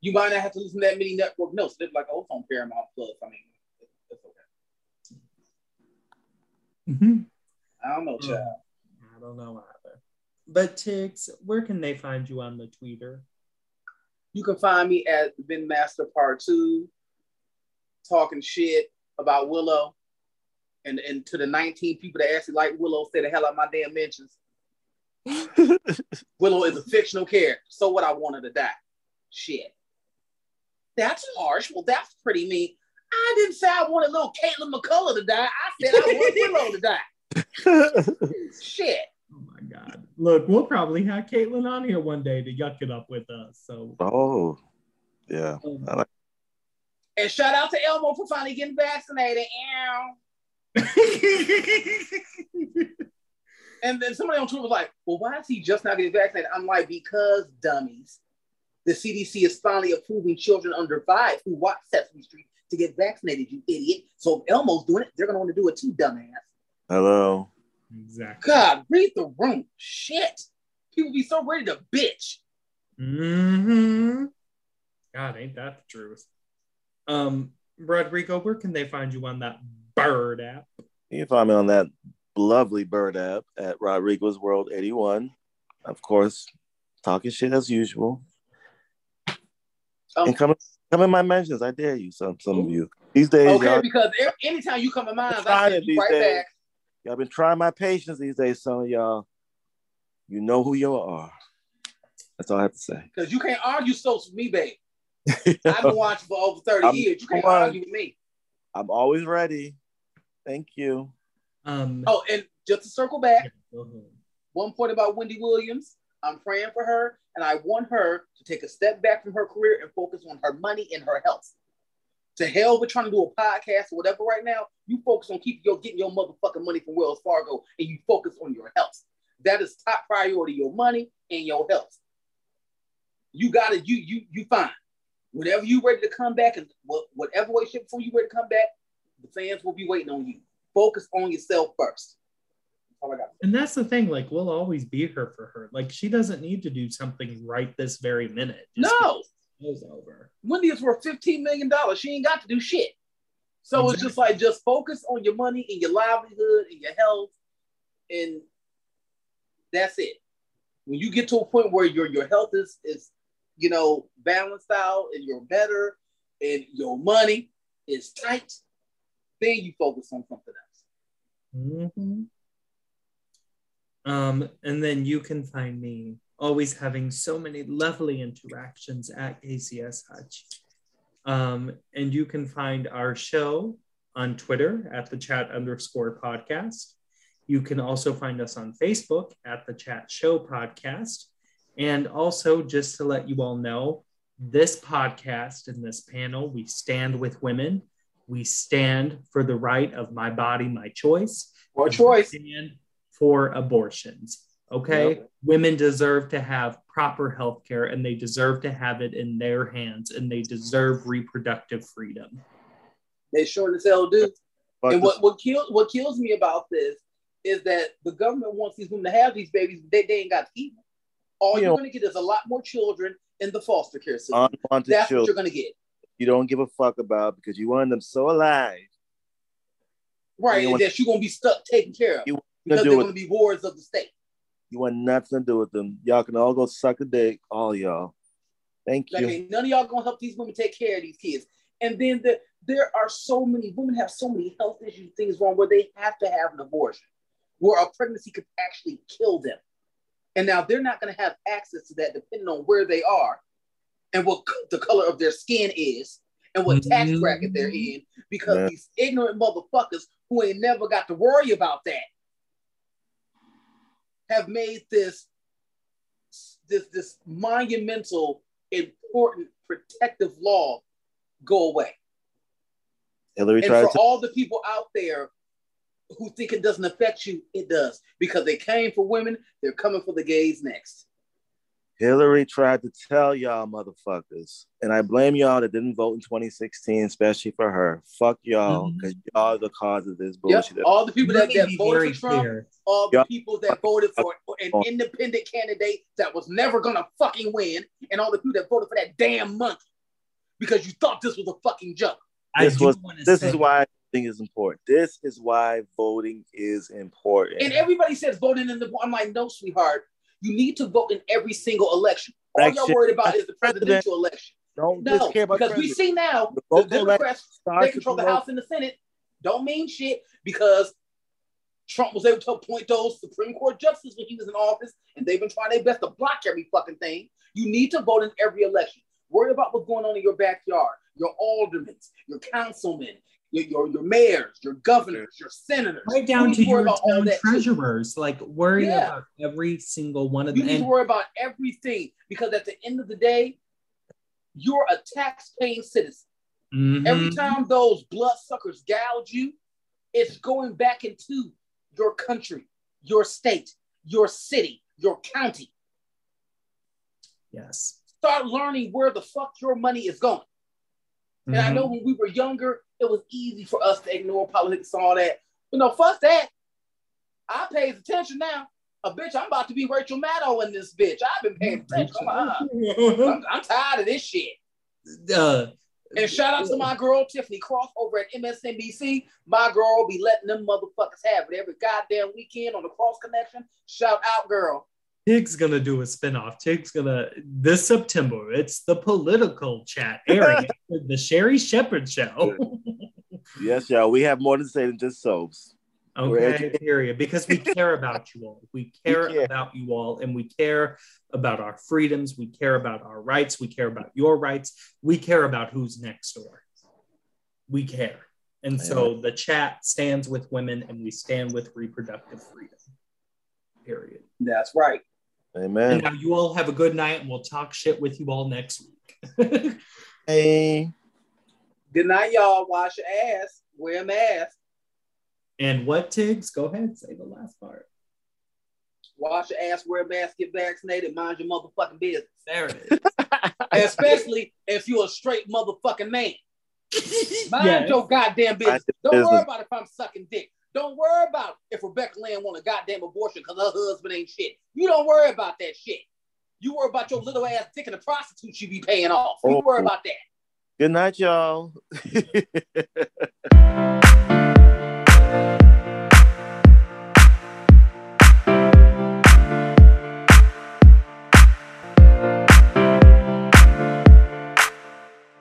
You might not have to listen to that many network notes. They're like, oh, it's on Paramount Plus. I mean, Mhm. I don't know, child. I don't know either. But Tiggz, where can they find you on the Twitter? You can find me at Ben Master Part Two, talking shit about Willow, and and to the 19 people that actually like Willow, say the hell out of my damn mentions. Willow is a fictional character. So what? I wanted to die. Shit. That's harsh. Well, that's pretty mean. I didn't say I wanted little Katelyn MacMullen to die. I said I wanted Willow to die. Shit. Oh my God. Look, we'll probably have Katelyn on here one day to yuck it up with us. So, oh, yeah. um, I like And shout out to Elmo for finally getting vaccinated. Ow. And then somebody on Twitter was like, well, why is he just not getting vaccinated? I'm like, because dummies. The CDC is finally approving children under five who watch Sesame Street to get vaccinated, you idiot. So if Elmo's doing it, they're going to want to do it too, dumbass. Hello. exactly. God, read the room. Shit. People be so ready to bitch. Mm-hmm. God, ain't that the truth? Um, Rodrigo, where can they find you on that bird app? You can find me on that lovely bird app at Rodrigo's World 81. Of course, talking shit as usual. Um, and come, come in my mentions. I dare you, some some of you. These days, okay, y'all, because anytime you come in mine, I Trying send you these right days. back. y'all been trying my patience these days. Some of y'all, you know who you are. That's all I have to say. Because you can't argue social with me, babe. I've been watching for over 30 I'm- years. You can't on. argue with me. I'm always ready. Thank you. Um, Oh, and just to circle back, one point about Wendy Williams. I'm praying for her, and I want her to take a step back from her career and focus on her money and her health. To hell with trying to do a podcast or whatever right now. You focus on keeping your getting your motherfucking money from Wells Fargo, and you focus on your health. That is top priority: your money and your health. You got it. You you you fine. Whenever you ready to come back, and whatever way, shape, form you ready to come back, the fans will be waiting on you. Focus on yourself first. That's all I got. and that's the thing. Like, we'll always be here for her. Like, she doesn't need to do something right this very minute. No. it's over. Wendy is worth $15 million. She ain't got to do shit. So it's just like just focus on your money and your livelihood and your health, and that's it. When you get to a point where your your health is is you know balanced out and you're better and your money is tight, then you focus on something else. Mhm. Um, and then you can find me always having so many lovely interactions at ACS Hutch. Um, and you can find our show on Twitter at the chat underscore podcast. You can also find us on Facebook at the chat show podcast. And also, just to let you all know, this podcast and this panel, we stand with women. We stand for the right of my body, my choice. We choice. For abortions. Okay. Yep. Women deserve to have proper health care and they deserve to have it in their hands and they deserve reproductive freedom. They sure as hell do. Fuck and what what kills what kills me about this is that the government wants these women to have these babies, but they, they ain't got to keep them. All You you're know- going to get is a lot more children in the foster care system. unwanted That's what you're going to get. you don't give a fuck about because you want them so alive. Right, and want- that you're gonna be stuck taking care of You because they're gonna be wards of the state. You want nothing to do with them. Y'all can all go suck a dick, all y'all. Thank you. ain't none of y'all gonna help these women take care of these kids. And then the, there are so many women have so many health issues, things wrong where they have to have an abortion, where a pregnancy could actually kill them. And now they're not gonna have access to that depending on where they are and what c- the color of their skin is and what tax Mhm. bracket they're in, because Yeah. these ignorant motherfuckers who ain't never got to worry about that have made this this this monumental important protective law go away. Hillary and for to all the people out there who think it doesn't affect you it does. Because they came for women they're coming for the gays next Hillary tried to tell y'all motherfuckers, and I blame y'all that didn't vote in 2016, especially for her. Fuck y'all, mm-hmm. because y'all are the cause of this yep. bullshit. all the people that, me that voted very for trump clear. all the Yep. people that voted for an independent candidate that was never gonna fucking win and all the people that voted for that damn monkey because you thought this was a fucking joke This was- This say- is why voting is important. This is why voting is important. And everybody says voting in the. I'm like, no, sweetheart. You need to vote in every single election. All Election. y'all worried about is the presidential election. Don't No, just care about because we president. see now The the Democrats they control with the the House and the Senate. Don't mean shit because Trump was able to appoint those Supreme Court justices when he was in office, and they've been trying their best to block every fucking thing. You need to vote in every election. Worry about what's going on in your backyard, your aldermen, your councilmen, your, your, your mayors, your governors, your senators. Right down to your all town that too. treasurers. Like worry Yeah. about every single one of You them. need to worry about everything because at the end of the day, you're a tax-paying citizen. Mhm. Every time those bloodsuckers gouge you, it's going back into your country, your state, your city, your county. yes. Start learning where the fuck your money is going. And I Mhm. know when we were younger, it was easy for us to ignore politics and all that. But no, fuck that. I pay attention now. A bitch, I'm about to be Rachel Maddow in this bitch. I've been paying attention. I'm, uh, I'm, I'm tired of this shit. Uh, And shout out to my girl Tiffany Cross over at MSNBC. My girl be letting them motherfuckers have it every goddamn weekend on the Cross Connection. Shout out, girl. Tig's gonna do a spinoff. Tig's gonna this September. It's the political chat airing the Sherri Shepherd show. Yes, y'all. We have more to say than just soaps. Okay, period. Because we care about you all. We care care. about you all, and we care about our freedoms. We care about our rights. We care about your rights. We care about who's next door. We care. And so the chat stands with women, and we stand with reproductive freedom. Period. That's right. And Amen. now you all have a good night, and we'll talk shit with you all next week. Hey. Good night, y'all. Wash your ass. Wear a mask. and what, Tiggz? Go ahead, say the last part. Wash your ass. Wear a mask. Get vaccinated. Mind your motherfucking business. There it Especially if you're a straight motherfucking man. is. Mind Yes. your goddamn business. Don't worry business. about if I'm sucking dick. Don't worry about if Rebecca Lynn want a goddamn abortion because her husband ain't shit. You don't worry about that shit. You worry about your little ass dick and the prostitute you be paying off. You Oh. worry about that. Good night, y'all.